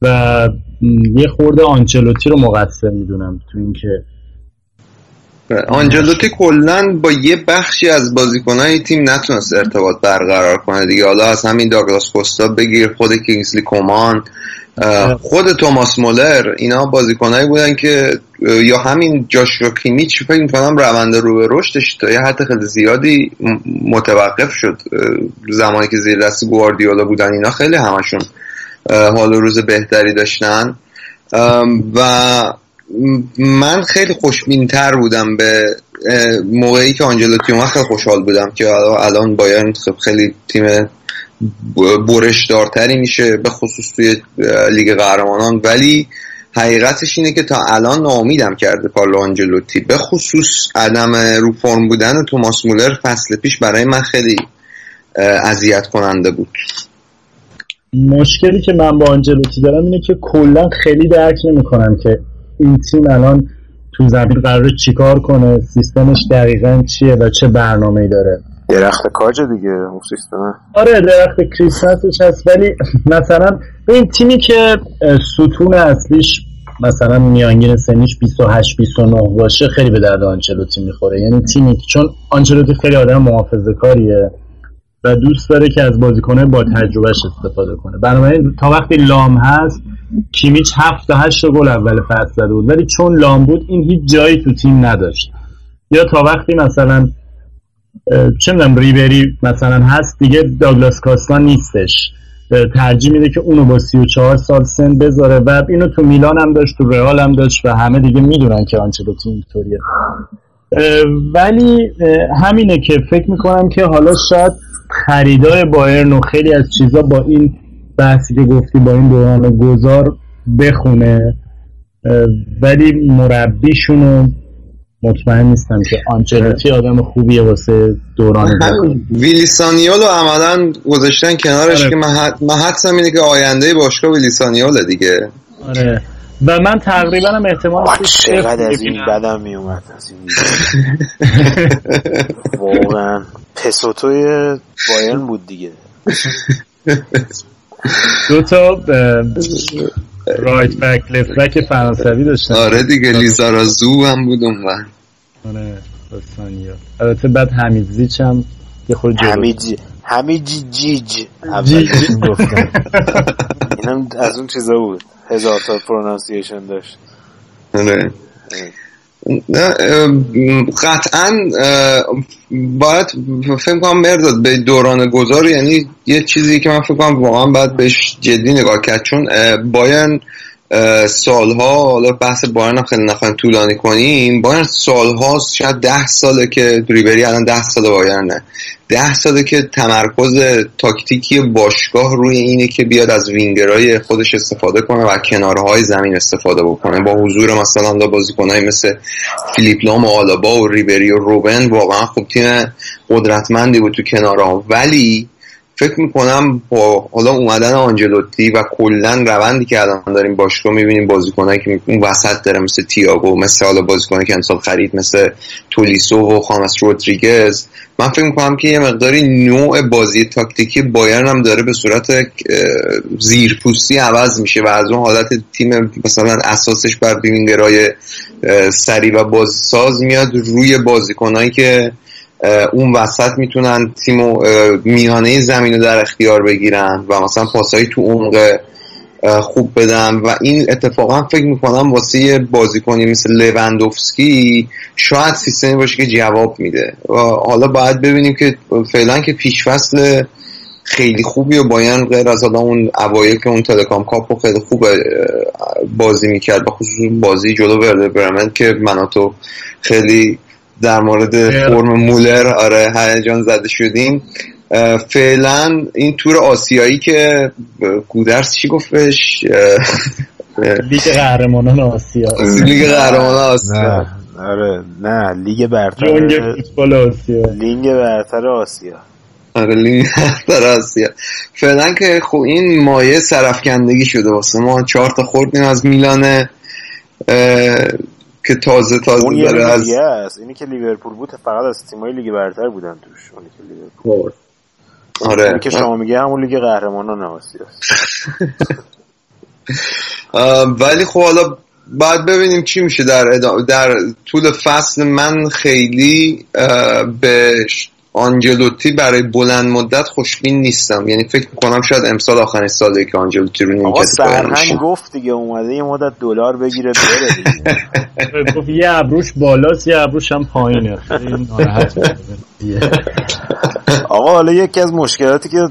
و یه خورده آنچلوتی رو مقصر می‌دونم تو اینکه آنجلوتی کلا با یه بخشی از بازیکنهای تیم نتونست ارتباط برقرار کنه دیگه. حالا از همین داگلاس کوستا بگیر خود کینگسلی کومان خود توماس مولر اینا بازیکنایی بودن که یا همین جاشوا کیمیچ فکر می‌کنم روند رو به رشدش تا یه حد خیلی زیادی متوقف شد. زمانی که زیر دست گواردیولا بودن اینا خیلی همشون حال و روز بهتری داشتن. و من خیلی خوشبینتر بودم به موقعی که آنجلوتی اومد خیلی خوشحال بودم که الان بایرن خیلی تیم برشدارتری میشه به خصوص توی لیگ قهرمانان. ولی حقیقتش اینه که تا الان ناامیدم کرده کارلو آنجلوتی. به خصوص عدم رو فرم بودن توماس مولر فصل پیش برای من خیلی اذیت کننده بود. مشکلی که من با آنجلوتی دارم اینه که کلا خیلی درک نمی‌کنم که این تیم الان تو زمین قرار چیکار کنه؟ سیستمش دقیقا چیه و چه برنامه ای داره؟ درخت کاج دیگه اون سیستم. آره درخت کریسمسش هست. ولی مثلا این تیمی که ستون اصلیش مثلا میانگین سنیش 28 29 باشه خیلی به درد آنچلوتی می‌خوره. یعنی تیمی چون آنچلوتی خیلی آدم محافظه کاریه و دوست داره که از بازیکنه با تجربهش استفاده کنه. بنابراین تا وقتی لام هست کیمیچ 7 تا 8 گل اول فصل زده بود. ولی چون لام بود این هیچ جایی تو تیم نداشت. یا تا وقتی مثلا چه می‌دونم ریبری مثلا هست دیگه داگلاس کاستا نیستش. ترجیح میده که اونو با 34 سال سن بذاره. و اینو تو میلان هم داشت تو رئال هم داشت و همه دیگه می‌دونن که آنچلوتی اینطوریه. ولی همینه که فکر می‌کنم که حالا شاید خریدار بایرن و خیلی از چیزا با این بحثی که گفتی با این دوران گذار بخونه ولی مربیشونو مطمئن نیستم که آنچلوتی آدم خوبیه واسه دوران ویلیسانیولو عملا گذاشتن کنارش آره. که من حدسم اینه که آینده باشگاه ویلیسانیول دیگه. آره. و من تقریبا هم احتمال چقدر از این بدم می اومد از این واقعا. پسوتوی بایرن بود دیگه. دو تا رایت بک لفت بک فرانسوی داشتن. آره دیگه لیزارازو هم بود اون آره البته بعد حمیدزیچ هم یه خود جلو حمیدی جیج. اول گفتم. *laughs* اینم از اون چیزا بود. هزار تا پرونانسیشن داشت. آره. نه قطعا باید فکر کنم مرداد به دوران گذار یعنی یه چیزی که من فکر کنم واقعا باید بهش جدی نگاه کرد چون باین سالها حالا بحث بایرن هم خیلی نخواهیم طولانی کنیم. بایرن سالها شاید ده ساله که ریبری الان ده سال بایرنه ده ساله که تمرکز تاکتیکی باشگاه روی اینه که بیاد از وینگرهای خودش استفاده کنه و کنارهای زمین استفاده بکنه. با حضور مثلا بازیکنهای مثل فیلیپ لام و آلابا و ریبری و روبن واقعا خوب تیم قدرتمندی بود تو کنارها. ولی فکر می‌کنم با حالا اومدن آنجلوتی و کلا روندی که الان داریم باشگاه می‌بینیم بازیکنایی که اون وسط داره مثل تییاگو مثل حالا بازیکنایی که امسال خرید مثل تولیسو و خامس رودریگز. من فکر می‌کنم که یه مقداری نوع بازی تاکتیکی بایرن هم داره به صورت زیرپوستی عوض میشه و از اون حالت تیم مثلا اساسش بر وینگرای سری و بازساز میاد روی بازیکنایی که اون وسط می‌تونن تیم و میانه زمین رو در اختیار بگیرن و مثلا پاسایی تو عمق خوب بدن و این اتفاقا فکر می‌کنم واسه بازیکنی مثل لوندوفسکی شاید سیستمی باشه که جواب میده. و حالا باید ببینیم که فعلا که پیش فصل خیلی خوبی و باین غیر از حالا اون اوایل که اون تلکام کاپ خیلی خوب بازی می‌کرد به خصوص بازی جلو ورده برمن که مناتو خیلی در مورد فرم مولر آره هیجان زده شدیم. فعلا این تور آسیایی که گودرس چی گفتش؟ لیگ قهرمانان آسیا. لیگ قهرمانان آسیا. آره نه لیگ برتر. جنگ فوتبال آسیا. لیگ برتر آسیا. آره لیگ برتر آسیا. فعلا که خب این مایه سرفکندگی شده واسه ما. چهار تا خوردیم از میلان که تازه تازه اون داره از است. اینی که لیورپول بود فقط از تیمای لیگ برتر بودن توش. اونی که لیورپول. آره. اونی که شما میگه همون لیگ قهرمانان آسیا *laughs* ولی خب حالا باید ببینیم چی میشه در, در طول فصل. من خیلی به آنجلوتی برای بلند مدت خوشبین نیستم. یعنی فکر می‌کنم شاید امسال آخرین ساله که آنجلوتی رو آقا سرهنگ گفت دیگه اومده یه مدت دلار بگیره بره دیگه. *laughs* گفت یه ابروش بالاست یه ابروش هم پایینه. آقا حالا یکی از مشکلاتی که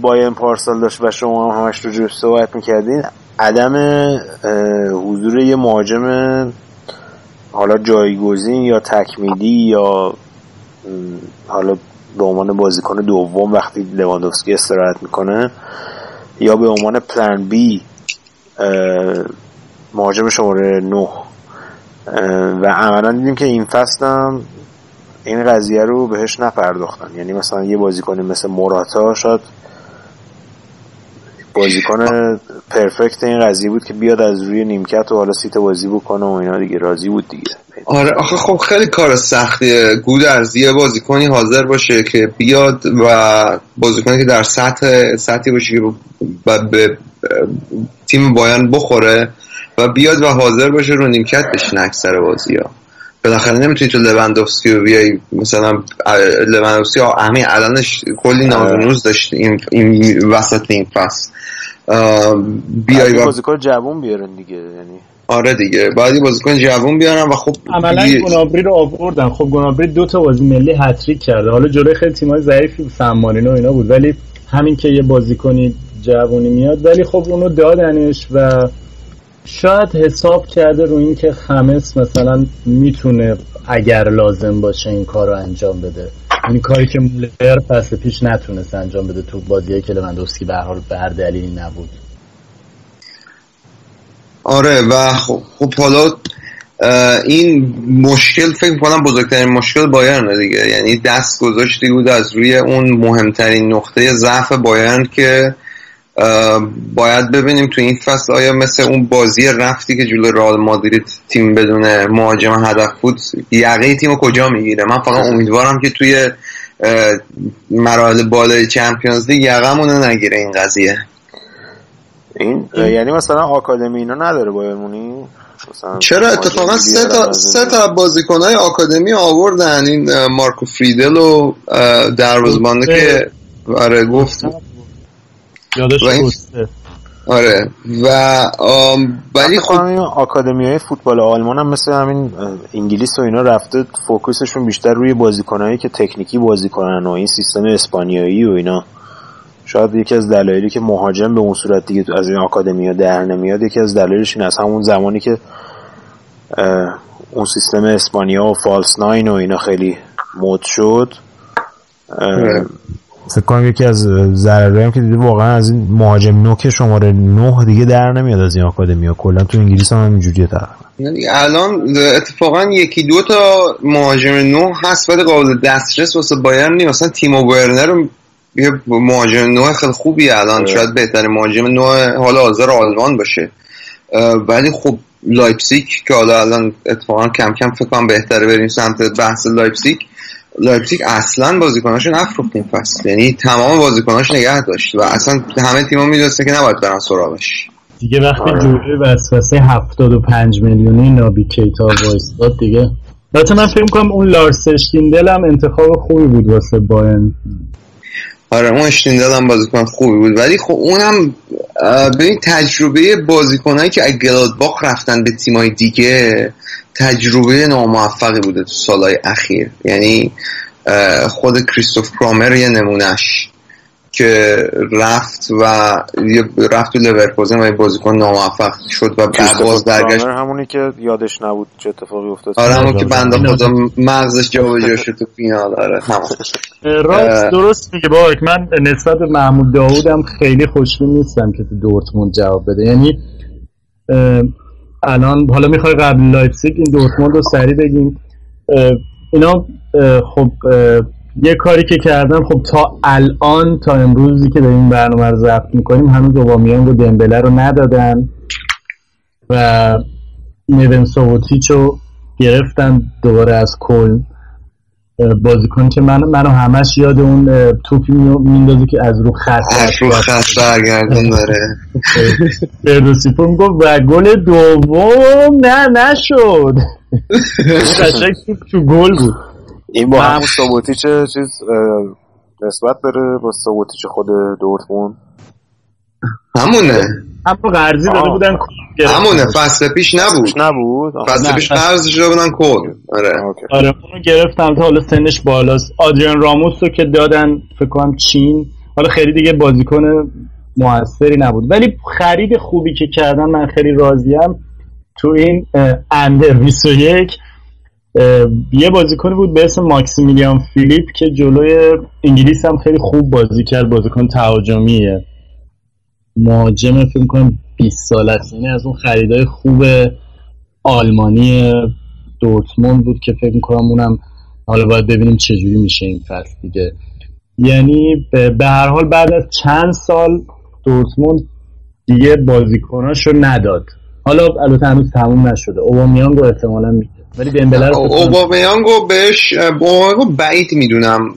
باین پارسال داشت و شما هم همش رو جوش صحبت می‌کردین عدم حضور یه مهاجم حالا جایگزین یا تکمیلی یا حالا به عنوان بازیکن دوم وقتی لواندوفسکی استراحت می‌کنه یا به عنوان پلن بی مهاجم شماره 9 و عملا دیدیم که این فصل هم این قضیه رو بهش نپرداختن. یعنی مثلا یه بازیکن مثل موراتا شاید بازیکن پرفکت این قضیه بود که بیاد از روی نیمکت و حالا سیت بازی بکنه و اینا دیگه. راضی بود دیگه. آره آخه خب خیلی کار سختیه گودرز یه بازیکنی حاضر باشه که بیاد و بازیکنی که در سطح سطحی باشه که به تیم بایان بخوره و بیاد و حاضر باشه رو نیمکت بشین اکثر بازی ها بالاخره نمی‌تونی تو لوندوفسکی رو بیای مثلا لوندوفسکی همین الانش کلی نامروز داشت این, این وسط این فصل. بیای بازیکن جوون بیارن دیگه یعنی. آره دیگه. بعدی بازیکن جوون بیارن و خب عملا بی... گنابری رو آوردن. خب گنابری دو تا بازی ملی هتریک کرده. حالا جلوی خیلی تیمای ضعیفی سمانینو اینا بود. ولی همین که یه بازیکنی جوونی میاد ولی خب اونو دادنش و شاید حساب کرده رو این که خمس مثلا می‌تونه اگر لازم باشه این کار رو انجام بده. این کاری که مولر فصل پیش نتونست انجام بده تو بازیه که لوندوفسکی به حال به هر دلیلی نبود. آره و خب, خب حالا این مشکل فکر کنم بزرگترین مشکل بایرن دیگه. یعنی دست گذاشتی بود از روی اون مهمترین نقطه ضعف بایرن که باید ببینیم تو این فصل آیا مثل اون بازی رفتی که جلو رئال مادرید تیم بدون مهاجم هدف بود یقه تیم کجا می‌گیره؟ من فقط امیدوارم که توی مراحل بالای چمپیونز لیگ یقمون نگیره این قضیه. این یعنی مثلا آکادمی اینا نداره بایرمونی چرا؟ اتفاقا سه تا سه تا بازیکنای آکادمی آوردن این مارکو فریدل و دروازه‌بان که آره گفت. یادش آره. و ولی خب آکادمی های فوتبال آلمان هم مثل همین انگلیس و اینا رفته فوکوسشون بیشتر روی بازیکنایی که تکنیکی بازی کنن و این سیستم اسپانیایی و اینا. شاید یکی از دلایلی که مهاجم به اون صورت دیگه از این آکادمی ها در نمیاد یکی از دلایلش این از همون زمانی که اون سیستم اسپانیا و فالس ناین و اینا خیلی مد شد فکر کنم یکی از ضرره هم که دیدی واقعا از این مهاجم نوک شماره 9 دیگه در نمیاد از این آکادمی ها. کلا تو انگلیس هم اینجوریه تقریبا یعنی الان اتفاقا یکی دو تا مهاجم نو هست ولی قابل دسترس واسه بایرن نیست. مثلا تیمو ورنر یه مهاجم نو خیلی خوبی الان. شاید بهترین مهاجم نو حالا حاضر آلمان باشه. ولی خب لایپزیگ که حالا الان اتفاقا کم کم فکر کنم بهتره بریم سمت بحث لایپزیگ. لایپزیگ اصلا بازیکناش نفروخت این فصل. یعنی تمام بازیکناش نگه داشت و اصلا همه تیم‌ها می‌دونسته که نباید برن سراغش. دیگه وقتی جوری وسوسه 75 میلیونی نابی کیتا وایستاد دیگه. البته من فکر کنم اون لارس اشتیندل هم انتخاب خوبی بود واسه بایرن آره اون اشتیندل هم بازیکن خوبی بود. ولی خب اونم این تجربه بازیکنایی که از گلادباخ رفتن به تیمای دیگه تجربه ناموفقی بوده تو سالهای اخیر. یعنی خود کریستوف کرامر یه نمونهش که رفت و رفت تو لورکوزن و بازیکن ناموفق شد و بعد باز درگشت همونی که یادش نبود چه اتفاقی افتاد. آره همون که بنده خدا مغزش جابجا شد تو فینال آره *laughs* راست درست میگه. باک من نسبت به محمود داوودم خیلی خوشبین نیستم که تو دورتموند جواب بده. یعنی الان حالا می‌خوای قبل لایپزیگ این دورتموند رو سریع بگیم. اینا خب یه کاری که کردن خب تا الان تا امروزی که داریم برنامه رو ضبط می‌کنیم هنوز اوبامیانگ و دمبله رو ندادن و نون سوبوتیچ رو گرفتن دوباره از کلن بازیکن که من منو همش یاد اون توپی میندازه که از رو خط از رو خط برگردون داره فردوسی پور می‌گفت و گل دوم؟ نه نشد. *laughs* تو گل بود. این با همون سابوتیچ چیز نسبت داره با سابوتیچ خود دورتموند؟ همونه. همون قرضی داده بودن همونه. فصل پیش نبود. نبود؟ فصل پیش قرض شده بودن کل. آره. آره اونو گرفتم تا حالا سنش بالاست. آدریان راموس رو که دادن فکر کنم چین. حالا خیلی دیگه بازیکن موثری نبود. ولی خرید خوبی که کردن من خیلی راضیم. تو این اندر 21 یه بازیکنی بود به اسم ماکسیمیلیان فیلیپ که جلوی انگلیس هم خیلی خوب بازی کرد. بازیکن تهاجمیه. مهاجم فکر کنم 20 سال است. یعنی از اون خریدای خوب آلمانی دورتموند بود که فکر می‌کنم اونم حالا باید ببینیم چجوری میشه این فصل دیگه. یعنی به هر حال بعد از چند سال دورتموند دیگه بازیکناشو نداد. حالا البته هنوز تموم نشده. اوبامیانگ رو احتمالا میده ولی دمبله رو اوبامیانگو بهش اوبامیانگو بعید می‌دونم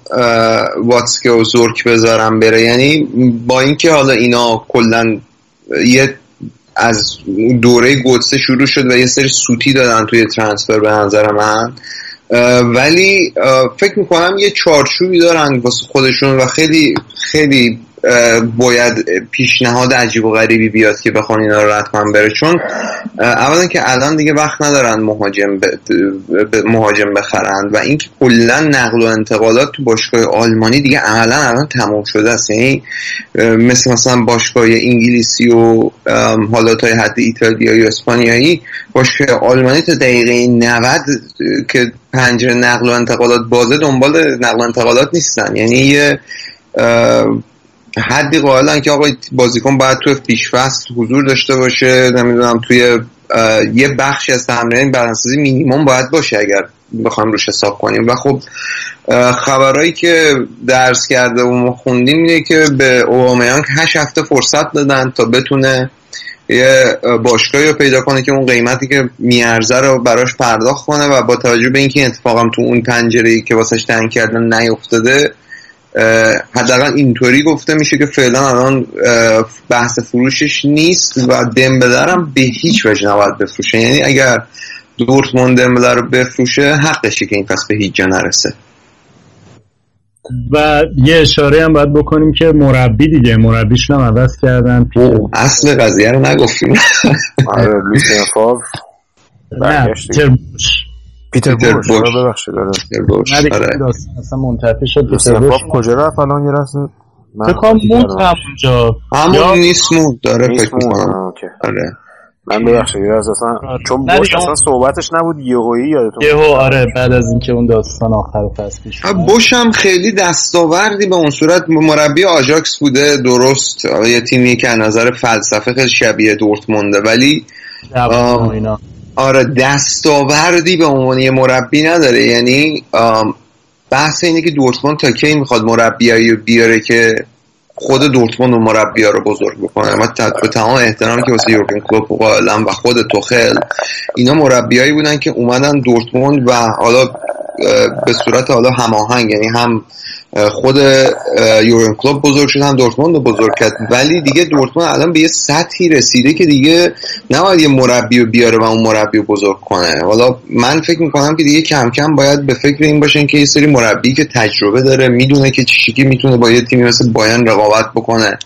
واتسکه و زورک بذارم بره. یعنی با اینکه حالا اینا کلا یه از دوره گوتسه شروع شد و یه سری سوتی دادن توی ترانسفر به نظر من ولی فکر می‌کنم یه چارچوبی دارن واسه خودشون و خیلی خیلی باید پیشنهاد عجیب و غریبی بیاد که بخوان اینا رو حتما بره. چون اولا که الان دیگه وقت ندارن مهاجم ب... مهاجم بخرند و اینکه کلا نقل و انتقالات تو باشگاه آلمانی دیگه عملا الان تموم شده است. یعنی مثل مثلا باشگاه انگلیسی و حالا تا حد ایتالیایی و اسپانیایی باشگاه آلمانی تا دقیقه 90 که پنجره نقل و انتقالات بازه دنبال نقل و انتقالات نیستن. یعنی حدی قائلن که آقا بازیکن باید توی پیش فصل حضور داشته باشه. نمی‌دونم توی یه بخشی از تمرین بدنسازی مینیمم باید باشه اگر بخوایم روش حساب کنیم. و خب خبرهایی که درس کرده و ما خوندیم اینه که به اوبامیانگ هشت هفته فرصت دادن تا بتونه یه باشگاهی رو پیدا کنه که اون قیمتی که میارزه رو براش پرداخت کنه و با توجه به اینکه اتفاقا تو اون پنجره که واسش تنگ کردن نیفتاده حداقل اینطوری گفته میشه که فعلا الان بحث فروشش نیست و دمبله هم به هیچ وجه نباید بفروشه. یعنی اگر دورتموند دمبله رو بفروشه حقشه که این فصل به هیچ جا نرسه. و یه اشاره هم باید بکنیم که مربی دیگه مربیش هم عوض کردن. اصل قضیه رو نگفتیم. آره لوسین فاو پیتر بورش ببخشید آره. اصلا منتفی شد. پیتر بورش کجا رفت؟ الان یه لحظه. فکر کنم موند همونجا همون نیست موند داره فکر می‌کنم. آره. من ببخشید اصلا چون بوش اصلا صحبتش نبود یهویی یادتون یهو آره بعد از اینکه اون داستان آخر فصل پیش بوش هم خیلی دستاوردی به اون صورت. مربی آژاکس بوده درست. یه تیمی که از نظر فلسفه خیلی شبیه دورتمونده ولی آره دستاوردی به عنوان مربی نداره. یعنی بحث اینه که دورتموند تا کی می‌خواد مربیایی بیاره که خود دورتموند و مربی رو بزرگ بکنه. من به تمام احترامی که واسه یورگن کلوپ قائلم و خود توخل اینا مربیایی بودن که اومدن دورتموند و حالا به صورت حالا هماهنگ یعنی هم خود یورن کلوب بزرگ شد هم دورتموند رو بزرگ کرد. ولی دیگه دورتموند الان به یه سطحی رسیده که دیگه نباید یه مربی رو بیاره و اون مربی رو بزرگ کنه. حالا من فکر می‌کنم که دیگه کم کم باید به فکر این باشن که یه سری مربی که تجربه داره می‌دونه که چیزی می‌تونه با یه تیمی مثل بایان رقابت بکنه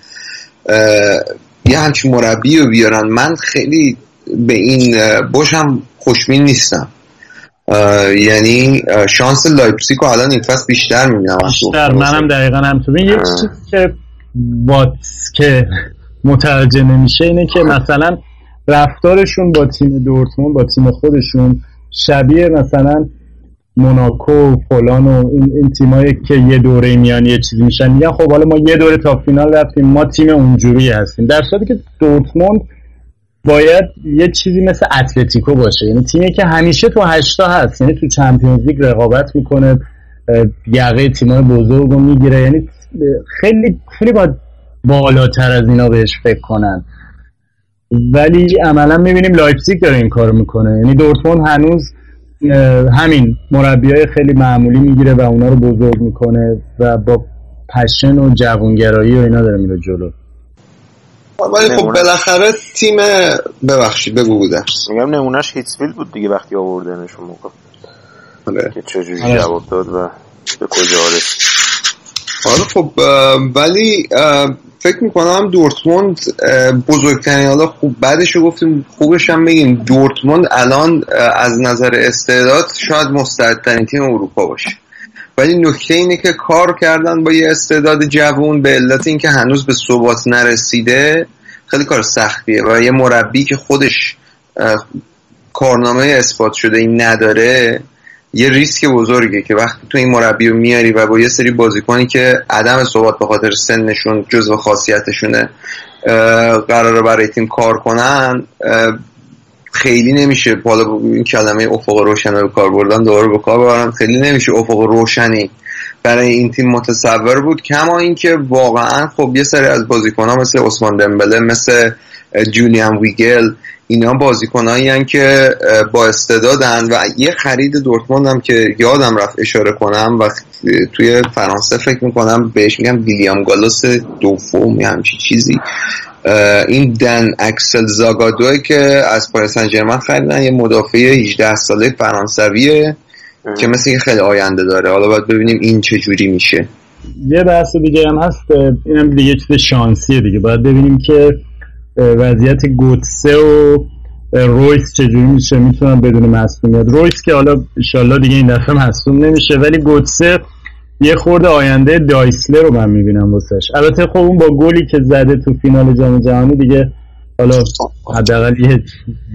یه همچین مربی رو بیارن. من خیلی به این باشم خوشبین نیستم. یعنی شانس لایپزیگ الان این فصل بیشتر می‌بینم. بیشتر. منم دقیقا همینطور یه چیزی که واتسکه متوجه نمیشه اینه که مثلا رفتارشون با تیم دورتموند با تیم خودشون شبیه مثلا موناکو فلان و این, این تیمایی که یه دوره میان یه چیزی میشن. میگن خب حالا ما یه دوره تا فینال رفتیم ما تیم اونجوری هستیم. در صورتی که دورتموند باید یه چیزی مثل اتلتیکو باشه. یعنی تیمی که همیشه تو هشتا هست یعنی تو Champions League رقابت می‌کنه یقه تیمای بزرگ رو می‌گیره. یعنی خیلی خیلی باید بالاتر از اینا بهش فکر کنن. ولی عملا می‌بینیم لایپزیگ داره این کار می‌کنه. یعنی دورتموند هنوز همین مربی های خیلی معمولی می‌گیره و اونا رو بزرگ می‌کنه و با passion و جوانگرایی و اینا داره میره جلو. ولی خب بالاخره تیم ببخشید بگو بوده. میگم نمونهش هیتسفیلد بود دیگه وقتی آوردنشون موقع. آره. که چجوری آره. جواب داد و به کجا رسید آره خب ولی فکر می‌کنم دورتموند بزرگترین حالا خوب بعدش رو گفتیم خوبش هم بگیم دورتموند الان از نظر استعداد شاید مستعدترین تیم اروپا باشه. ولی نکته اینه که کار کردن با یه استعداد جوون به علت اینکه هنوز به ثبات نرسیده خیلی کار سختیه و یه مربی که خودش کارنامه اثبات شده این نداره یه ریسک بزرگه که وقتی تو این مربی رو میاری و با یه سری بازیکنی که عدم ثبات به خاطر سنشون جزو خاصیتشونه قراره برای تیم کار کنن خیلی نمیشه. بالا این کلمه افق روشن رو کار بردن دوباره به کار ببرن. خیلی نمیشه افق روشنی برای این تیم متصور بود. کما اینکه واقعا خب یه سری از بازیکن ها مثل عثمان دمبله مثل جولیان ویگل اینا بازیکنایی که با استعدادن و یه خرید دورتموند هم که یادم رفت اشاره کنم و توی فرانسه فکر می‌کنم بهش میگم ویلیام گالوس دوم یا همچی چیزی. این دن اکسل زاگادوی که از پاریس سن خریدن یه مدافع 18 ساله فرانسویه که مثل خیلی آینده داره. حالا باید ببینیم این چه جوری میشه. یه بحث دیگه هم هست اینم دیگه چیز شانسیه دیگه. باید ببینیم که وضعیت گوتسه و رویس چجوری میشه. می‌تونم بدون مصومیت رویس که حالا انشالله دیگه این دفعه مصوم نمیشه ولی گوتسه یه خورده آینده دایسلر رو من می‌بینم واسش. البته خب اون با گلی که زده تو فینال جام جهانی دیگه حالا حداقل یه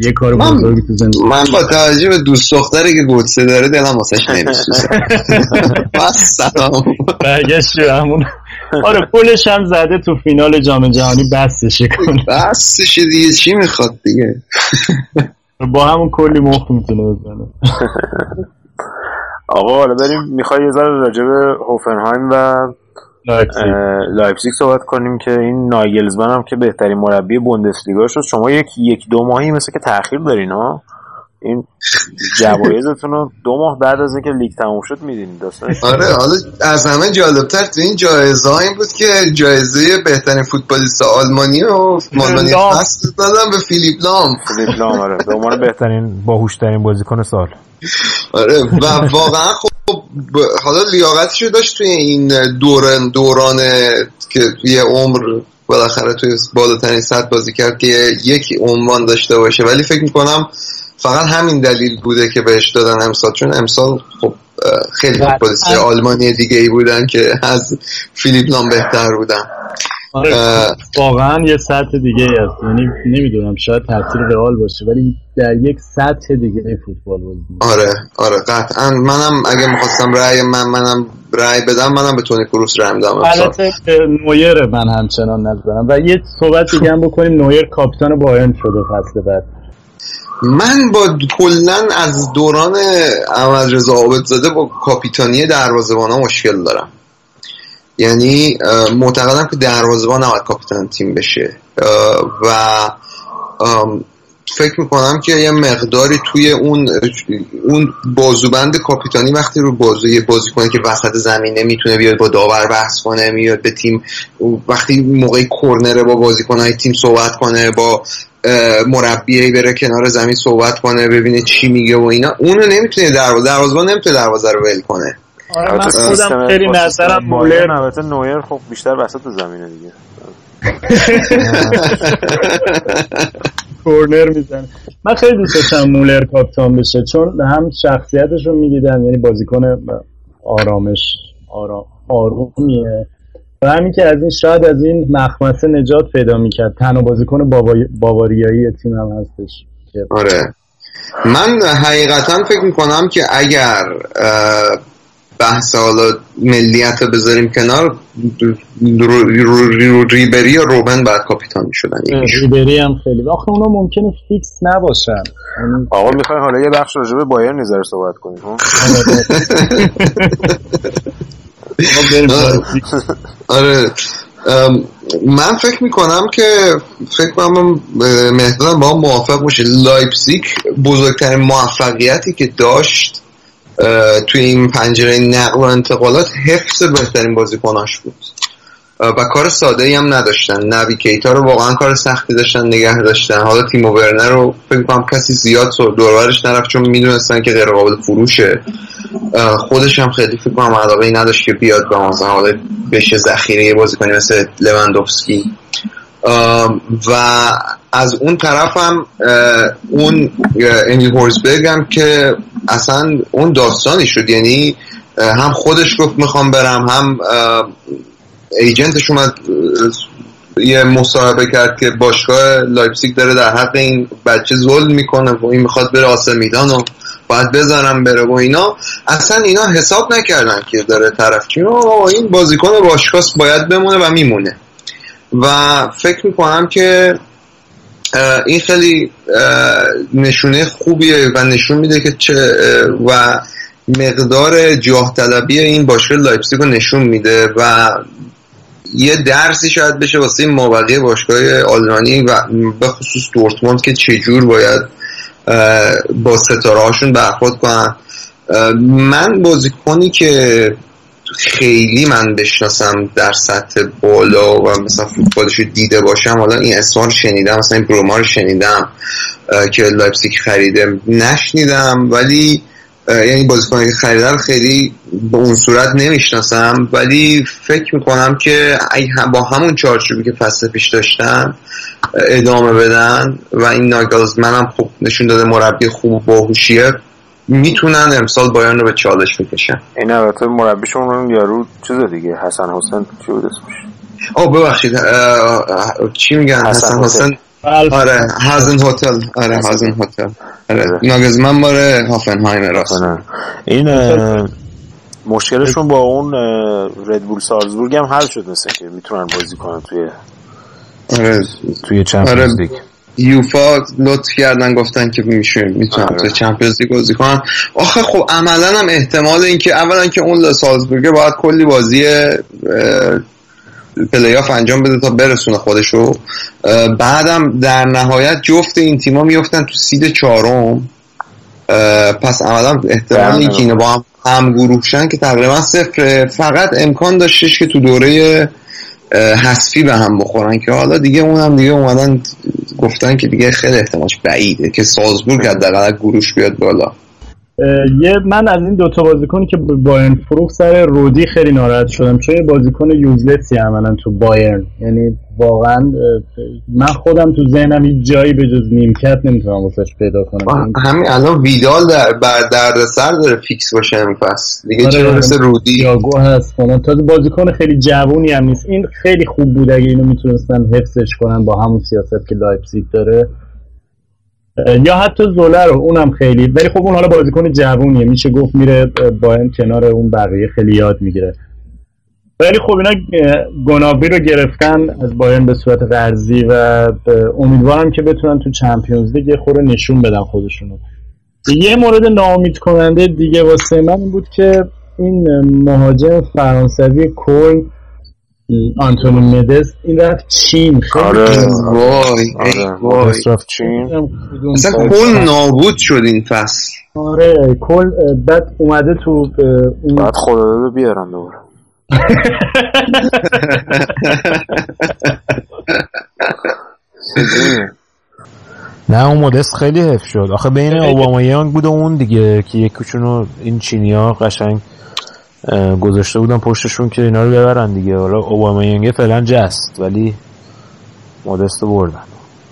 یه کار بزرگی تو زندگی. من با توجه به دوست دختری که گوتسه داره دلم واسش نمیسوزه. *laughs* بس سلام. برگشت همون. آره پولش هم زده تو فینال جام جهانی بستش کنه. بستش دیگه چی می‌خواد دیگه؟ با همون کلی مخ می‌تونه بزنه. *laughs* آقا حالا بریم. می‌خوای یه ذره راجع به هوفنهایم و لایپزیگ. صحبت کنیم که این ناگلزمن هم که بهترین مربی بوندسلیگا شد. شما یک یک دو ماهی مثل که تاخیر دارین ها؟ این جوایزتون رو دو ماه بعد از اینکه لیگ تموم شد میدین داستانش آره حالا از همه جالبتر تو این جایزه این بود که جایزه بهترین فوتبالیست آلمانی و مالمانی فصل دادم به فیلیپ لام. فیلیپ لام آره. به عنوان بهترین باهوشترین بازیکن سال. آره و واقعا خب حالا لیاقتش رو داشت توی این دوران دوران که توی عمر بالاخره توی بالاترین سطح بازی کرد که یک عنوان داشته باشه. ولی فکر می‌کنم فقط همین دلیل بوده که بهش دادن امسال چون امسال خب خیلی فوتبالیست آلمانی دیگه ای بودن که از فیلیپ لام بهتر بودن. آره. واقعا یه سطح دیگه هست. یعنی نمی‌دونم شاید تاثیر رئال باشه ولی در یک سطح دیگه فوتبال بازی. آره آره قطعا. منم اگه می‌خواستم رأی من منم رأی بدم منم به تونی کروس رأی میدم. البته نویر من همچنان نظرم. و یه صحبت دیگه هم بکنیم. نویر کاپیتان بایرن شده فصل بعد. من با کلا از دوران احمد رضا عابدزاده با کاپیتانی دروازه‌بان ها مشکل دارم. یعنی معتقدم که دروازه‌بان نباید کاپیتان تیم بشه. و فکر می‌کنم که یه مقداری توی اون اون بازوبند کاپیتانی وقتی رو بازو یه بازی کنه که وسط زمین نمی‌تونه بیاد با داور بحث کنه میاد به تیم وقتی موقع کرنره با بازیکنهای تیم صحبت کنه با مربی بره کنار زمین صحبت کنه ببینه چی میگه و اینا. اونو نمی‌تونه دروازه دروازه نمی‌تونه دروازه رو ول کنه. آره من خودم خیلی نظرم مولر البته نویر خب بیشتر وسط زمینه دیگه. کورنر می‌زنه. من خیلی دوست داشتم مولر کاپیتان بشه چون هم شخصیتش رو می‌دیدم یعنی بازیکن آرامش آرام آرومیه. و همین که از این شاید از این مخمسه نجات پیدا می‌کرد. تنها بازیکن باواریایی تیم هم هستش. آره. من حقیقتا فکر می‌کنم که اگر بحث حالا ملیت رو بذاریم کنار ریبری یا روبن بعد کاپیتان می‌شدن. ریبری هم خیلی. آخه اونا ممکنه فیکس نباشن. آقا می‌خوای حالا یه بخش راجع به بایر نظر صحبت کنیم *laughs* آره. من فکر می‌کنم که فکر کنم مهدادم باهام موافق باشه. لایپزیگ بزرگترین موفقیتی که داشت توی این پنجره نقل و انتقالات حفظ بهترین بازیکناش بود. و کار ساده ای هم نداشتن. نبی کیتا رو واقعا کار سختی داشتن نگه داشتن. حالا تیم ورنر رو فکر کنم کسی زیاد دورورش نرفت چون می‌دونستن که غیر قابل فروشه. خودش هم خیلی فکر کنم علاقه ای نداشت که بیاد به مثلا حالا بشه ذخیره بازیکنی مثل لوندوفسکی و از اون طرف هم اون امیل فورزبرگ هم که اصلا اون داستانی شد. یعنی هم خودش گفت می‌خوام برم هم agent ش اومد یه مصاحبه کرد که باشگاه لایپزیگ داره در حق این بچه ظلم می‌کنه و این می‌خواد بره آسه میلان و باید بذارم بره و اینا. اصلا اینا حساب نکردن که داره طرف چی. این بازیکن باشگاه باید بمونه و میمونه. و فکر می‌کنم که این خیلی نشونه خوبیه و نشون میده که چه و مقدار جاه طلبی این باشگاه لایپزیگ رو نشون میده و یه درسی شاید بشه واسه مابقی باشگاه آلمانی و به خصوص دورتموند که چجور باید با ستاره هاشون برخورد کنن. من بازیکنی که خیلی من بشناسم در سطح بالا و مثلا فوتبالش دیده باشم حالا این اسمان رو شنیدم مثلا این بروما رو شنیدم که لایپزیگ خریده نشنیدم ولی یعنی بازیکنی که خریدن خیلی به اون صورت نمی‌شناسم ولی فکر می‌کنم که با همون چارچوبی که فصل پیش داشتن ادامه بدن و این ناگلز منم خوب نشون داده مربی خوب باهوشیه می‌تونن امسال بایان رو به چالش بکشن. این البته مربیشون یارو چیز دیگه حسن حسین چی بود اسمش؟ آه ببخشید چی میگن؟ حسن حسین. آره هازن هتل. آره هازن هتل. آره. ناگزمن باره هافنهایم راست. این مشکلشون با اون ردبول سالزبورگ هم حل شد مثل که می‌تونن بازی کنن توی آره. توی Champions League یوفا لطف کردن گفتن که میشه می‌تونن تو Champions League بازی کنن. آخه خب عملا هم احتمال اینکه اولا که اون سالزبورگ باید کلی بازی پلی آف انجام بده تا برسونه خودشو. بعدم در نهایت جفت این تیما میفتن تو seed چهارم. پس عملا احتمال اینکه اینو با هم هم گروه شن که تقریبا صفر. فقط امکان داشتش که تو دوره حذفی به هم بخورن که حالا دیگه اون هم دیگه اومدن گفتن که دیگه خیلی احتمالش بعیده که سازبورگ حداقل گروش بیاد بالا. یه من از این دوتا بازیکنی که بایرن فروخ سر رودی خیلی ناراحت شدم. چون یه بازیکن یوزلسی عملا تو بایرن. یعنی واقعا من خودم تو ذهنم هیچ جایی به جز نیمکت نمی‌تونم واسش پیدا کنم. همین الان ویدال در بر درد سر داره فیکس باشه همین پس دیگه چه مثل رودی؟ تیاگو هست. کنم تازه بازیکن خیلی جوونی هم نیست. این خیلی خوب بود اگه اینو می‌تونستن حفظش کنن با همون سیاست که لایپزیگ داره. یا حتی زوله رو اونم خیلی ولی خب اون حالا بازیکن جوونیه. میشه گفت میره با این کنار اون بقیه خیلی یاد می‌گیره. ولی خب اینا گنابری رو گرفتن از بایرن به صورت قرضی و امیدوارم که بتونن تو چمپیونز لیگ خور نشون بدن خودشونو. یه مورد ناامید کننده دیگه واسه من این بود که این مهاجم فرانسوی کل آنتونی مدس این رفت چین. خیلی آره. وای آره. رفت چین. اصلا کل نابود شد این فصل. آره کل بعد اومده تو اون بعد خدا رو بیارن دوباره. *laughs* نه اون مدست خیلی حف شد. آخه بین اوباما یانگ بود و اون دیگه که یکیشونو این چینی ها قشنگ گذاشته بودن پشتشون که اینا رو ببرن دیگه. حالا اوباما یانگه فعلا جست ولی مدست بردن.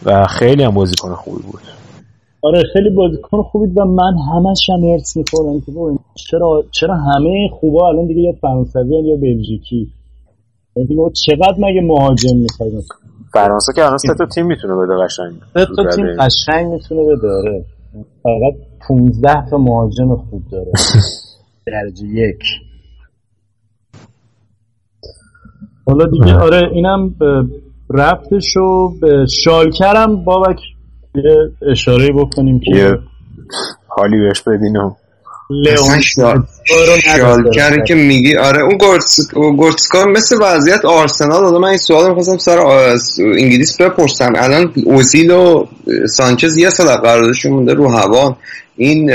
و خیلی هم بازیکن خوبی بود. آره خیلی بازیکن خوبی و من همش هم هرس می‌خورم که بابا چرا چرا همه خوبا الان دیگه یا فرانسوی یا بلژیکی؟ یعنی چقدر مگه مهاجم می‌خواید فرانسه که الان سه تا تیم می‌تونه بده قشنگ. سه تا تیم قشنگ می‌تونه بده آره. فقط 15 تا مهاجم خوب داره. *laughs* درجه یک. حالا دیگه آره اینم رفتش رو به شالکرم بابک یه اشاره بکنیم که حالی بهش بدینم شالکر که میگی آره اون گورتسکا مثل وضعیت آرسنال حالا من این سوال می‌خواستم سر انگلیس بپرسم الان اوزیل و سانچز یه سال قراردادشون مونده رو هوا. این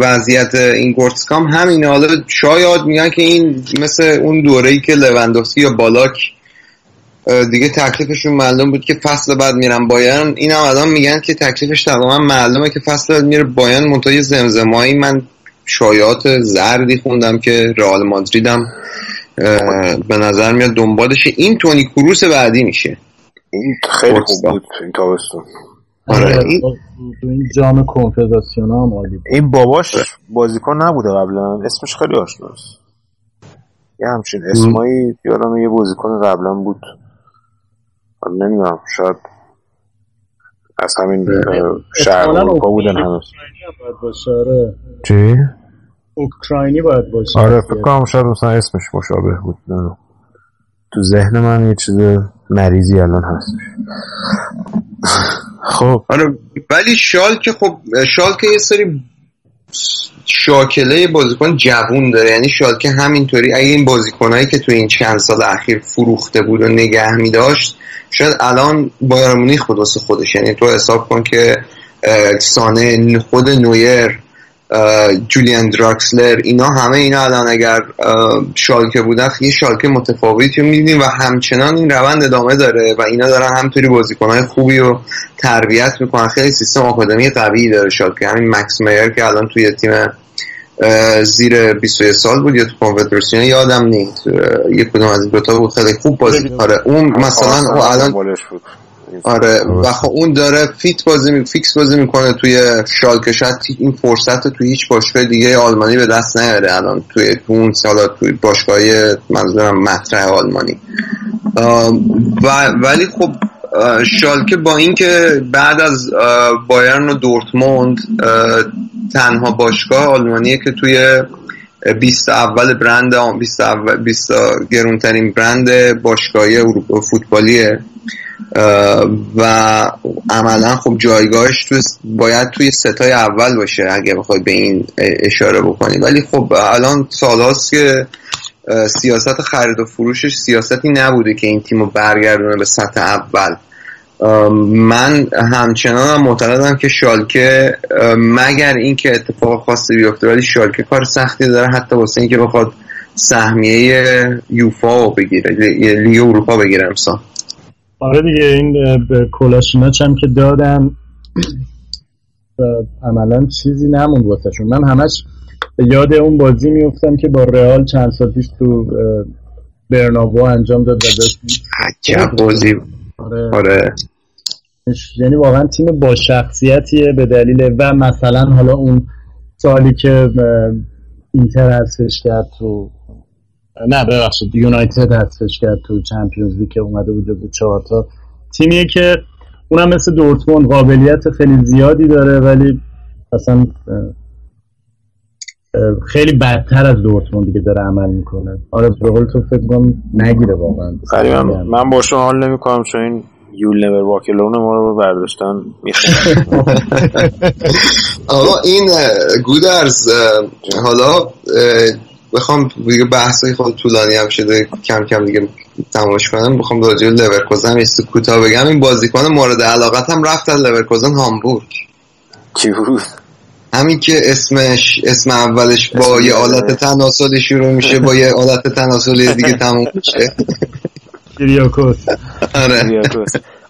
وضعیت این گورتسکام همینه. حالا شاید میگن که این مثل اون دوره ای که لوندوفسکی یا بالاک دیگه تکلیفشون معلوم بود که فصل بعد میرن بایرن. این هم الان میگن که تکلیفش تقریبا معلومه که فصل بعد میره بایرن منتهای زمزمایی. من شایعات زردی خوندم که رئال مادریدم. به نظر میاد دنبالش این تونی کروس بعدی میشه. این خیلی خوب بود این تابستون. آره. این جام کنفدراسیون هم عالی این باباش بازیکن نبوده قبلا. اسمش خیلی آشناست. یه همچین اسمایی یادم یه بازیکن قبلا بود. نمی‌دونم شاید از همین شهر اروپا بودن هنوز آره. چی؟ اوکراینی باید باشه. آره فکر کنم شاید مثلا اسمش مشابه بود. نه. تو ذهن من یه چیز مریضی الان هست. خب. آره ولی شال که خب شال که یه سری شاکله بازیکن جوون داره. یعنی شالکه همینطوری اگه این بازیکنهایی که تو این چند سال اخیر فروخته بود و نگه می داشت شاید الان بایر مونیخ بود خودش. یعنی تو حساب کن که سانه خود نویر جولیان دراکسلر اینا همه اینا الان اگر شالکه بودن یه شالکه متفاوتی رو و همچنان این روند ادامه داره و اینا دارن همطوری بازیکنهای خوبی رو تربیت می‌کنن خیلی سیستم آکادمی قوی داره شالکه همین مکس میر که الان توی تیم زیر 21 سال بود یا تو کنفدراسیون یادم نیست یه کدوم از این دوتا بود خیلی خوب بازی آره اون مثلا او الان آره و خب اون داره فیت بازی می... فیکس بازی می‌کنه توی شالکه. شاید این فرصت رو توی هیچ باشگاه دیگه آلمانی به دست نیاره الان. توی اون سالا توی باشگاه منظورم مطرح آلمانی. و ولی خب شالکه با اینکه بعد از بایرن و دورتموند تنها باشگاه آلمانیه که توی 20 اول برند 20 اول 20 گرونترین برند باشگاهی فوتبالیه. و عملا خب جایگاهش تو باید توی ستای اول باشه اگه بخوای به این اشاره بکنی. ولی خب الان سالهاست که سیاست خرید و فروشش سیاستی نبوده که این تیم رو برگردونه به سطح اول. من همچنان هم معتقدم که شالکه مگر اینکه اتفاق خاصی بیفته ولی شالکه کار سختی داره حتی واسه اینکه بخواد سهمیه یوفا رو بگیره لیگ اروپا بگیره امسال. آره دیگه این به کلاشیناچ هم که دادن عملا چیزی نموند واسه شون من همش یاد اون بازی میفتم که با رئال چند سال پیش تو برنابو انجام داد و عجب بازی. آره. آره. یعنی واقعا تیم با شخصیتیه به دلیل و مثلا حالا اون سالی که اینتر حذفش کرد تو نه ببخشید. یونایتد حذفش کرد تو چمپیونز لیگ که اومده بود جزو چهار تا تیمیه که اونم مثل دورتموند قابلیت خیلی زیادی داره ولی اصلا خیلی بدتر از دورتموند دیگه داره عمل می‌کنه. آره به قول تو فکر کنم نگیره واقعا. من, من با شما حال نمی‌کنم چون این یول نور واکلون ما رو برداشتن *laughs* آقا این گودرز حالا بخوام دیگه بحثای خود طولانی هم شده کم کم دیگه تمامش کنم. بخوام راجع به لورکوزن یه کوتاه بگم. این بازیکن مورد علاقت هم رفت از لورکوزن هامبورگ. کی بود؟ همین که اسمش اسم اولش با یه آلت تناسلی شروع میشه با یه آلت تناسلی دیگه تموم میشه. کیریاکوس آره.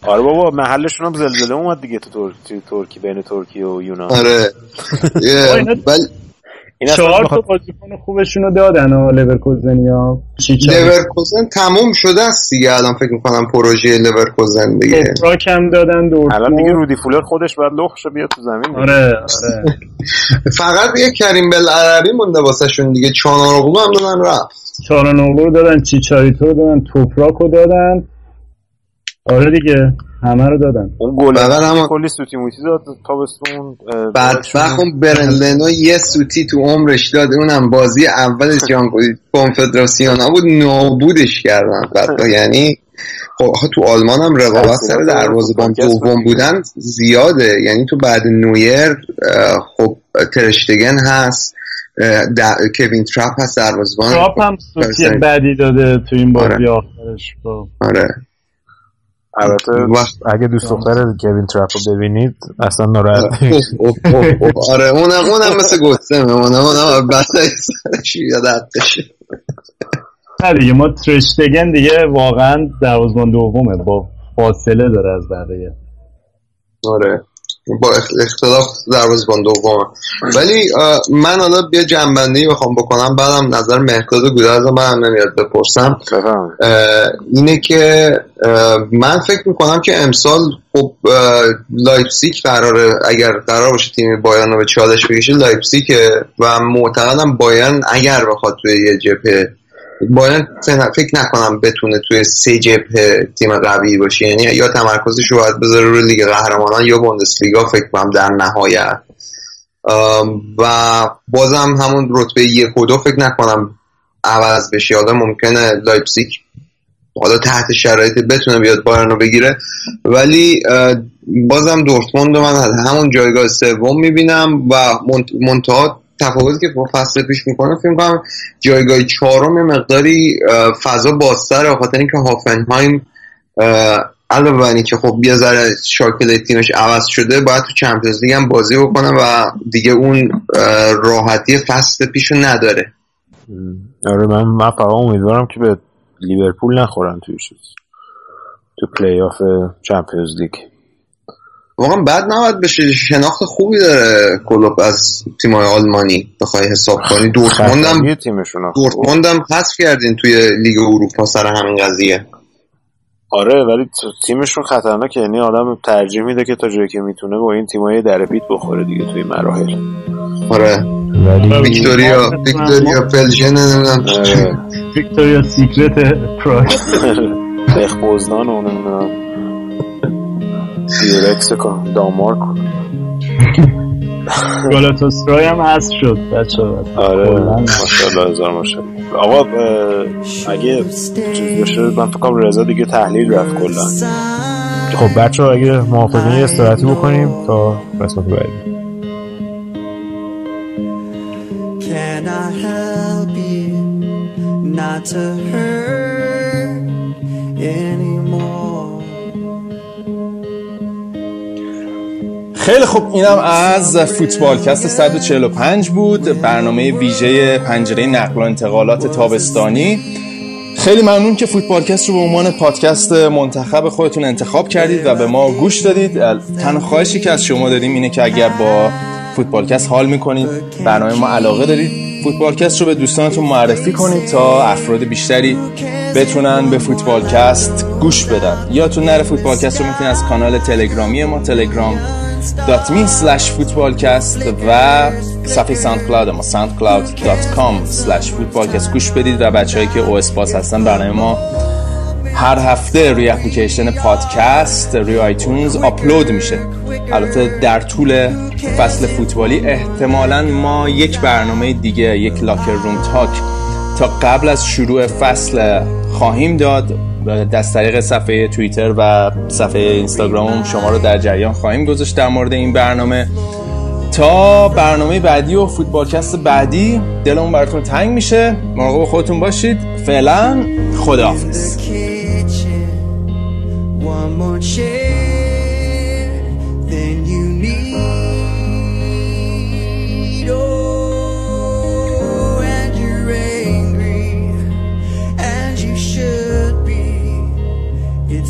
آره بابا محلشون هم زلزله اومد دیگه تو ترکی بین ترکیه و یونان. آره. چهار تا بازیکن خوبشون رو دادن و لورکوزنیا لورکوزن تموم شده است دیگه. الان فکر می‌کنم پروژه لورکوزن دیگه. توپراک هم دادن دورتموند. الان دیگه رودی فولر خودش باید لخ بیاد تو زمین آره آره. *laughs* فقط یه کریم بلعربی مونده واسه شون دیگه. چانانوغلو هم دادن رفت. چانانوغلو رو دادن چیچاریتو رو دادن توپراک رو دادن. آره دیگه همه رو دادن. اون گل هم کلی سوتی موتی داد تابستون بعد اون برنلنو یه سوتی تو عمرش داد اونم بازی اولش جام کنفدراسیون بود نابودش کردن بعد. یعنی خب تو آلمان هم رقابت سر دروازه‌بان دوم بودن زیاده. یعنی تو بعد نویر خب ترشتگن هست کوین تراپ هست دروازه‌بان تراپ هم سوتی بدی داده تو این بازی آره. آخرش خب. آره. البته اگه دوست دختر کوین تراپ رو ببینید اصلا ناراحت *laughs* آره اونم اونم مثل گستمه اونم اونم بس یاد نه دیگه ما ترشتگن دیگه واقعا دروازبان دومه. با فاصله داره از بقیه. آره. با اختلاف دروازبان دومه ولی من حالا بیا جمع‌بندی بخوام بکنم. بعدم نظر مهرداد گودرز من نمیاد بپرسم. اینه که من فکر می‌کنم که امسال خب لایپسیک قراره. اگر قرار باشه تیم بایرن رو به چالش بکشه لایپسیکه و معتقدم بایرن اگر بخواد توی یه جبهه باید فکر نکنم بتونه توی سه جبهه تیم قوی باشه. یعنی یا تمرکزش رو باید بذاره روی لیگ قهرمانان یا بوندسلیگا فکر کنم در نهایت. و بازم همون رتبه یک و دو فکر نکنم عوض بشه. حالا ممکنه لایپسیک حالا تحت شرایط بتونه بیاد بایرن رو بگیره. ولی بازم دورتموند من همون جایگاه سوم می‌بینم و منتها تفاوتی که با فصل پیش می‌کنه فکر کنم جایگاه چهارم مقداری فضا بازتر خاطر اینکه هافنهایم علاوه بر که خب یه ذره شاکل تیمش عوض شده باید تو چمپیونز لیگ هم بازی بکنه و دیگه اون راحتی فصل پیشو نداره. آره من من فقط امیدوارم که به لیورپول نخورن توی تو پلی آف چمپیونز لیگ. واقعا بد نباید بشه. شناخت خوبی داره کلوب از تیمای آلمانی بخوای حساب کنی. دورتموند هم دورتموند هم حذف کردین توی لیگ اروپا سر همین قضیه. آره ولی تیمشون خطرناکه. یعنی آدم ترجیح میده که تا جایی که می‌تونه با این تیمای در پیت بخوره دیگه توی مراحل. آره. ولی ویکتوریا ویکتوریا پلژن نمی‌دونم. آره. ویکتوریا سیکرت پراگ اخبوزدان *laughs* و نمی‌دونم. دیرکس کن دامارک *laughs* گالاتاسرای هم هست شد بچه آره ماشاءالله هزار ماشاءالله. آقا اگه چیز بشه من فکرم رضا دیگه تحلیل رفت کلا. خب بچه ها اگه موافقین یه استراحتی بکنیم تا قسمت بعدی. Can I help you not to hurt anymore خیلی خوب. اینم از فوتبالکست 145 بود. برنامه ویژه پنجره نقل و انتقالات تابستانی. خیلی ممنون که فوتبالکست رو به عنوان پادکست منتخب خودتون انتخاب کردید و به ما گوش دادید. تنها خواهشی که از شما داریم اینه که اگر با فوتبالکست حال می‌کنید برنامه ما علاقه دارید فوتبالکست رو به دوستانتون معرفی کنید تا افراد بیشتری بتونن به فوتبالکست گوش بدن. یادتون نره فوتبالکست رو می‌تونید از کانال تلگرامی ما telegram.me slash فوتبالکست و صفحه SoundCloud ما soundcloud.com slash فوتبالکست گوش بدید و بچه هایی که iOS باز هستن برنامه ما هر هفته روی اپلیکیشن پادکست روی آیتونز آپلود میشه. البته در طول فصل فوتبالی احتمالا ما یک برنامه دیگه یک لاکر روم تاک تا قبل از شروع فصل خواهیم داد. دست طریق صفحه توییتر و صفحه اینستاگرام شما رو در جریان خواهیم گذاشت در مورد این برنامه. تا برنامه بعدی و فوتبالکست بعدی دلمون براتون تنگ میشه. مراقب خودتون باشید. فعلا خداحافظ.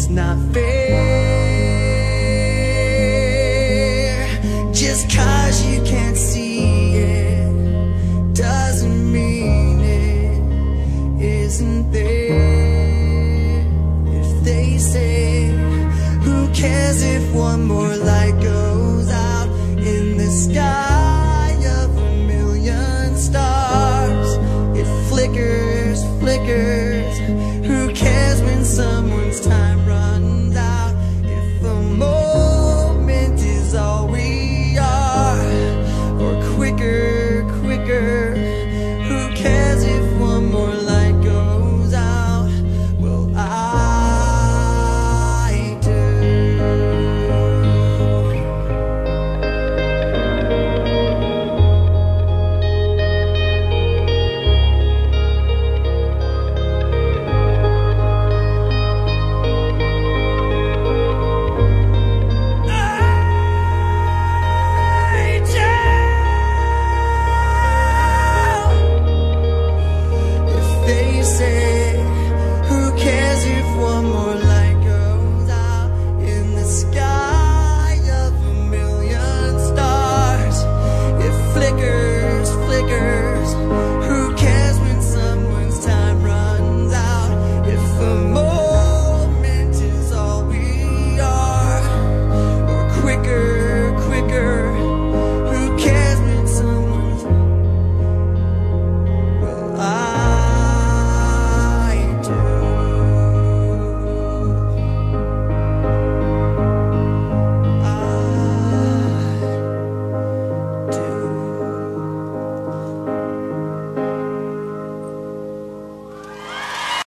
It's not fair. Just cause you can't see it doesn't mean it isn't there. If they say, who cares if one more light goes out in the sky?